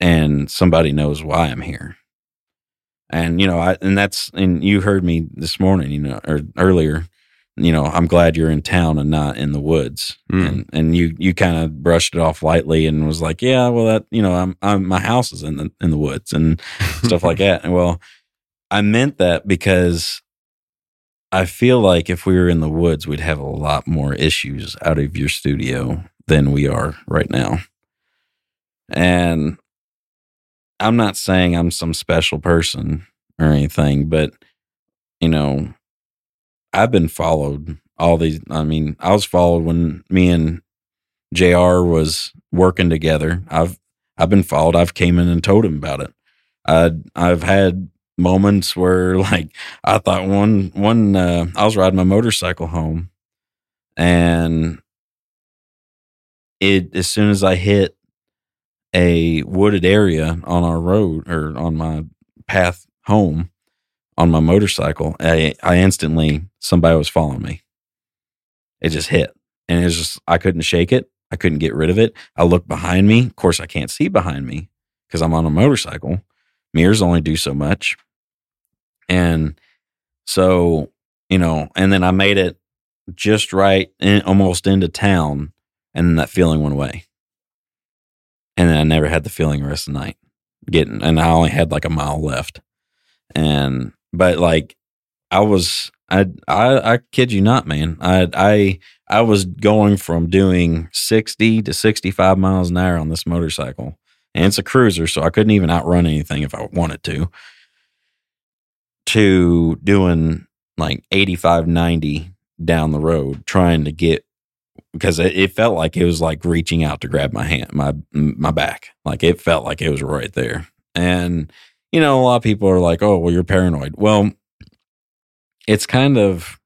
And somebody knows why I'm here. And you know, I and that's and you heard me this morning, you know, or earlier you know, I'm glad you're in town and not in the woods. Mm. And and you you kind of brushed it off lightly and was like, yeah, well that you know, I'm I'm my house is in the in the woods and stuff like that. And well, I meant that because I feel like if we were in the woods, we'd have a lot more issues out of your studio than we are right now. And I'm not saying I'm some special person or anything, but you know, I've been followed all these. I mean, I was followed when me and Jr. was working together. I've I've been followed. I've came in and told him about it. I I've had moments where like I thought one one uh, I was riding my motorcycle home, and it as soon as I hit a wooded area on our road or on my path home, on my motorcycle, I, I instantly somebody was following me. It just hit, and it just I couldn't shake it. I couldn't get rid of it. I looked behind me. Of course, I can't see behind me because I'm on a motorcycle. Mirrors only do so much, and so you know. And then I made it just right, in, almost into town, and then that feeling went away. And then I never had the feeling the rest of the night. Getting, and I only had like a mile left, and but like I was I I I kid you not, man. I I I was going from doing 60 to 65 miles an hour on this motorcycle. And it's a cruiser, so I couldn't even outrun anything if I wanted to. To doing like 85 90 down the road trying to get because it, it felt like it was like reaching out to grab my hand my my back. Like it felt like it was right there. And you know, a lot of people are like, "Oh, well, you're paranoid." Well, it's kind of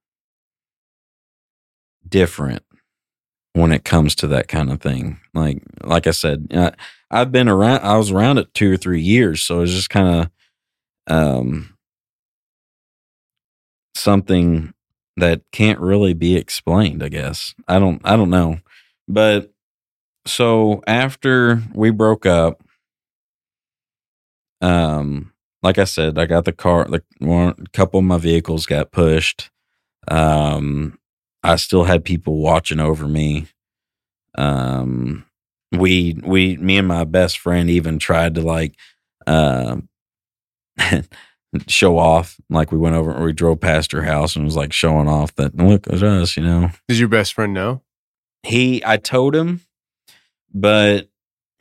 different when it comes to that kind of thing. Like, like I said, I, I've been around. I was around it two or three years, so it's just kind of um, something that can't really be explained. I guess I don't. I don't know, but so after we broke up um like i said i got the car the one couple of my vehicles got pushed. Um i still had people watching over me. Um we we me and my best friend even tried to like um show off. Like we went over we drove past her house and was like showing off that look at us you know? Does your best friend know? he i told him but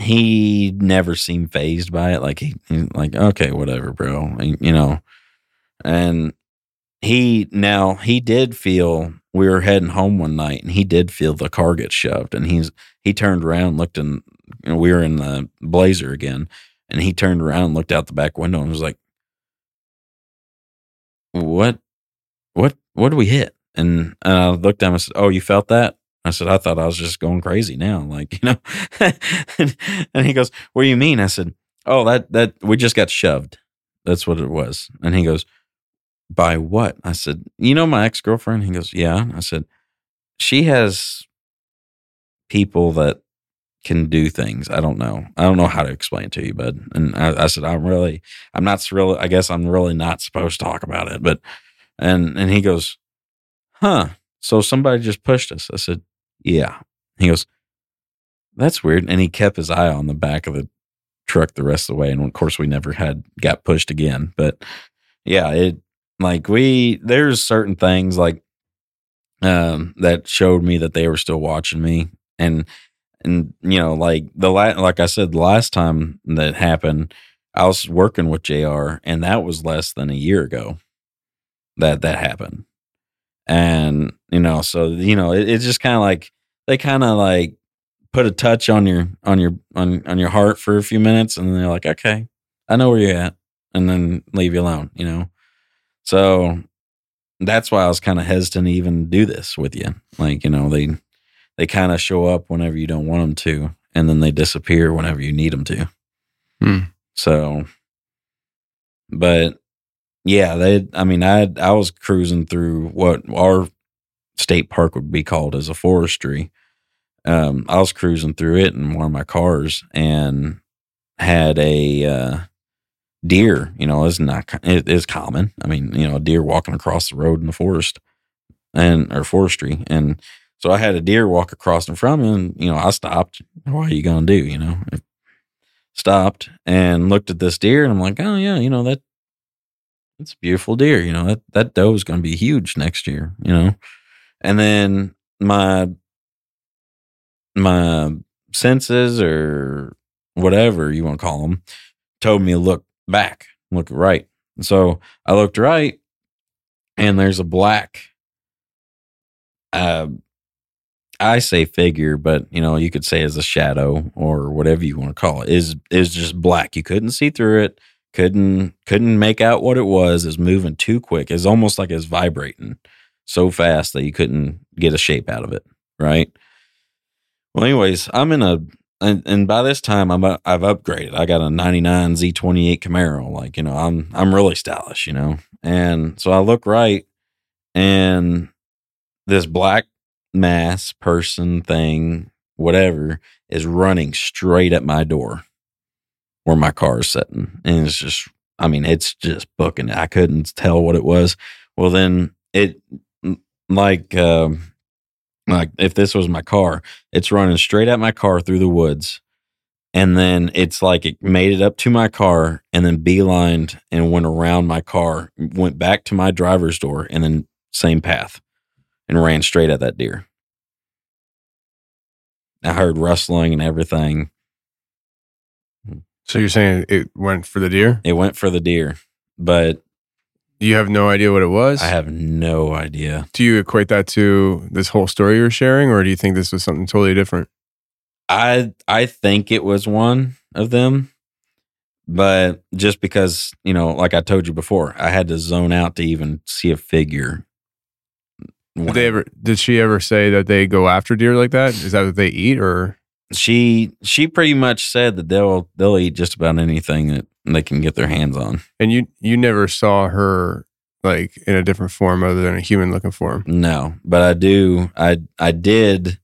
he never seemed phased by it like he, like okay whatever bro And, you know and he now he did feel we were heading home one night and he did feel the car get shoved and he's he turned around looked know, we were in the blazer again and he turned around looked out the back window and was like what what what did we hit? And, and I looked at him and said, oh, you felt that? I said, I thought I was just going crazy now, like you know. and, he goes, "What do you mean?" I said, "Oh, that that we just got shoved. That's what it was." And he goes, "By what?" I said, "You know my ex girlfriend." He goes, "Yeah." I said, "She has people that can do things. I don't know. I don't know how to explain it to you, bud." And I, I said, "I'm really, I'm not really. I guess I'm really not supposed to talk about it." But and and he goes, "Huh." So somebody just pushed us. I said, yeah. He goes, That's weird. And he kept his eye on the back of the truck the rest of the way. And of course, we never had got pushed again. But yeah, it like we, there's certain things like, um, that showed me that they were still watching me. And, and, you know, like the last, like I said, the last time that happened, I was working with JR and that was less than a year ago that that happened and you know so you know it, it's just kind of like they kind of like put a touch on your on your on on your heart for a few minutes and they're like okay i know where you're at and then leave you alone you know? So that's why i was kind of hesitant to even do this with you. Like you know they they kind of show up whenever you don't want them to and then they disappear whenever you need them to. Hmm. so but yeah, they. I mean, I I was cruising through what our state park would be called as a forestry. Um, I was cruising through it in one of my cars and had a uh, deer. You know, it's not it is common. I mean, you know, a deer walking across the road in the forest and or forestry, and so I had a deer walk across in front of me, and you know, I stopped. What are you gonna do? You know, stopped and looked at this deer, and I'm like, oh yeah, you know that it's beautiful deer. You know, that, that doe is going to be huge next year, you know? And then my, my senses or whatever you want to call them told me to look back, look right. And so I looked right and there's a black, uh, I say figure, but you know, you could say as a shadow or whatever you want to call it is, is just black. You couldn't see through it couldn't couldn't make out what it was is moving too quick it's almost like it's vibrating so fast that you couldn't get a shape out of it right? Well anyways i'm in a and, and by this time i'm a, i've upgraded. I got a 99 z28 camaro like you know i'm i'm really stylish you know? And so i look right and this black mass person thing whatever is running straight at my door where my car is sitting. And it's just, I mean, it's just booking it. I couldn't tell what it was. Well, then it, like, um, like if this was my car, it's running straight at my car through the woods. And then it's like it made it up to my car and then beelined and went around my car, went back to my driver's door and then same path and ran straight at that deer. I heard rustling and everything. So you're saying it went for the deer? It went for the deer, but You have no idea what it was? I have no idea. do you equate that to this whole story you're sharing, or do you think this was something totally different? I I think it was one of them, but just because you know, like I told you before, I had to zone out to even see a figure. Did they ever? Did she ever say that they go after deer like that? Is that what they eat, or She she pretty much said that they'll they'll eat just about anything that they can get their hands on. and you you never saw her like in a different form other than a human looking form? No, but I do. I I did.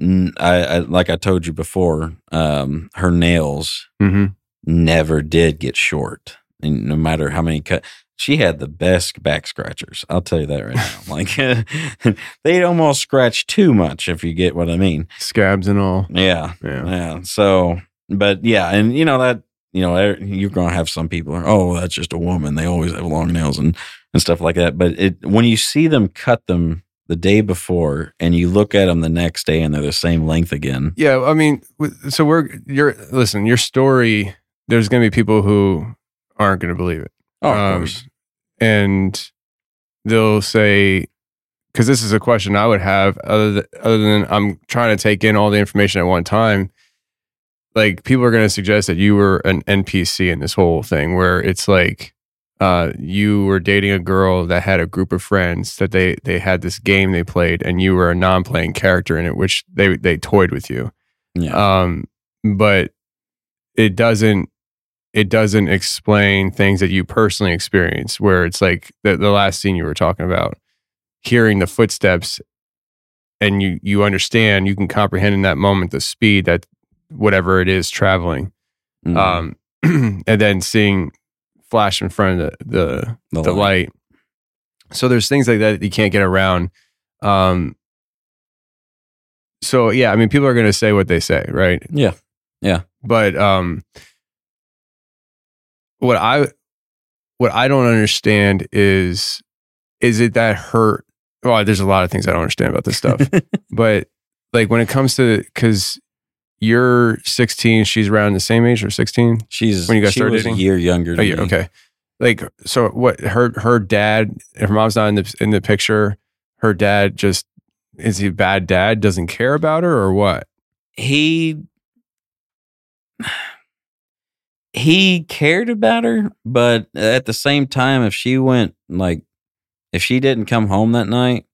I, I like I told you before. Um, her nails Mm-hmm. never did get short, and no matter how many cut, she had the best back scratchers. I'll tell you that right now. Like they'd almost scratch too much, if you get what I mean. Scabs and all. Yeah, Yeah. yeah. So, but yeah, and you know that you know er- you're gonna have some people. Are, oh, that's just a woman. They always have long nails and and stuff like that. But it when you see them cut them the day before, and you look at them the next day, and they're the same length again. Yeah, I mean, so we're you're listen. Your story. There's going to be people who aren't going to believe it. Oh, of Um, course. And they'll say because this is a question i would have other than, other than i'm trying to take in all the information at one time like people are going to suggest that you were an npc in this whole thing where it's like uh, you were dating a girl that had a group of friends that they they had this game they played, and you were a non-playing character in it, which they they toyed with you. Yeah. Um, but it doesn't it doesn't explain things that you personally experienced. Where it's like the the last scene you were talking about, hearing the footsteps, and you you understand, you can comprehend in that moment the speed that whatever it is traveling Mhm. um, and then seeing flash in front of the the, The the, light. light. So there's things like that that you can't get around. Um, so yeah, I mean, people are going to say what they say, right? Yeah. Yeah. But um, what I what I don't understand is is it that hurt? Well, there's a lot of things I don't understand about this stuff, but like when it comes to because you're 16, she's around the same age or 16. She's when you guys she started was dating? a year younger. Oh Than yeah, me. okay. Like so, what her her dad, her mom's not in the in the picture. Her dad just is he a bad dad? Doesn't care about her or what? He he cared about her, but at the same time, if she went like if she didn't come home that night,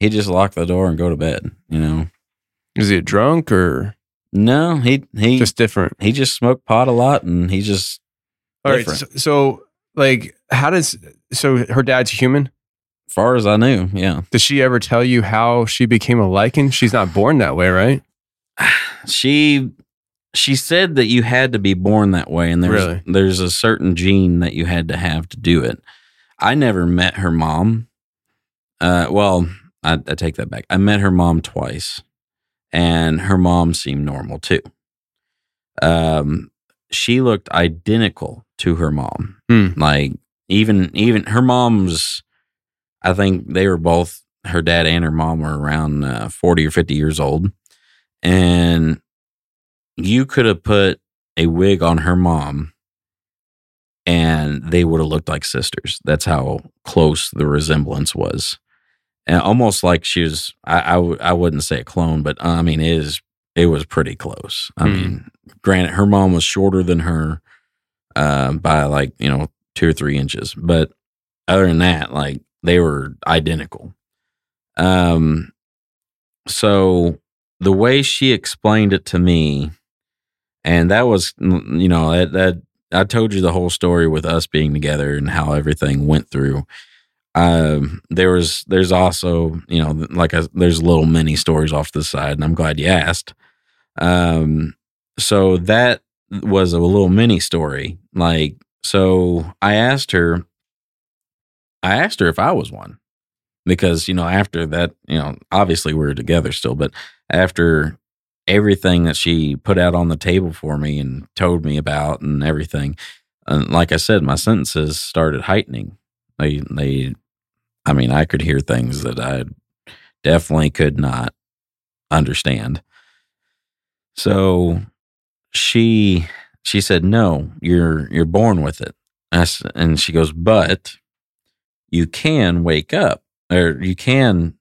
he'd just lock the door and go to bed. You know. Is he a drunk or No, he he just different? he just smoked pot a lot, and he just All right. So, so like, how does so her dad's human? far as I knew, yeah. Does she ever tell you how she became a lycan? She's not born that way, right? she she said that you had to be born that way and there's Really? there's a certain gene that you had to have to do it. I never met her mom. Uh well I, I take that back. I met her mom twice and her mom seemed normal too. Um she looked identical to her mom. Hmm. like even even her mom's i think they were both her dad and her mom were around uh, 40 or 50 years old. And you could have put a wig on her mom and they would have looked like sisters. That's how close the resemblance was. And almost like she was i, I, w- I wouldn't say a clone but uh, i mean it is it was pretty close. I Hmm. mean granted her mom was shorter than her uh, by like you know two or three inches. But other than that like they were identical. Um so the way she explained it to me and that was you know that, that i told you the whole story with us being together and how everything went through. Um there was there's also you know like a, there's little mini stories off the side and i'm glad you asked. Um so that was a little mini story like so i asked her i asked her if i was one because you know after that you know obviously we were together still but after everything that she put out on the table for me and told me about and everything. And like i said my sentences started heightening. They they i mean i could hear things that i definitely could not understand. So she she said no you're you're born with it. I and she goes but you can wake up or you can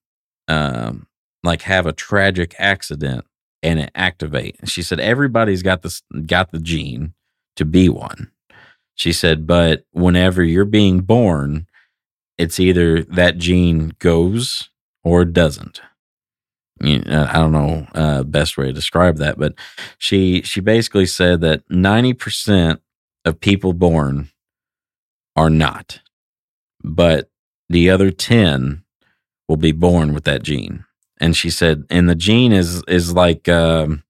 um like have a tragic accident and it activate. She said everybody's got this got the gene to be one. She said, but whenever you're being born, it's either that gene goes or it doesn't. Know, I don't know uh, best way to describe that, but she she basically said that ninety percent of people born are not, but the other ten will be born with that gene and she said and the gene is is like um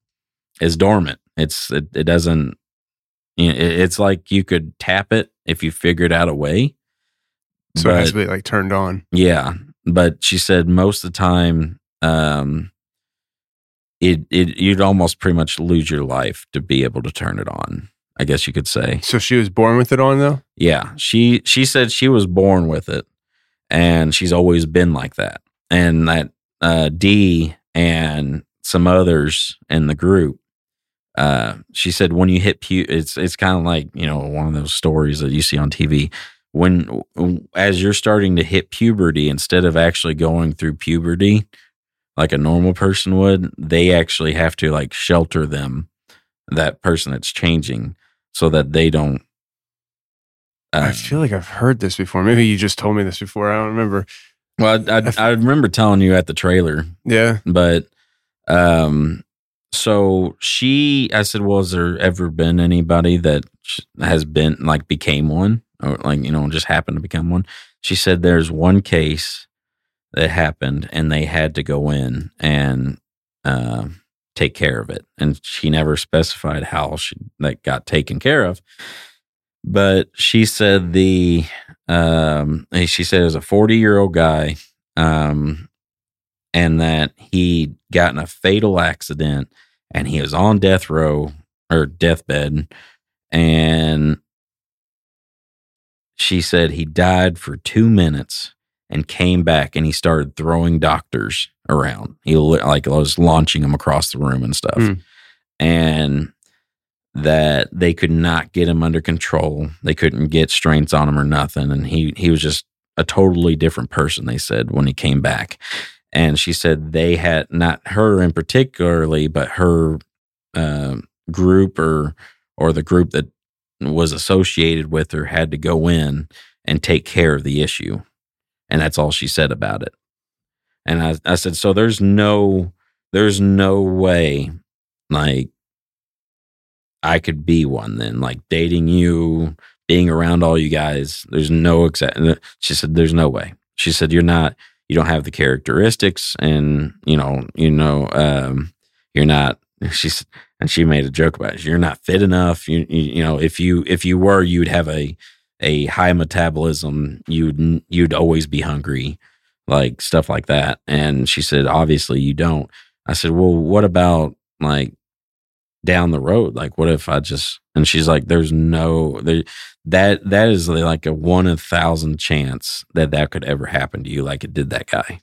is dormant it's it, it doesn't you know, it- it's like you could tap it if you figured out a way So it has to be like turned on. yeah but she said most of the time um it it you'd almost pretty much lose your life to be able to turn it on i guess you could say So she was born with it on though. yeah, she she said she was born with it, and she's always been like that. And that uh, D and some others in the group, uh, she said when you hit pu, it's it's kind of like you know one of those stories that you see on TV. When as you're starting to hit puberty, instead of actually going through puberty like a normal person would, they actually have to like shelter them, that person that's changing, so that they don't I Uh, feel like I've heard this before. Maybe you just told me this before. I don't remember. Well, I, I, I remember telling you at the trailer, Yeah. but um, so she, I said, well, has there ever been anybody that sh- has been like became one or like you know just happened to become one? She said there's one case that happened and they had to go in and uh, take care of it, and she never specified how she that got taken care of. But she said the um, she said it was a 40 year old guy um, and that he got in a fatal accident and he was on death row or deathbed and she said he died for two minutes and came back and he started throwing doctors around he like was launching them across the room and stuff Hmm. and that they could not get him under control. They couldn't get strengths on him or nothing. And he he was just a totally different person they said when he came back. And she said they had not her in particularly but her uh, group or or the group that was associated with her had to go in and take care of the issue. And that's all she said about it. And i, I said so there's no there's no way like i could be one then like dating you being around all you guys there's no exact she said there's no way. She said you're not you don't have the characteristics and you know you know um you're not she's and she made a joke about it. You're not fit enough you you, you know if you if you were you'd have a a high metabolism you'd you'd always be hungry like stuff like that and she said obviously you don't. I said well what about like down the road like what if i just and she's like there's no there that that is like a one in a thousand chance that that could ever happen to you like it did that guy.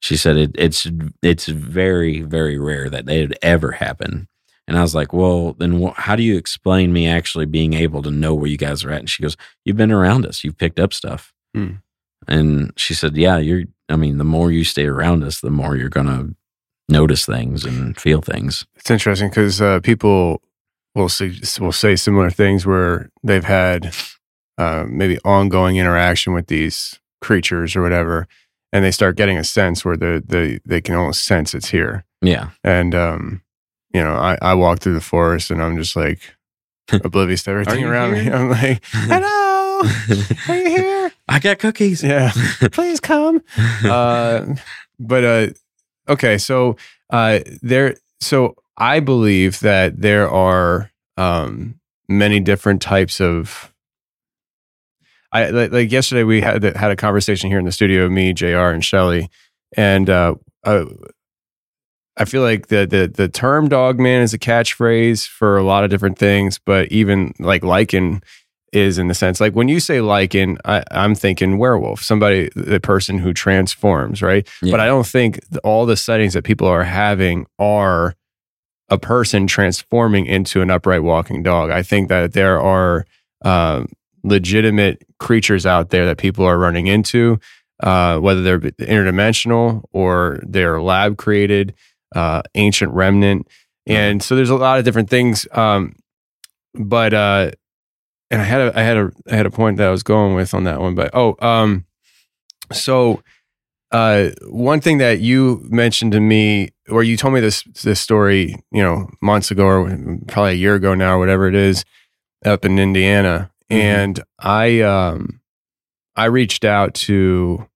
She said it, it's it's very very rare that it would ever happen and i was like well then wh- how do you explain me actually being able to know where you guys are at? And she goes you've been around us. You've picked up stuff. Hmm. and she said yeah you're i mean the more you stay around us the more you're gonna notice things and feel things It's interesting because uh, people will say, will say similar things where they've had uh, maybe ongoing interaction with these creatures or whatever, and they start getting a sense where they they they can almost sense it's here. yeah And um, you know, I I walk through the forest and I'm just like oblivious to everything you around me. I'm like, hello, are you here? i got cookies Yeah, please come. uh, but uh, okay, so uh, there, so I believe that there are um, many different types of. I like, like yesterday we had had a conversation here in the studio, me, Jr. and Shelly, and uh, uh, I feel like the the the term "dog man" is a catchphrase for a lot of different things, but even like lycan is in the sense like when you say lycan, I, I'm thinking werewolf, somebody, the person who transforms, right? Yeah. But I don't think all the settings that people are having are a person transforming into an upright walking dog. I think that there are um, legitimate creatures out there that people are running into, uh, whether they're interdimensional or they're lab created, uh, ancient remnant. And so there's a lot of different things. Um, but, uh, and I had a, I had a, I had a point that I was going with on that one, but, oh, um, so, uh, one thing that you mentioned to me, or you told me this this story, you know, months ago or probably a year ago now, or whatever it is, up in Indiana, Mhm. and I um, I reached out to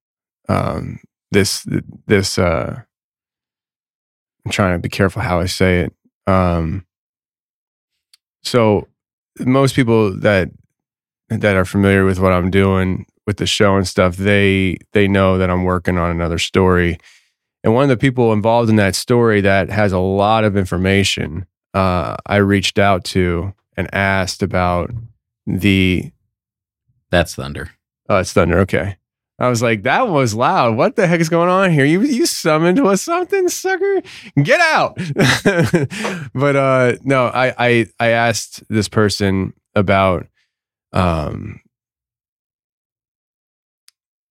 um this this uh, I'm trying to be careful how I say it. Um, so most people that that are familiar with what I'm doing with the show and stuff, they they know that I'm working on another story. And one of the people involved in that story that has a lot of information, uh, I reached out to and asked about the that's thunder Oh, it's thunder. Okay. I was like, that was loud. What the heck is going on here? You you summoned was something, sucker? Get out. but uh no, I, I I asked this person about um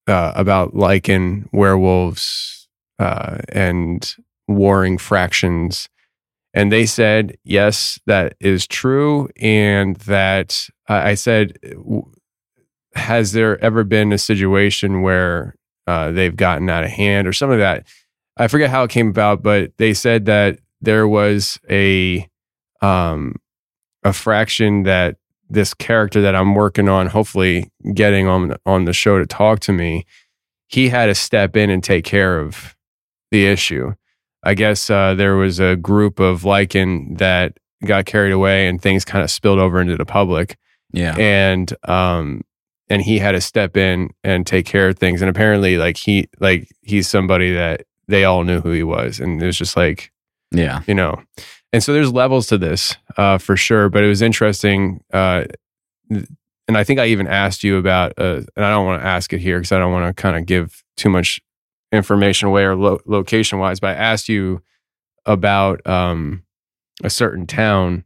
uh, about lycan werewolves uh and warring fractions and they said yes that is true and that I said has there ever been a situation where uh, they've gotten out of hand or some of that? I forget how it came about, but they said that there was a um, a fraction that this character that I'm working on, hopefully getting on on the show to talk to me, he had to step in and take care of the issue. I guess uh, there was a group of Lycan that got carried away and things kind of spilled over into the public Yeah. and um and he had to step in and take care of things. And apparently like he like he's somebody that they all knew who he was. And it was just like Yeah. you know. And so there's levels to this uh for sure but it was interesting uh and i think i even asked you about uh and i don't want to ask it here because i don't want to kind of give too much information away or lo- location wise but i asked you about um a certain town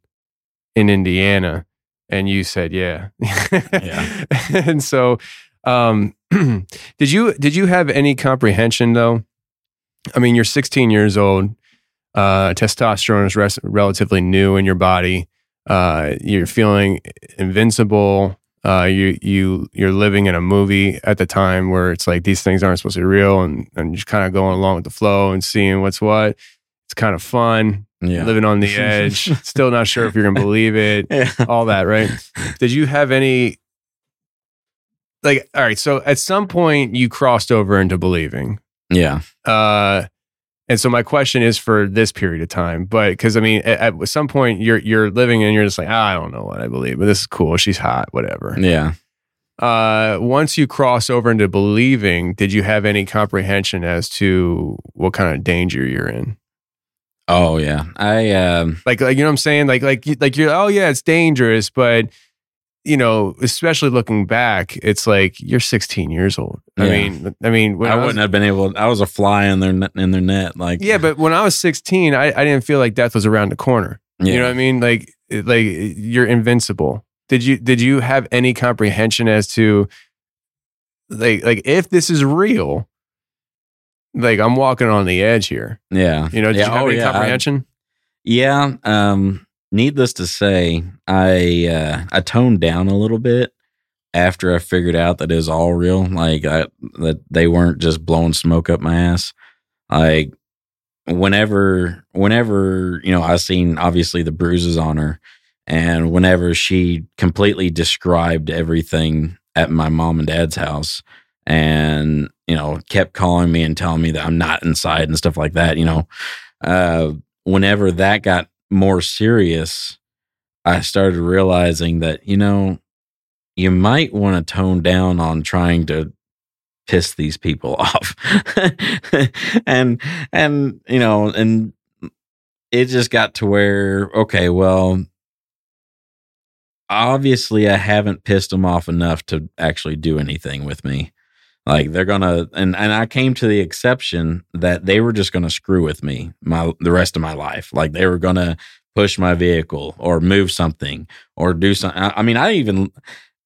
in indiana and you said yeah. Yeah. and so um did you did you have any comprehension though? I mean you're 16 years old uh testosterone is res- relatively new in your body. Uh you're feeling invincible. Uh you you you're living in a movie at the time where it's like these things aren't supposed to be real and and just kind of going along with the flow and seeing what's what. It's kind of fun Yeah. living on the edge still not sure if you're gonna believe it yeah. all that, right? Did you have any like all right, so at some point you crossed over into believing. Yeah. Uh and so my question is for this period of time, but because I mean, at, at some point you're you're living and you're just like, ah, I don't know what I believe, but this is cool. She's hot, whatever. Yeah. Uh, once you cross over into believing, did you have any comprehension as to what kind of danger you're in? Oh yeah. I um like like you know what I'm saying like like you- like you're oh yeah it's dangerous but you know especially looking back it's like you're 16 years old I Yeah. mean I mean I, I, was, wouldn't have been able I was a fly in their net, in their net like yeah but when I was 16 I, I didn't feel like death was around the corner yeah. you know what I mean like like you're invincible did you did you have any comprehension as to like like if this is real like I'm walking on the edge here yeah. you know did yeah. you have oh, any yeah. I- comprehension Yeah. Um, needless to say, I uh, I toned down a little bit after I figured out that it was all real. Like I, that they weren't just blowing smoke up my ass. Like whenever whenever you know I seen obviously the bruises on her, and whenever she completely described everything at my mom and dad's house, and you know kept calling me and telling me that I'm not inside and stuff like that. You know. Uh, whenever that got more serious, I started realizing that, you know, you might want to tone down on trying to piss these people off. and, and, you know, and it just got to where, okay, well, obviously I haven't pissed them off enough to actually do anything with me. Like they're gonna, and and I came to the exception that they were just gonna screw with me my the rest of my life. Like they were gonna push my vehicle or move something or do something. I I mean, I even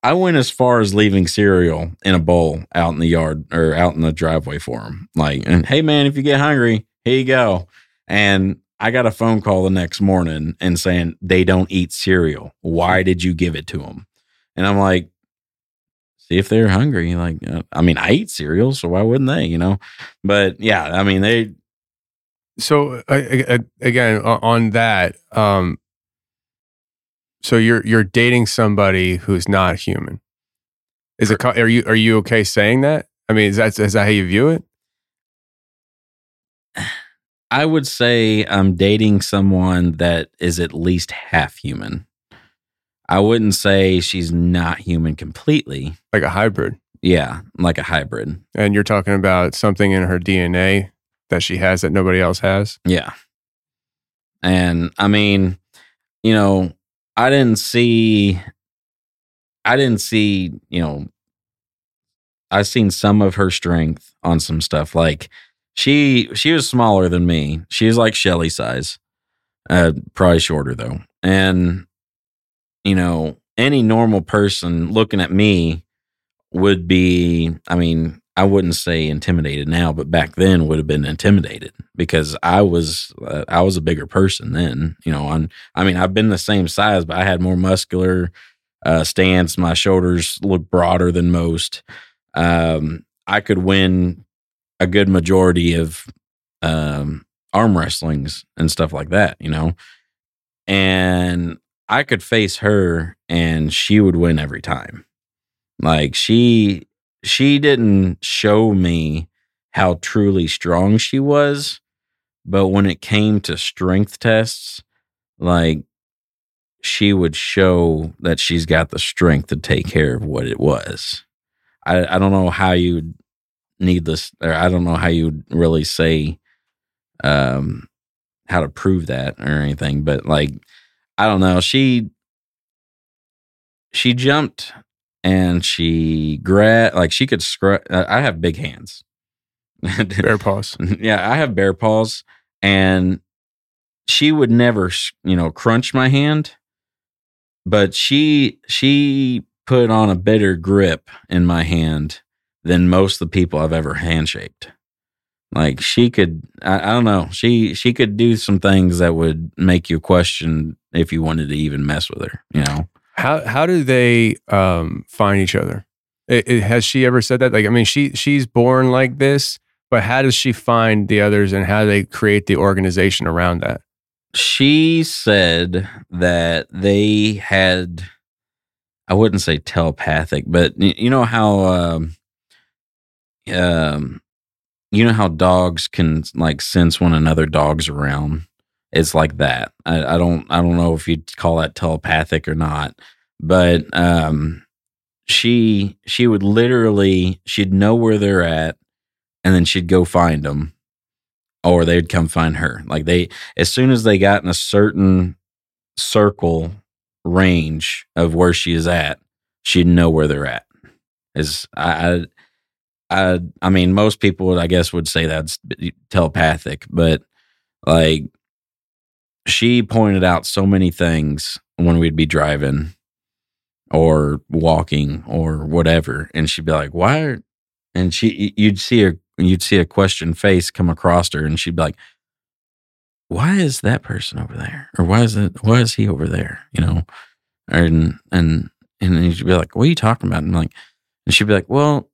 I went as far as leaving cereal in a bowl out in the yard or out in the driveway for them. Like, and hey man, if you get hungry, here you go. And I got a phone call the next morning and saying they don't eat cereal. Why did you give it to them? And I'm like, see if they're hungry. Like, uh, I mean, I eat cereal, so why wouldn't they? You know, but yeah, I mean, they so I, I, again on that um so you're you're dating somebody who's not human is it are you are you okay saying that i mean is that is that how you view it I would say I'm dating someone that is at least half human. I wouldn't say she's not human completely. like a hybrid Yeah, like a hybrid. and you're talking about something in her dna that she has that nobody else has Yeah. And I mean, you know, I didn't see I didn't see, you know, I've seen some of her strength on some stuff. Like she she was smaller than me. She was like Shelly size. Uh probably shorter though. And you know, any normal person looking at me would be I mean, I wouldn't say intimidated now, but back then would have been intimidated because I was uh, I was a bigger person then. You know, I'm, I mean, I've been the same size, but I had more muscular uh, stance. My shoulders look broader than most. Um, I could win a good majority of um, arm wrestlings and stuff like that, you know. And I could face her, and she would win every time. Like she, she didn't show me how truly strong she was, but when it came to strength tests, like she would show that she's got the strength to take care of what it was. I, I don't know how you need this, or I don't know how you really say um, how to prove that or anything, but like, I don't know. She, she jumped and she grabbed, like, she could scrub. I have big hands. Bear paws. yeah, I have bear paws, and she would never, you know, crunch my hand, but she she put on a better grip in my hand than most of the people I've ever handshaked. Like she could, I, I don't know, she she could do some things that would make you question if you wanted to even mess with her. You know, How how do they um, find each other? It, it- has she ever said that? Like, I mean, she she's born like this, but how does she find the others, and how do they create the organization around that? she said that they had i wouldn't say telepathic but you know how um um you know how dogs can like sense when another dog's around it's like that i, I don't i don't know if you'd call that telepathic or not but um she she would literally she'd know where they're at and then she'd go find them or they'd come find her like they as soon as they got in a certain circle range of where she is at, she'd know where they're at. Is I, I, I, I mean, most people would, I guess, would say that's telepathic, but like she pointed out so many things when we'd be driving or walking or whatever, and she'd be like, "Why?" Are, and she, you'd see her, you'd see a question face come across her, and she'd be like, why is that person over there? Or why is it why is he over there? You know? And and and she'd be like what are you talking about? And I'm like and she'd be like well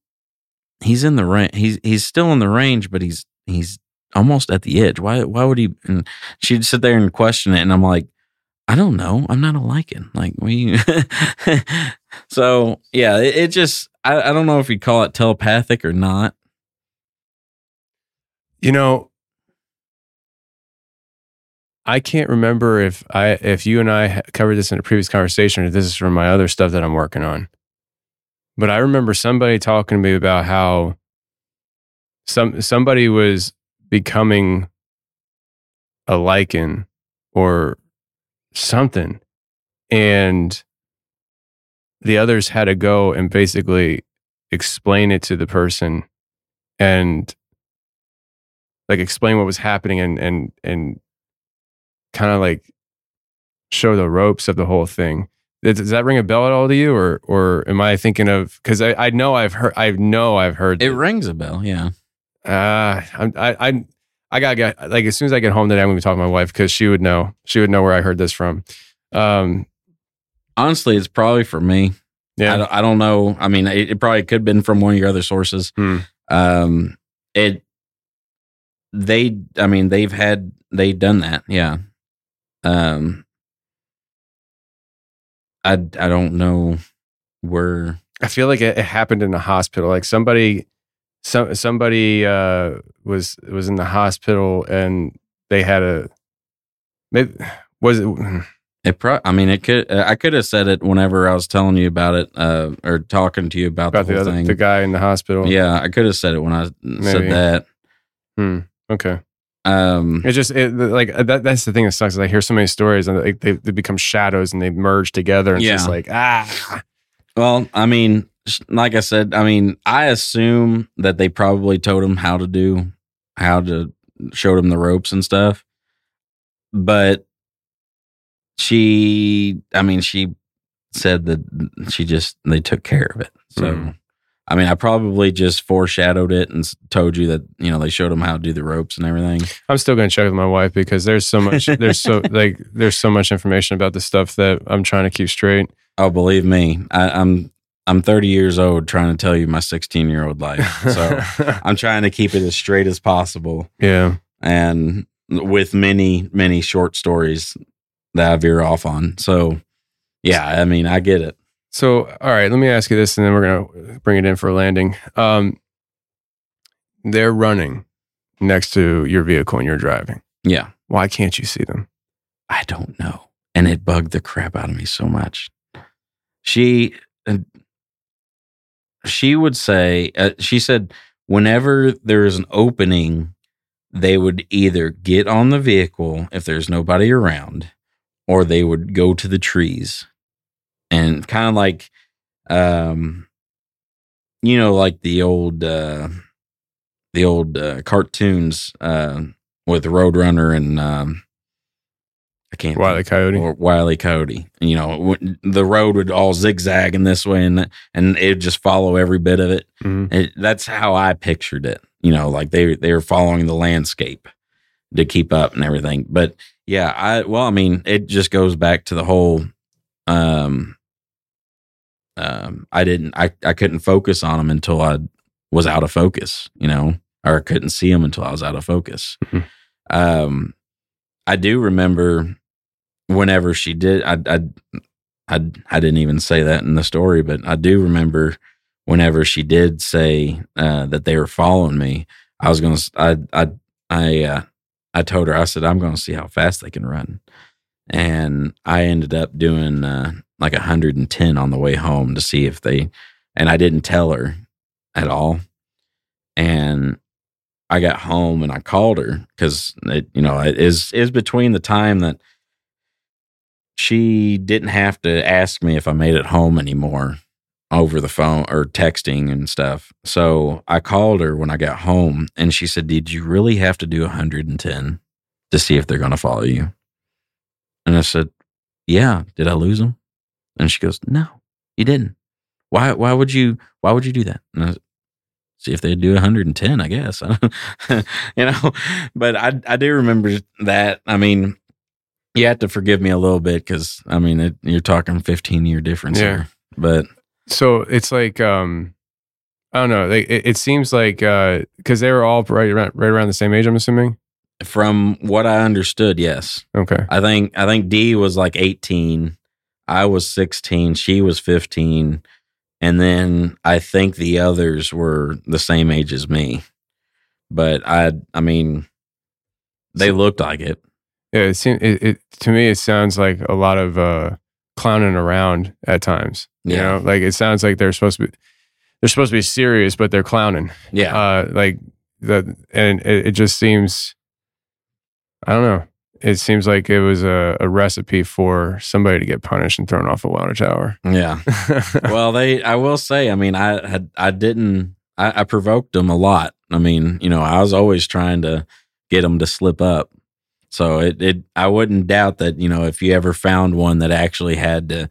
he's in the range he's he's still in the range but he's he's almost at the edge. Why why would he and she'd sit there and question it and i'm like i don't know. I'm not a lycan. Like we so yeah it, it just I, I don't know if you'd call it telepathic or not. You know, I can't remember if I if you and I covered this in a previous conversation or this is from my other stuff that I'm working on. But I remember somebody talking to me about how some somebody was becoming a lycan or something and the others had to go and basically explain it to the person and like explain what was happening and and and kind of like show the ropes of the whole thing. Does, that ring a bell at all to you, or or am I thinking of? Because I, I know I've heard I know I've heard it rings a bell yeah uh, I'm, I I I gotta get like as soon as I get home today, I'm gonna be talking to my wife because she would know she would know where I heard this from. Um, honestly it's probably for me yeah, I don't, I don't know. I mean, it, it probably could have been from one of your other sources. Hmm. Um, it, they, I mean, they've had, they done that. Yeah. Um, I, I don't know where, I feel like it, it happened in a hospital. Like somebody, some somebody uh, was was in the hospital and they had a. Maybe was it? it pro, I mean, it could, uh, I could have said it whenever I was telling you about it, uh, or talking to you about, about the the other thing. the guy in the hospital. yeah. I could have said it when I said that. Hmm. Okay. Um, It's just it, like that. That's the thing that sucks. Is I hear so many stories and like they, they become shadows and they merge together. And it's just like ah. Well, I mean, like I said, I mean, I assume that they probably told him how to do, how to showed him the ropes and stuff. But she, I mean, she said that she just they took care of it. So, Mhm. I mean, I probably just foreshadowed it and told you that you know they showed him how to do the ropes and everything. I'm still gonna check with my wife because there's so much. there's so like there's so much information about this stuff that I'm trying to keep straight. Oh, believe me, I, I'm I'm 30 years old trying to tell you my 16 year old life. So I'm trying to keep it as straight as possible, yeah. and with many many short stories that I veer off on. So yeah, I mean, I get it. So, all right, let me ask you this, and then we're gonna bring it in for a landing. Um, they're running next to your vehicle and you're driving. Yeah, Why can't you see them? I don't know, and it bugged the crap out of me so much. She she would say uh, she said whenever there is an opening they would either get on the vehicle if there's nobody around or they would go to the trees. And kind of like um you know like the old uh the old uh, cartoons uh with roadrunner and um i can't Wile E. Coyote. or Wiley Coyote. You know, the road would all zigzag in this way, and and it would just follow every bit of it. Mhm. it. That's how I pictured it. You know, like they they were following the landscape to keep up and everything. But yeah, I well, I mean, it just goes back to the whole. Um, um, I didn't, I I couldn't focus on them until I was out of focus. You know, or I couldn't see them until I was out of focus. Mhm. Um, I do remember whenever she did I, I i i didn't even say that in the story but i do remember whenever she did say uh that they were following me i was gonna i i i uh i told her i said i'm gonna see how fast they can run. And i ended up doing uh like 110 on the way home to see if they and i didn't tell her at all. And I got home and I called her because it, you know, it is is between the time that she didn't have to ask me if I made it home anymore over the phone or texting and stuff. So I called her when I got home and she said, Did you really have to do 110 to see if they're going to follow you? And I said, Yeah. Did I lose them? And she goes, No, you didn't. Why, why would you, why would you do that? And I, see if they do 110 i guess you know but i i do remember that i mean you have to forgive me a little bit because i mean it, you're talking 15 year difference Yeah. here but So it's like, um, I don't know. Like, it, it seems like because they were all right around, right around the same age. I'm assuming. from what i understood yes Okay. i think i think d was like 18 i was 16 she was 15 and then i think the others were the same age as me but i i mean they looked like it Yeah. It, seems, it, it to me it sounds like a lot of uh, clowning around at times. You Yeah. know, like it sounds like they're supposed to be they're supposed to be serious, but they're clowning. yeah Uh, like the and it, it just seems. I don't know. It seems like it was a, a recipe for somebody to get punished and thrown off a water tower. yeah well, they. I will say. I mean, I had. I didn't. I, I provoked them a lot. I mean, you know, I was always trying to get them to slip up. So it. It. I wouldn't doubt that. You know, if you ever found one that actually had to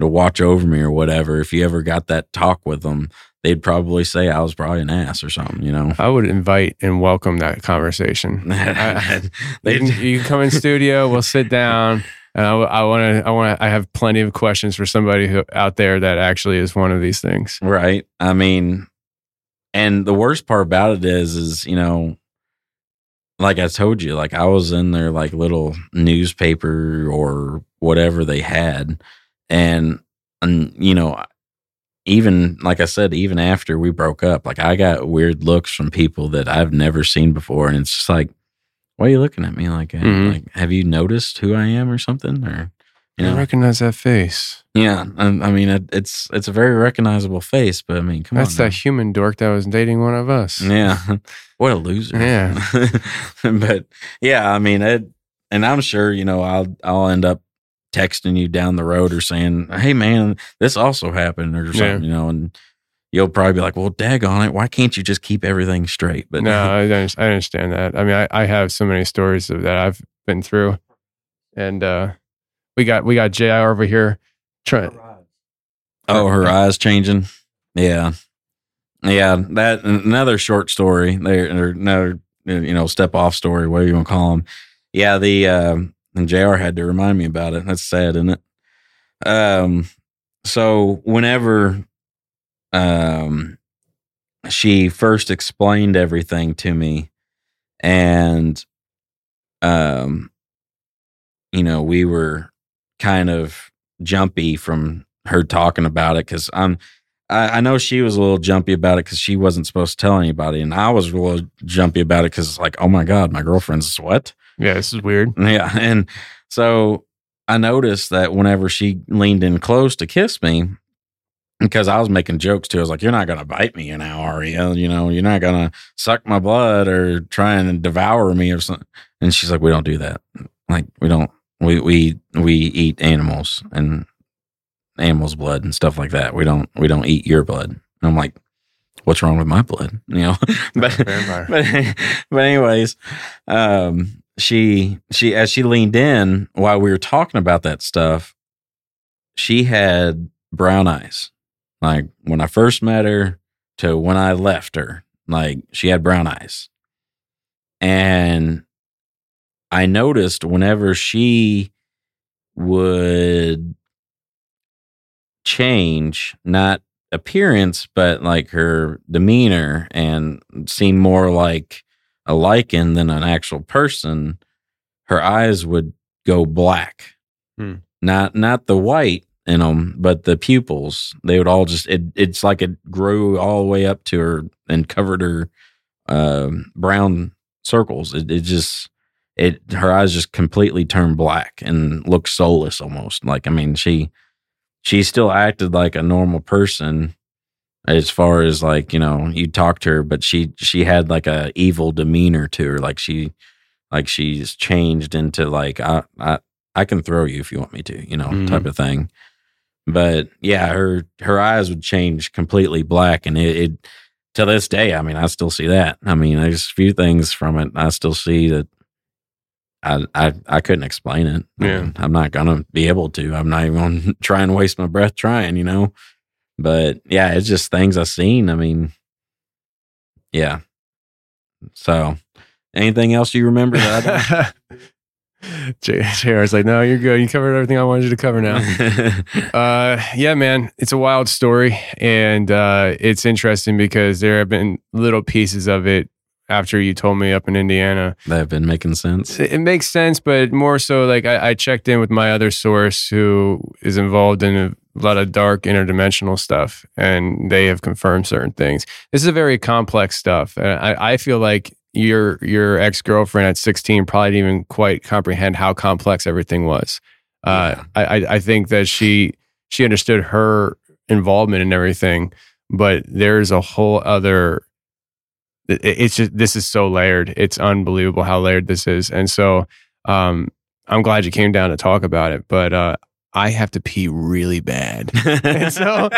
to watch over me or whatever, if you ever got that talk with them, they'd probably say I was probably an ass or something. You know. I would invite and welcome that conversation. I- you, can, you come in studio. We'll sit down, and I want to. I want to. I have plenty of questions for somebody who out there that actually is one of these things. Right. I mean, and the worst part about it is, is, you know, like I told you, like I was in their like little newspaper or whatever they had. And, and, you know, even like I said, even after we broke up, like I got weird looks from people that I've never seen before. And it's just like, why are you looking at me like, Mhm. like, have you noticed who I am or something? Or, you I recognize that face. yeah. I, I mean, it, it's, it's a very recognizable face, but I mean, come That's on. That's that human dork that was dating one of us. Yeah. What a loser. Yeah. but yeah, I mean it and I'm sure, you know, I'll I'll end up texting you down the road or saying, Hey man, this also happened or something, you know, and you'll probably be like, Well, dag on it, why can't you just keep everything straight? But no, I, I understand that. I mean, I, I have so many stories of that I've been through, and uh, we got we got Jr over here. Trying, Oh, her eyes changing. Yeah. Yeah. That another short story there, another, you know, step off story, whatever you want to call them. Yeah. The, um, and JR had to remind me about it. That's sad, isn't it? Um, so whenever um she first explained everything to me and um you know we were kind of jumpy from her talking about it because i'm I, I know she was a little jumpy about it because she wasn't supposed to tell anybody and i was a little jumpy about it because it's like oh my god my girlfriend's what Yeah, this is weird. yeah. And so I noticed that whenever she leaned in close to kiss me, because I was making jokes too, I was like, You're not going to bite me you now, are you? You know, you're not going to suck my blood or try and devour me or something. And she's like, We don't do that. Like, we don't, we, we, we eat animals and animals' blood and stuff like that. We don't, we don't eat your blood. And I'm like, What's wrong with my blood? You know, but, but, but anyways, um, she she as she leaned in while we were talking about that stuff, she had brown eyes. Like when I first met her to when I left her, like she had brown eyes. And I noticed whenever she would change, not appearance, but like her demeanor and seem more like a lycan than an actual person, her eyes would go black. Hmm. Not not the white in them, but the pupils. They would all just it, it's like it grew all the way up to her and covered her um, brown circles. It, it just it her eyes just completely turned black and looked soulless almost. Like I mean she she still acted like a normal person as far as like you know you talk to her but she she had like a evil demeanor to her like she like she's changed into like i i, I can throw you if you want me to you know Mhm. type of thing but yeah her her eyes would change completely black and it, it to this day i mean i still see that i mean there's a few things from it i still see that I, I I couldn't explain it. Yeah. I'm not gonna be able to. I'm not even gonna try and waste my breath trying, you know. But yeah, it's just things I've seen. I mean, yeah. So, anything else you remember that I JR's like, no, you're good. You covered everything I wanted you to cover now. Uh, yeah, man, it's a wild story, and uh, it's interesting because there have been little pieces of it after you told me up in Indiana. that have been making sense. It, makes sense, but more so, like I, I checked in with my other source who is involved in a lot of dark interdimensional stuff, and they have confirmed certain things. This is a very complex stuff, and I, I feel like your your ex girlfriend at 16 probably didn't even quite comprehend how complex everything was. Uh, Yeah. I I think that she she understood her involvement in everything, but there's a whole other. It- It's just this is so layered. It's unbelievable how layered this is, and so um, I'm glad you came down to talk about it. But uh, I have to pee really bad. And so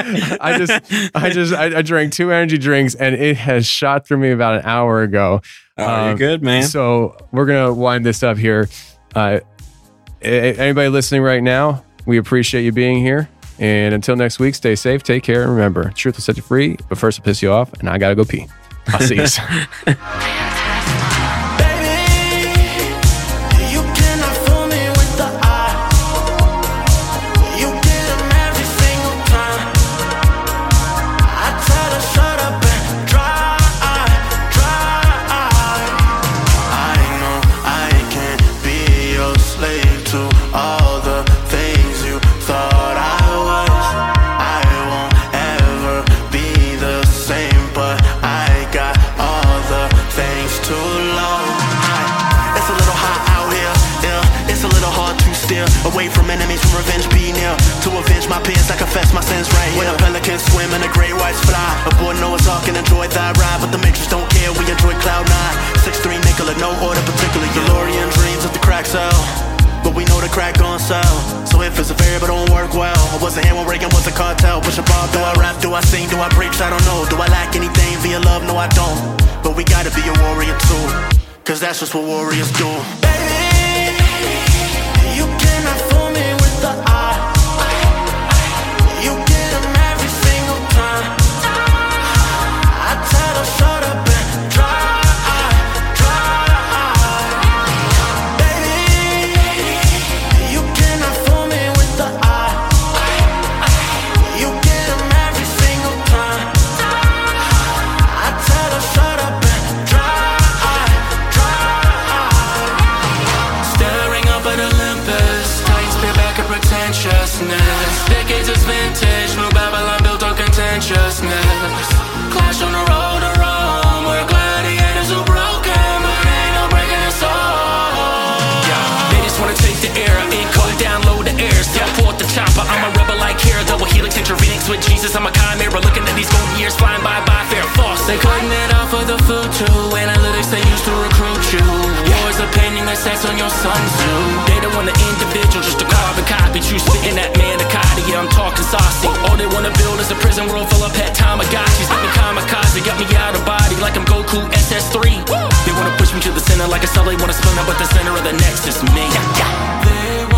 I just, I just, I, I drank two energy drinks, and it has shot through me about an hour ago. Oh, you're Um, good, man. So we're gonna wind this up here. Uh, anybody listening right now, we appreciate you being here. And until next week, stay safe, take care, and remember, truth will set you free. But first, will piss you off, and I gotta go pee. I'll here. When a swim and the great whites fly, aboard Noah's Ark and enjoy that ride. But the matrix don't care, we enjoy cloud nine. Six three Nicola, no order particular. DeLorean dreams of the crack cell. But we know the crack gon' sell. So if it's a variable, don't work well. I wasn't here when Reagan was a cartel. Push a bar, do I rap, do I sing, do I preach? I don't know. Do I lack anything via love? No, I don't. But we gotta be a warrior too. Cause that's just what warriors do. Baby, with Jesus. I'm a chimera, looking at these golden years flying by by fair false. They cutting it off for the food too. Analytics they used to recruit you. Wars painting the sex on your Sun Tzu. They don't want the individual, just a carbon copy. True spitting that manicotti, yeah, I'm talking saucy. All they wanna build is a prison world full of pet Tamagotchis. Let me kamikaze, got me out of body like I'm Goku SS3. They wanna push me to the center like a cell, they wanna split up, but the center of the nexus, is me.